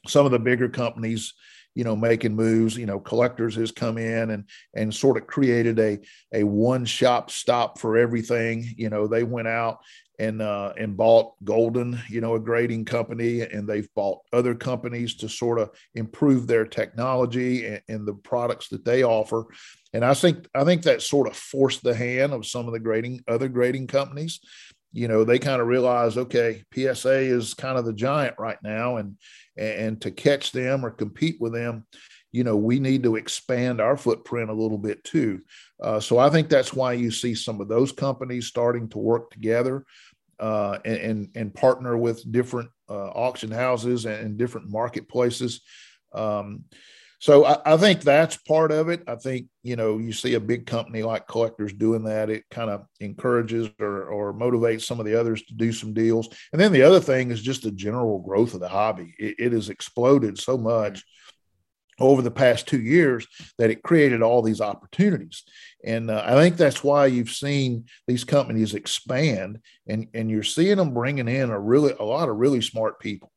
some of the bigger companies you know making moves you know collectors has come in and and sort of created a a one shop stop for everything you know they went out and uh, and bought Goldin, you know, a grading company, and they've bought other companies to sort of improve their technology and, and, the products that they offer. And I think I think that sort of forced the hand of some of the grading other grading companies. You know, they kind of realize okay, PSA is kind of the giant right now, and and to catch them or compete with them you know we need to expand our footprint a little bit too. Uh, so i think that's why you see some of those companies starting to work together uh, and, and, partner with different uh, auction houses and, different marketplaces. Um, so I, I, think that's part of it. I think you know you see a big company like Collectors doing that. It kind of encourages or, or motivates some of the others to do some deals. And then the other thing is just the general growth of the hobby. It, it has exploded so much over the past two years that it created all these opportunities. And uh, I think that's why you've seen these companies expand, and and you're seeing them bringing in a really a lot of really smart people.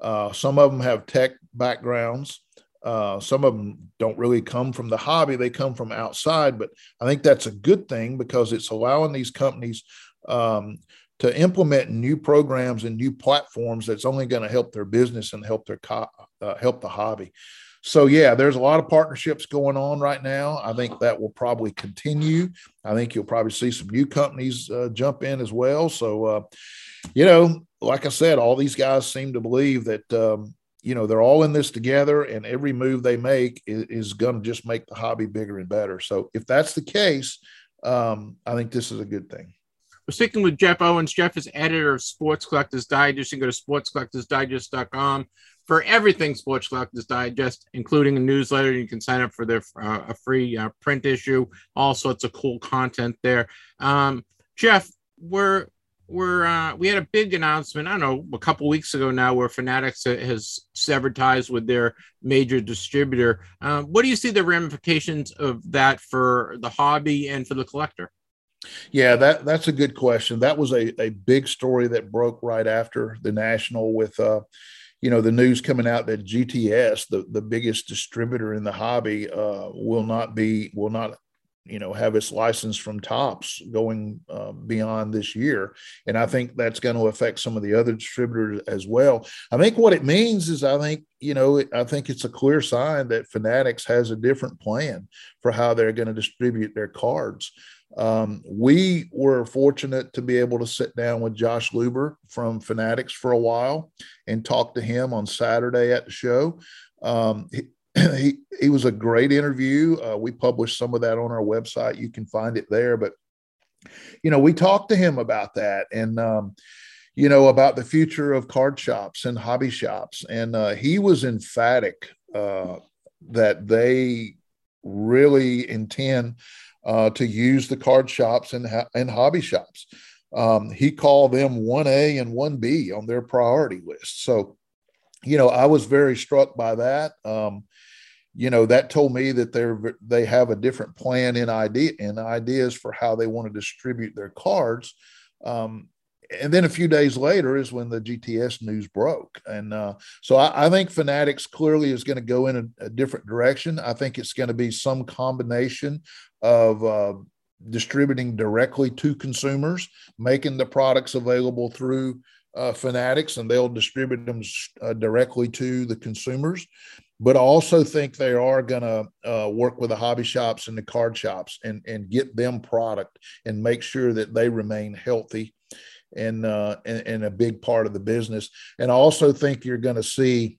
Uh, some of them have tech backgrounds. Uh, some of them don't really come from the hobby, they come from outside. But I think that's a good thing because it's allowing these companies um, to implement new programs and new platforms that's only going to help their business and help their co- uh, help the hobby. So yeah, there's a lot of partnerships going on right now. I think that will probably continue. I think you'll probably see some new companies uh, jump in as well. So, uh, you know, like I said, all these guys seem to believe that um, you know they're all in this together and every move they make is, is going to just make the hobby bigger and better. So if that's the case um, i think this is a good thing.
We're speaking with jeff owens. Jeff is editor of sports collectors digest. You can go to sportscollectorsdigest.com for everything sports collectors digest including a newsletter. You can sign up for their uh, a free uh, print issue all sorts of cool content there. Um, jeff we're we're uh, we had a big announcement. I don't know a couple weeks ago now, where Fanatics has severed ties with their major distributor. Uh, what do you see the ramifications of that for the hobby and for the collector?
Yeah, that that's a good question. That was a, a big story that broke right after the national with uh, you know the news coming out that GTS, the, the biggest distributor in the hobby, uh, will not be will not you know have its license from Topps going uh, beyond this year. And i think that's going to affect some of the other distributors as well. I think what it means is i think you know i think it's a clear sign that fanatics has a different plan for how they're going to distribute their cards. Um, we were fortunate to be able to sit down with josh luber from fanatics for a while and talk to him on saturday at the show. Um, he he was a great interview. Uh, we published some of that on our website. You can find it there. But you know, we talked to him about that and um, you know about the future of card shops and hobby shops, and uh, he was emphatic uh, that they really intend uh, to use the card shops and and hobby shops. Um, he called them one A and one B on their priority list. So, you know, I was very struck by that. Um, you know that told me that they're they have a different plan in idea and ideas for how they want to distribute their cards um, and then a few days later is when the gts news broke and uh, so I, I, think fanatics clearly is going to go in a, a, different direction. I think it's going to be some combination of uh, distributing directly to consumers making the products available through uh, fanatics and they'll distribute them uh, directly to the consumers but I also think they are going to uh, work with the hobby shops and the card shops and, and get them product and make sure that they remain healthy and, uh, and, and a big part of the business. And I also think you're going to see,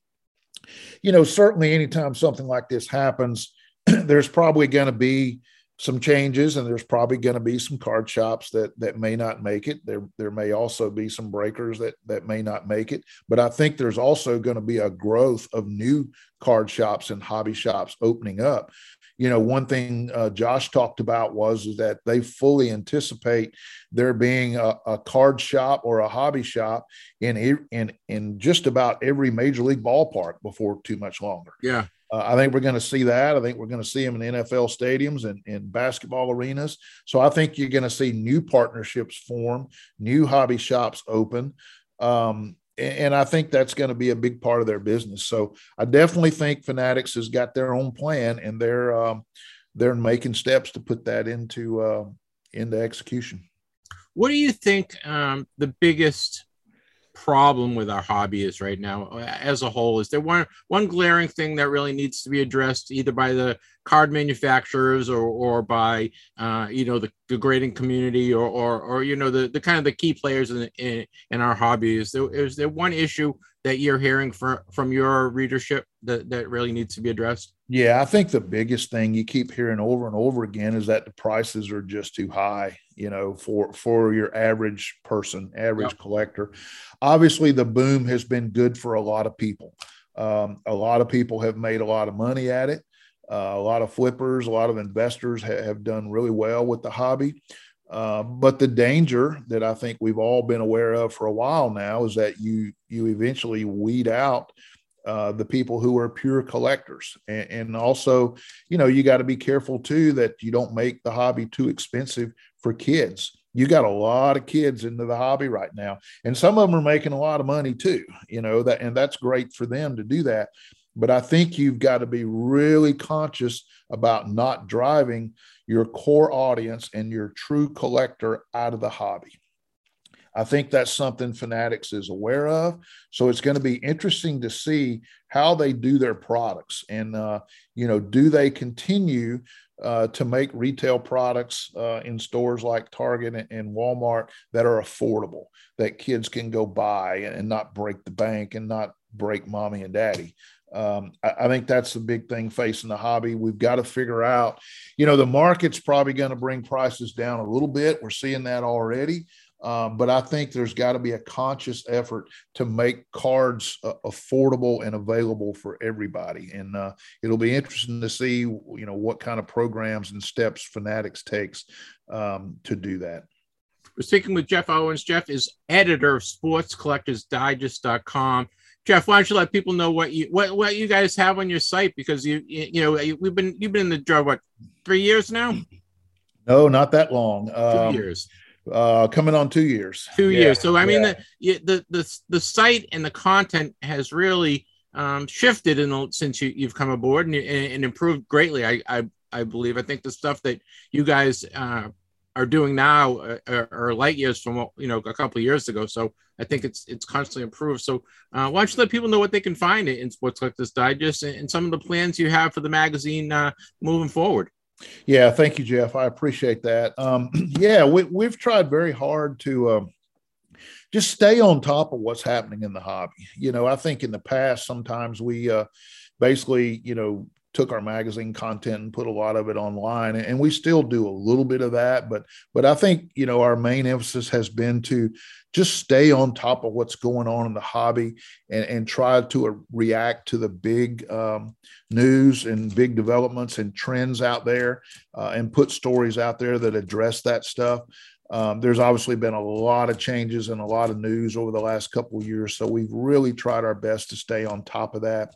you know, certainly anytime something like this happens, there's probably going to be some changes and there's probably going to be some card shops that that may not make it. There there may also be some breakers that that may not make it. But i think there's also going to be a growth of new card shops and hobby shops opening up. You know one thing uh, josh talked about was is that they fully anticipate there being a, a, card shop or a hobby shop in in in just about every major league ballpark before too much longer.
Yeah
uh, I think we're going to see that. I think we're going to see them in NFL stadiums and in basketball arenas. So I think you're going to see new partnerships form, new hobby shops open. Um, and I think that's going to be a big part of their business. So I definitely think Fanatics has got their own plan, and they're um, they're making steps to put that into uh, into execution.
What do you think um, the biggest problem with our hobby is right now as a whole? Is there one one glaring thing that really needs to be addressed either by the card manufacturers or or by uh, you know the, the grading community or, or or you know the the kind of the key players in in, in our hobby? Is there is there one issue that you're hearing from from your readership that that really needs to be addressed?
Yeah, I think the biggest thing you keep hearing over and over again is that the prices are just too high, you know, for for your average person, average yep. collector. Obviously, the boom has been good for a lot of people. Um, a lot of people have made a lot of money at it. Uh, a lot of flippers, a lot of investors ha- have done really well with the hobby. Uh, but the danger that I think we've all been aware of for a while now is that you you eventually weed out uh, the people who are pure collectors. And, and also, you know, you got to be careful too that you don't make the hobby too expensive for kids. You got a lot of kids into the hobby right now, and some of them are making a lot of money too. You know that, and that's great for them to do that. But I think you've got to be really conscious about not driving your core audience and your true collector out of the hobby. I think that's something Fanatics is aware of. So it's going to be interesting to see how they do their products and, uh, you know, do they continue uh, to make retail products uh, in stores like Target and Walmart that are affordable, that kids can go buy and not break the bank and not break mommy and daddy. Um, I, I, think that's the big thing facing the hobby. We've got to figure out, you know, the market's probably going to bring prices down a little bit. We're seeing that already. Um, but I think there's got to be a conscious effort to make cards uh, affordable and available for everybody. And uh, it'll be interesting to see, you know, what kind of programs and steps Fanatics takes um, to do that.
We're speaking with Jeff Owens. Jeff is editor of SportsCollectorsDigest.com. Jeff, why don't you let people know what you what, what you guys have on your site because you you know we've been you've been in the job what three years now?
No, not that long.
Um, years
uh, coming on two years.
Two yeah, years. So I mean, yeah. the, the the the site and the content has really um, shifted in the, since you, you've come aboard and, and, improved greatly. I, I I believe. I think the stuff that you guys uh, are doing now uh, are, are, light years from what you know a couple of years ago. So I think it's it's constantly improved. So uh, why don't you let people know what they can find in Sports Collectors Digest and, and some of the plans you have for the magazine uh, moving forward?
Yeah, thank you, Jeff. I appreciate that. Um, yeah, we, we've tried very hard to uh, just stay on top of what's happening in the hobby. You know, I think in the past, sometimes we uh, basically, you know, took our magazine content and put a lot of it online and we still do a little bit of that but but i think you know our main emphasis has been to just stay on top of what's going on in the hobby and, and try to uh, react to the big um, news and big developments and trends out there uh, and put stories out there that address that stuff um, there's obviously been a lot of changes and a lot of news over the last couple years, so we've really tried our best to stay on top of that.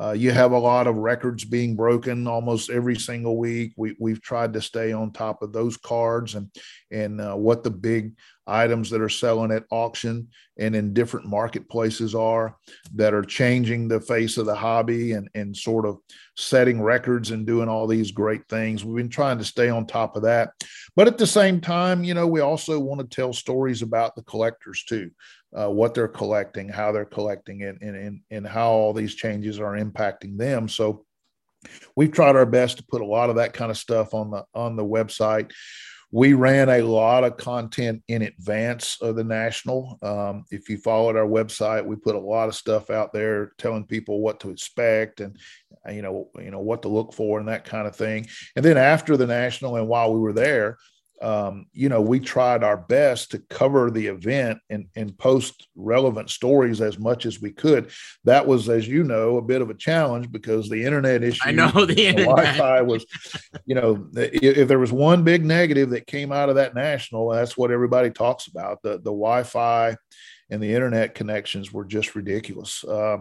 Uh, you have a lot of records being broken almost every single week. We, we've tried to stay on top of those cards and and uh, what the big items that are selling at auction and in different marketplaces are that are changing the face of the hobby and, and sort of setting records and doing all these great things. We've been trying to stay on top of that. But at the same time, you know, we also want to tell stories about the collectors too, uh, what they're collecting, how they're collecting it, and, and, and how all these changes are impacting them. So we've tried our best to put a lot of that kind of stuff on the on the website we ran a lot of content in advance of the national. Um, if you followed our website, we put a lot of stuff out there telling people what to expect and you know you know what to look for and that kind of thing. And then after the national and while we were there, um, you know, we tried our best to cover the event and, and post relevant stories as much as we could. That was, as you know, a bit of a challenge because the internet issue.
I know the, internet.
Wi-Fi was, you know, if, if, there was one big negative that came out of that national, that's what everybody talks about the the Wi-Fi and the internet connections were just ridiculous. Uh,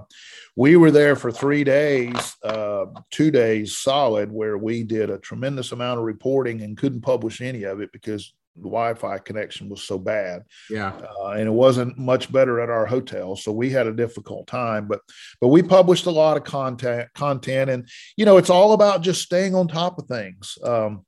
we were there for three days, uh, two days solid, where we did a tremendous amount of reporting and couldn't publish any of it because the Wi-Fi connection was so bad.
Yeah,
uh, and it wasn't much better at our hotel, so we had a difficult time. But but we published a lot of content, content, and you know it's all about just staying on top of things. Um,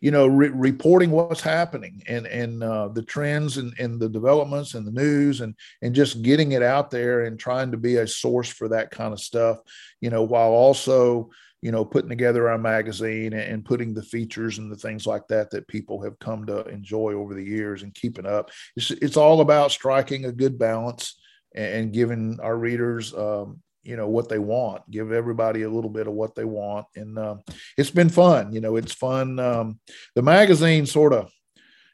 you know, re- reporting what's happening and and uh, the trends and, and the developments and the news and and just getting it out there and trying to be a source for that kind of stuff. You know, while also you know putting together our magazine and putting the features and the things like that that people have come to enjoy over the years and keeping up. It's it's all about striking a good balance and giving our readers um, you know what they want give everybody a little bit of what they want. And uh, it's been fun you know it's fun um, the magazine sort of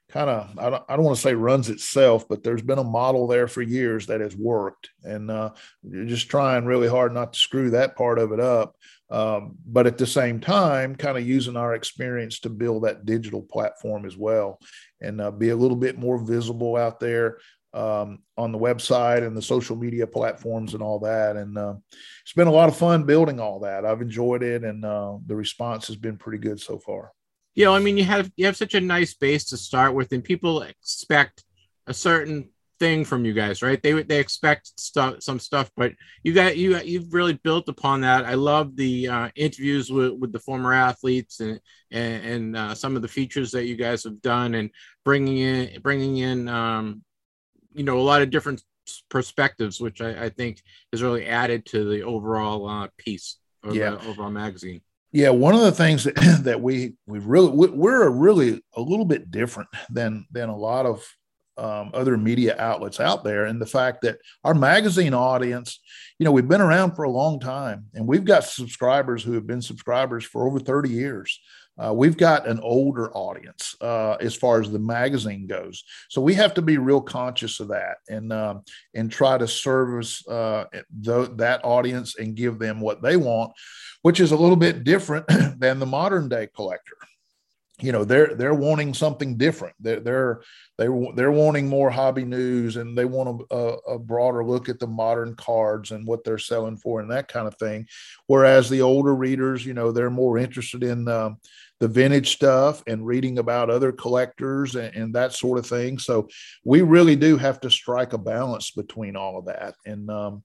kind of I don't, don't want to say runs itself but there's been a model there for years that has worked. And uh, you're just trying really hard not to screw that part of it up um, but at the same time kind of using our experience to build that digital platform as well and uh, be a little bit more visible out there um, on the website and the social media platforms and all that. And uh, it's been a lot of fun building all that. I've enjoyed it, and uh, the response has been pretty good so far.
You know, I mean, you have you have such a nice base to start with, and people expect a certain thing from you guys, right? They they expect stuff, some stuff, but you got you you've really built upon that. I love the uh, interviews with, with the former athletes and and, and uh, some of the features that you guys have done, and bringing in bringing in um, you know a lot of different perspectives, which I, I think is really added to the overall uh, piece of yeah. the overall magazine.
Yeah, one of the things that, that we we really we're a really a little bit different than than a lot of um, other media outlets out there, and the fact that our magazine audience, you know, we've been around for a long time, and we've got subscribers who have been subscribers for over thirty years. Uh, we've got an older audience uh, as far as the magazine goes, so we have to be real conscious of that and um, and try to service uh, th- that audience and give them what they want, which is a little bit different than the modern day collector. You know they're they're wanting something different. They're they're they're, they're wanting more hobby news and they want a, a, broader look at the modern cards and what they're selling for and that kind of thing. Whereas the older readers you know they're more interested in um, the vintage stuff and reading about other collectors and, and, that sort of thing so we really do have to strike a balance between all of that and um,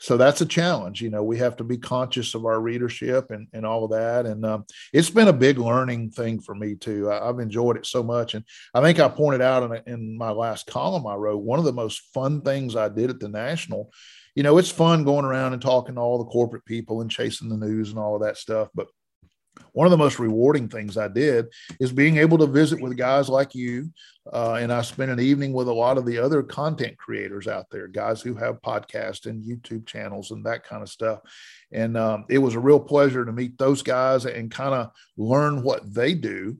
so that's a challenge. You know, we have to be conscious of our readership and, and all of that. And um, it's been a big learning thing for me too. I, have enjoyed it so much. And I think I pointed out in, in my last column I wrote, one of the most fun things I did at the National, you know, it's fun going around and talking to all the corporate people and chasing the news and all of that stuff. But one of the most rewarding things I did is being able to visit with guys like you. Uh, and I spent an evening with a lot of the other content creators out there, guys who have podcasts and YouTube channels and that kind of stuff. And um, it was a real pleasure to meet those guys and kind of learn what they do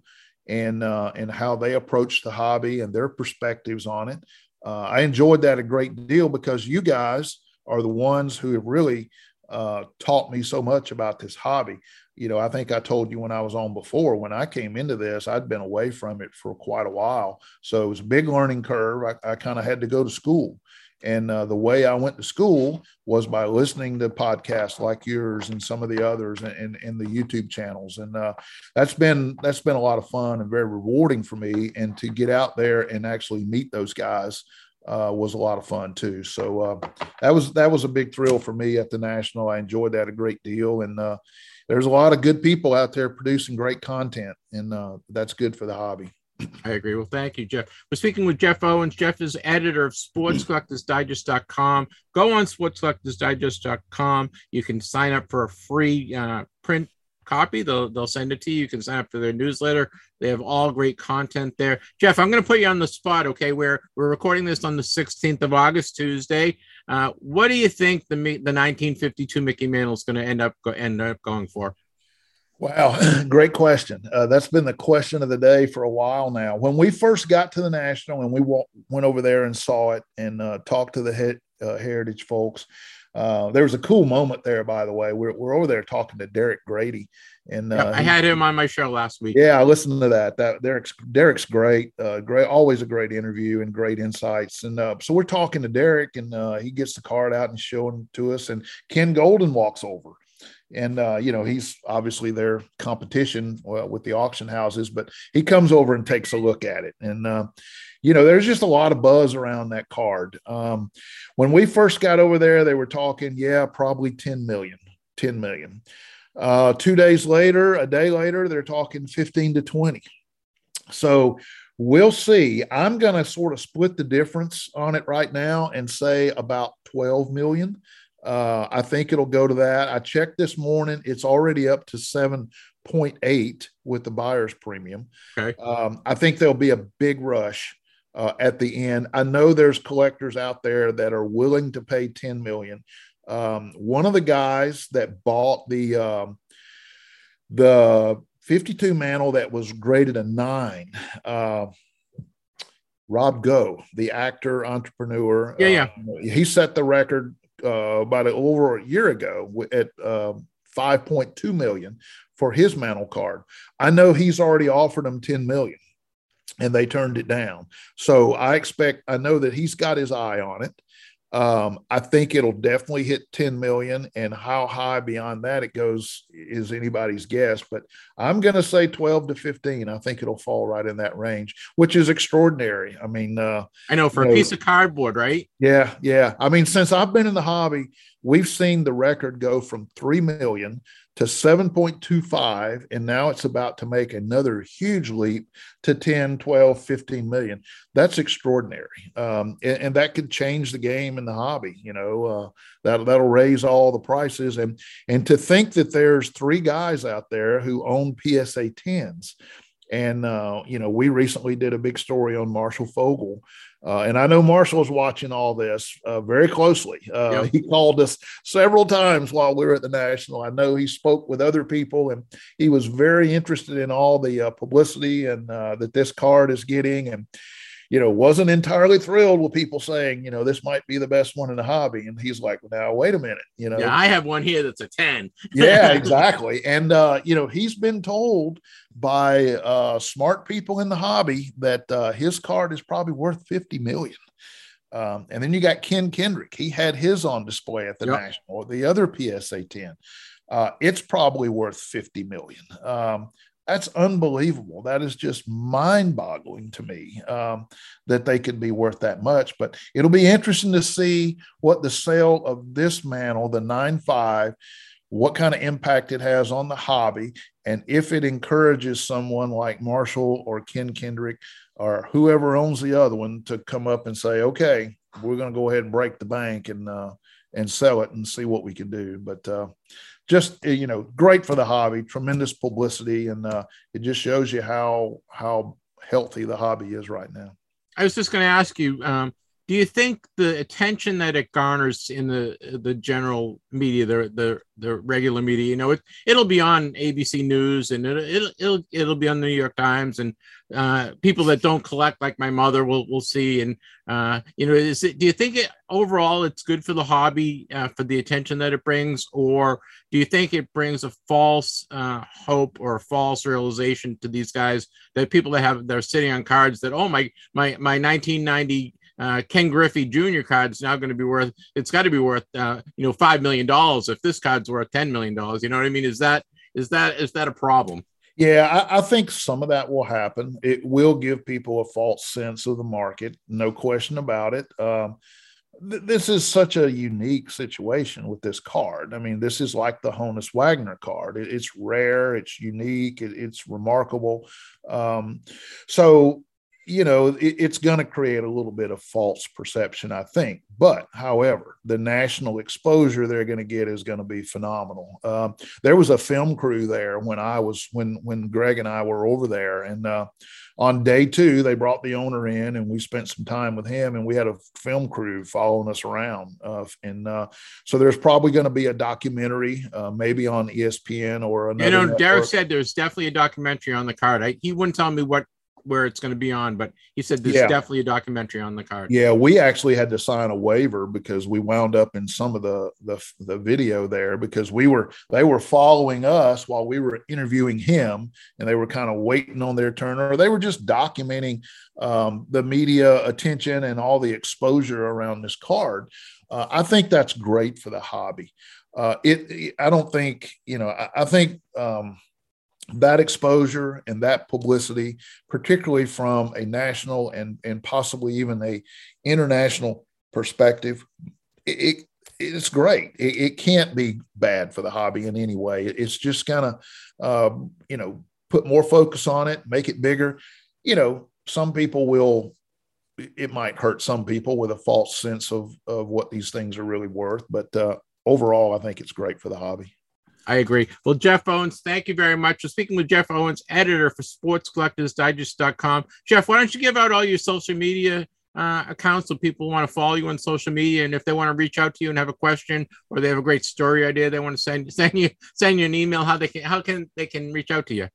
and uh, and how they approach the hobby and their perspectives on it. Uh, I enjoyed that a great deal because you guys are the ones who have really uh, taught me so much about this hobby you know, I think I told you when I was on before, when I came into this, I'd been away from it for quite a while. So it was a big learning curve. I, I kind of had to go to school. And uh, the way I went to school was by listening to podcasts like yours and some of the others and, and, the YouTube channels. And uh, that's been that's been a lot of fun and very rewarding for me. And to get out there and actually meet those guys uh, was a lot of fun too. So uh, that was that was a big thrill for me at the national. I enjoyed that a great deal, and uh, there's a lot of good people out there producing great content, and uh, that's good for the hobby.
I agree. Well, thank you, Jeff. We're speaking with Jeff Owens. Jeff is editor of SportsCollectorsDigest.com. Go on SportsCollectorsDigest.com. You can sign up for a free uh, print copy. They'll they'll send it to you. You can sign up for their newsletter. They have all great content there. Jeff, I'm going to put you on the spot. Okay, where we're recording this on the 16th of August, Tuesday. Uh, what do you think the the 1952 Mickey Mantle is going to end up end up going for?
Wow, great question. Uh, that's been the question of the day for a while now. When we first got to the National and we w- went over there and saw it and uh, talked to the he- uh, Heritage folks, uh, there was a cool moment there, by the way. We're, we're over there talking to Derek Grady, and
uh, I had him on my show last week.
Yeah, I listened to that. That Derek's Derek's great, uh, great, always a great interview and great insights. And uh, so we're talking to Derek, and uh, he gets the card out and showing to us, and Ken Goldin walks over. And uh, you know he's obviously their competition well, with the auction houses, but he comes over and takes a look at it, and uh, you know, there's just a lot of buzz around that card. Um, when we first got over there, they were talking, yeah, probably 10 million, 10 million. Uh, two days later, a day later, they're talking 15 to 20. So we'll see. I'm going to sort of split the difference on it right now and say about 12 million. Uh, I think it'll go to that. I checked this morning; it's already up to seven point eight with the buyer's premium. Okay. Um, I think there'll be a big rush uh, at the end. I know there's collectors out there that are willing to pay 10 million. Um, one of the guys that bought the um, the 52 mantle that was graded a nine, uh, Rob Gough, the actor entrepreneur.
Yeah, yeah.
Uh, he set the record uh, about over a year ago at uh, 5.2 million for his mantle card. I know he's already offered him 10 million and they turned it down. So I expect, I know that he's got his eye on it. Um, I think it'll definitely hit 10 million, and how high beyond that it goes is anybody's guess. But I'm going to say 12 to 15. I think it'll fall right in that range, which is extraordinary. I mean, uh,
I know for a know, piece of cardboard, right?
Yeah, yeah. I mean, since I've been in the hobby, we've seen the record go from 3 million to 7.25 and now it's about to make another huge leap to 10 12 15 million. That's extraordinary. Um, and, and, that could change the game in the hobby you know uh, that, that'll raise all the prices. And and to think that there's three guys out there who own psa 10s and uh, you know we recently did a big story on marshall fogel uh, and I know Marshall's watching all this uh, very closely. Uh, yep. He called us several times while we were at the National. I know he spoke with other people, and he was very interested in all the uh, publicity and uh, that this card is getting. And you know, wasn't entirely thrilled with people saying, you know, this might be the best one in the hobby. And he's like, now wait a minute, you know.
Yeah, I have one here that's a 10.
yeah, exactly. And uh, you know, he's been told by uh smart people in the hobby that uh his card is probably worth 50 million. Um, and then you got Ken Kendrick. He had his on display at the yep. National, the other PSA 10. Uh, it's probably worth 50 million. Um, that's unbelievable. That is just mind boggling to me um, that they could be worth that much. But it'll be interesting to see what the sale of this mantle, the 9.5, what kind of impact it has on the hobby, and if it encourages someone like Marshall or Ken Kendrick or whoever owns the other one to come up and say, okay, we're going to go ahead and break the bank and uh, and sell it and see what we can do. But uh, just you know, great for the hobby, tremendous publicity, and uh, it just shows you how how healthy the hobby is right now.
I was just going to ask you, um, do you think the attention that it garners in the the general media, the the the regular media, you know, it it'll be on ABC News and it'll it'll it'll, it'll be on the New York Times, and uh, people that don't collect, like my mother, will will see. And uh, you know, is it? Do you think it overall it's good for the hobby uh, for the attention that it brings, or do you think it brings a false uh, hope or a false realization to these guys that people that have they're sitting on cards that oh my my my 1990 uh, Ken Griffey Jr. card is now going to be worth. It's got to be worth uh, you know five million dollars if this card's worth ten million dollars. You know what I mean? Is that is that is that a problem?
Yeah, I, I, think some of that will happen. It will give people a false sense of the market, no question about it. Um, th- this is such a unique situation with this card. I mean, this is like the Honus Wagner card. It, it's rare, it's unique, it, it's remarkable. Um, so you know, it, it's going to create a little bit of false perception, I think. But however, the national exposure they're going to get is going to be phenomenal. Um, there was a film crew there when I was when when Greg and I were over there, and uh, on day two they brought the owner in, and we spent some time with him, and we had a film crew following us around. Uh, and uh, so there's probably going to be a documentary, uh, maybe on ESPN or another.
You know, network. Derek said there's definitely a documentary on the card. I, he wouldn't tell me what where it's going to be on, but he said there's yeah. definitely a documentary on the card.
Yeah, we actually had to sign a waiver because we wound up in some of the the, the video there because we were they were following us while we were interviewing him, and they were kind of waiting on their turn, or they were just documenting um, the media attention and all the exposure around this card. Uh, I think that's great for the hobby. Uh, it, I don't think you know. I, I think. Um, that exposure and that publicity, particularly from a national and, and possibly even a international perspective, it, it it's great. It, it, can't be bad for the hobby in any way. It's just kind of, uh, you know, put more focus on it, make it bigger. You know, some people will, it might hurt some people with a false sense of, of what these things are really worth. But uh, overall, I think it's great for the hobby.
I agree. Well, Jeff Owens, thank you very much. for speaking with Jeff Owens, editor for sportscollectorsdigest.com. Jeff, why don't you give out all your social media uh, accounts so people want to follow you on social media and if they want to reach out to you and have a question or they have a great story idea they want to send send you send you an email how they can how can they can reach out to you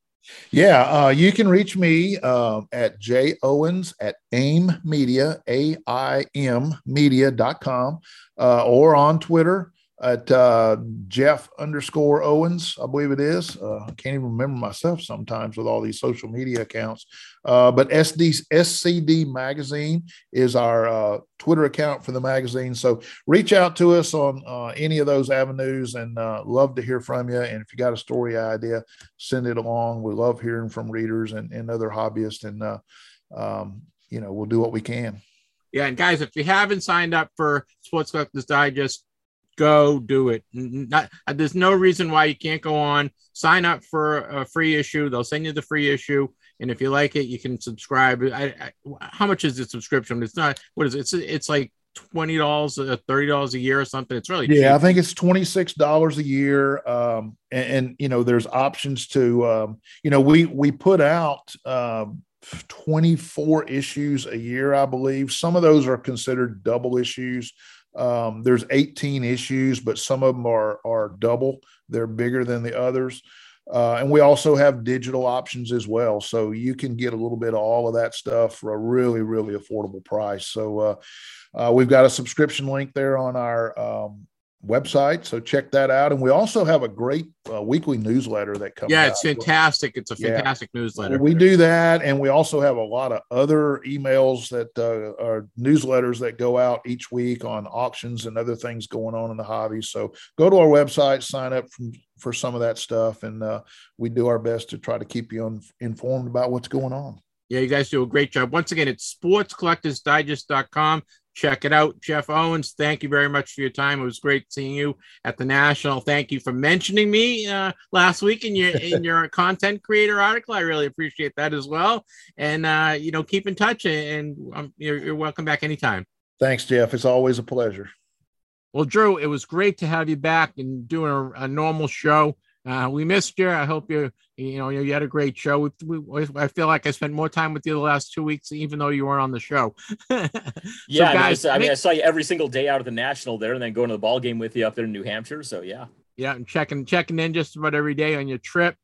yeah uh, you can reach me uh, at j owens at aim media a-i-m media.com uh, or on twitter at uh, Jeff underscore Owens, I believe it is. Uh, I can't even remember myself sometimes with all these social media accounts. Uh, but SD, SCD Magazine is our uh, Twitter account for the magazine. So reach out to us on uh, any of those avenues and uh, love to hear from you. And if you got a story idea, send it along. We love hearing from readers and, and other hobbyists. And, um, you know, we'll do what we can.
Yeah, and guys, if you haven't signed up for Sports Collectors Digest, go do it. Not, uh, there's no reason why you can't go on, sign up for a free issue. They'll send you the free issue. And if you like it, you can subscribe. I, I, how much is the subscription? It's not, what is it? It's, it's like twenty dollars, uh, thirty dollars a year or something. It's really
yeah. Cheap. I think it's twenty six dollars a year, um, and, and, you know there's options to um, you know we we put out um, twenty four issues a year, I believe. Some of those are considered double issues. Um, there's 18 issues, but some of them are are double. They're bigger than the others. Uh, and we also have digital options as well. So you can get a little bit of all of that stuff for a really, really affordable price. So uh, uh, we've got a subscription link there on our um, website. So check that out. And we also have a great uh, weekly newsletter that comes
Yeah,
out.
it's fantastic. It's a
Yeah.
fantastic newsletter.
We do that, and we also have a lot of other emails that uh, are newsletters that go out each week on auctions and other things going on in the hobby. So go to our website, sign up from, for some of that stuff, and uh, we do our best to try to keep you un- informed about what's going on.
Yeah, you guys do a great job. Once again, it's sportscollectorsdigest.com. Check it out. Jeff Owens, thank you very much for your time. It was great seeing you at the National. Thank you for mentioning me uh, last week in your in your content creator article. I really appreciate that as well. And uh, you know, keep in touch, and um, you're, you're welcome back anytime.
Thanks, Jeff. It's always a pleasure.
Well, Drew, it was great to have you back and doing a, a normal show. Uh, we missed you. I hope you, you know, you had a great show. We, we, I feel like I spent more time with you the last two weeks, even though you weren't on the show. So,
Yeah, I, mean,
guys,
it's- I mean, I saw you every single day out at the national there, and then going to the ball game with you up there in New Hampshire. So yeah,
yeah, and checking checking in just about every day on your trip.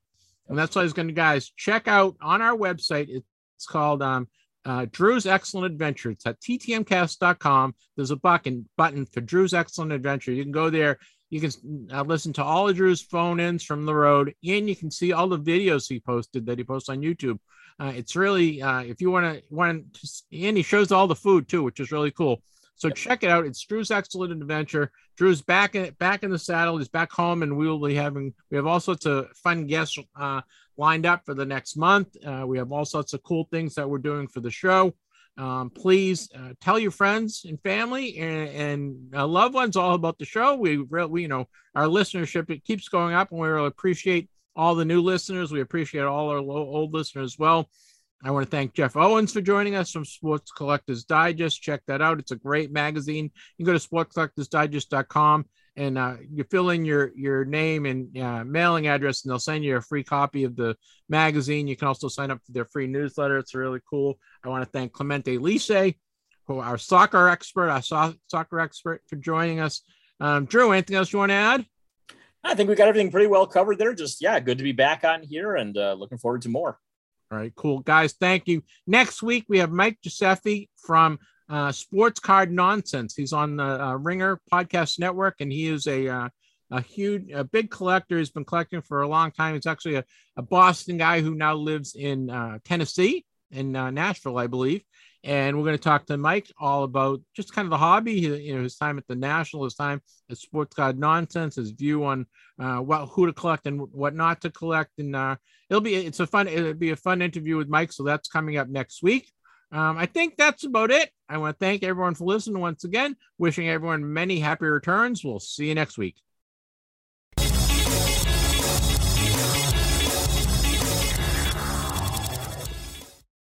And that's why I was going to, guys, check out on our website. It's called um, uh, Drew's Excellent Adventure. It's at ttmcast.com. There's a button button for Drew's Excellent Adventure. You can go there. You can uh, listen to all of Drew's phone ins from the road, and you can see all the videos he posted that he posts on YouTube. Uh, it's really, uh, if you want to, want and he shows all the food too, which is really cool. So check it out. It's Drew's Excellent Adventure. Drew's back in back in the saddle. He's back home, and we will be having we have all sorts of fun guests uh, lined up for the next month. Uh, we have all sorts of cool things that we're doing for the show. Um, please uh, tell your friends and family and, and uh, loved ones all about the show. We really, you know, our listenership it keeps going up, and we really appreciate all the new listeners. We appreciate all our old listeners as well. I want to thank Jeff Owens for joining us from Sports Collectors Digest. Check that out. It's a great magazine. You can go to sportscollectorsdigest.com and uh, you fill in your your name and uh, mailing address, and they'll send you a free copy of the magazine. You can also sign up for their free newsletter. It's really cool. I want to thank Clemente Lisi, who our soccer expert, our so- soccer expert, for joining us. Um, Drew, anything else you want to add?
I think we got everything pretty well covered there. Just yeah, good to be back on here, and uh, looking forward to more.
All right, cool. Guys, thank you. Next week, we have Mike Giuseppe from uh, Sports Card Nonsense. He's on the uh, Ringer Podcast Network, and he is a, uh, a huge, a big collector. He's been collecting for a long time. He's actually a, a Boston guy who now lives in uh, Tennessee, in uh, Nashville, I believe. And we're going to talk to Mike all about just kind of the hobby, you know, his time at the National, his time at Sports Card Nonsense, his view on uh, what who to collect and what not to collect, and uh, it'll be it's a fun it'll be a fun interview with Mike. So that's coming up next week. Um, I think that's about it. I want to thank everyone for listening once again. Wishing everyone many happy returns. We'll see you next week.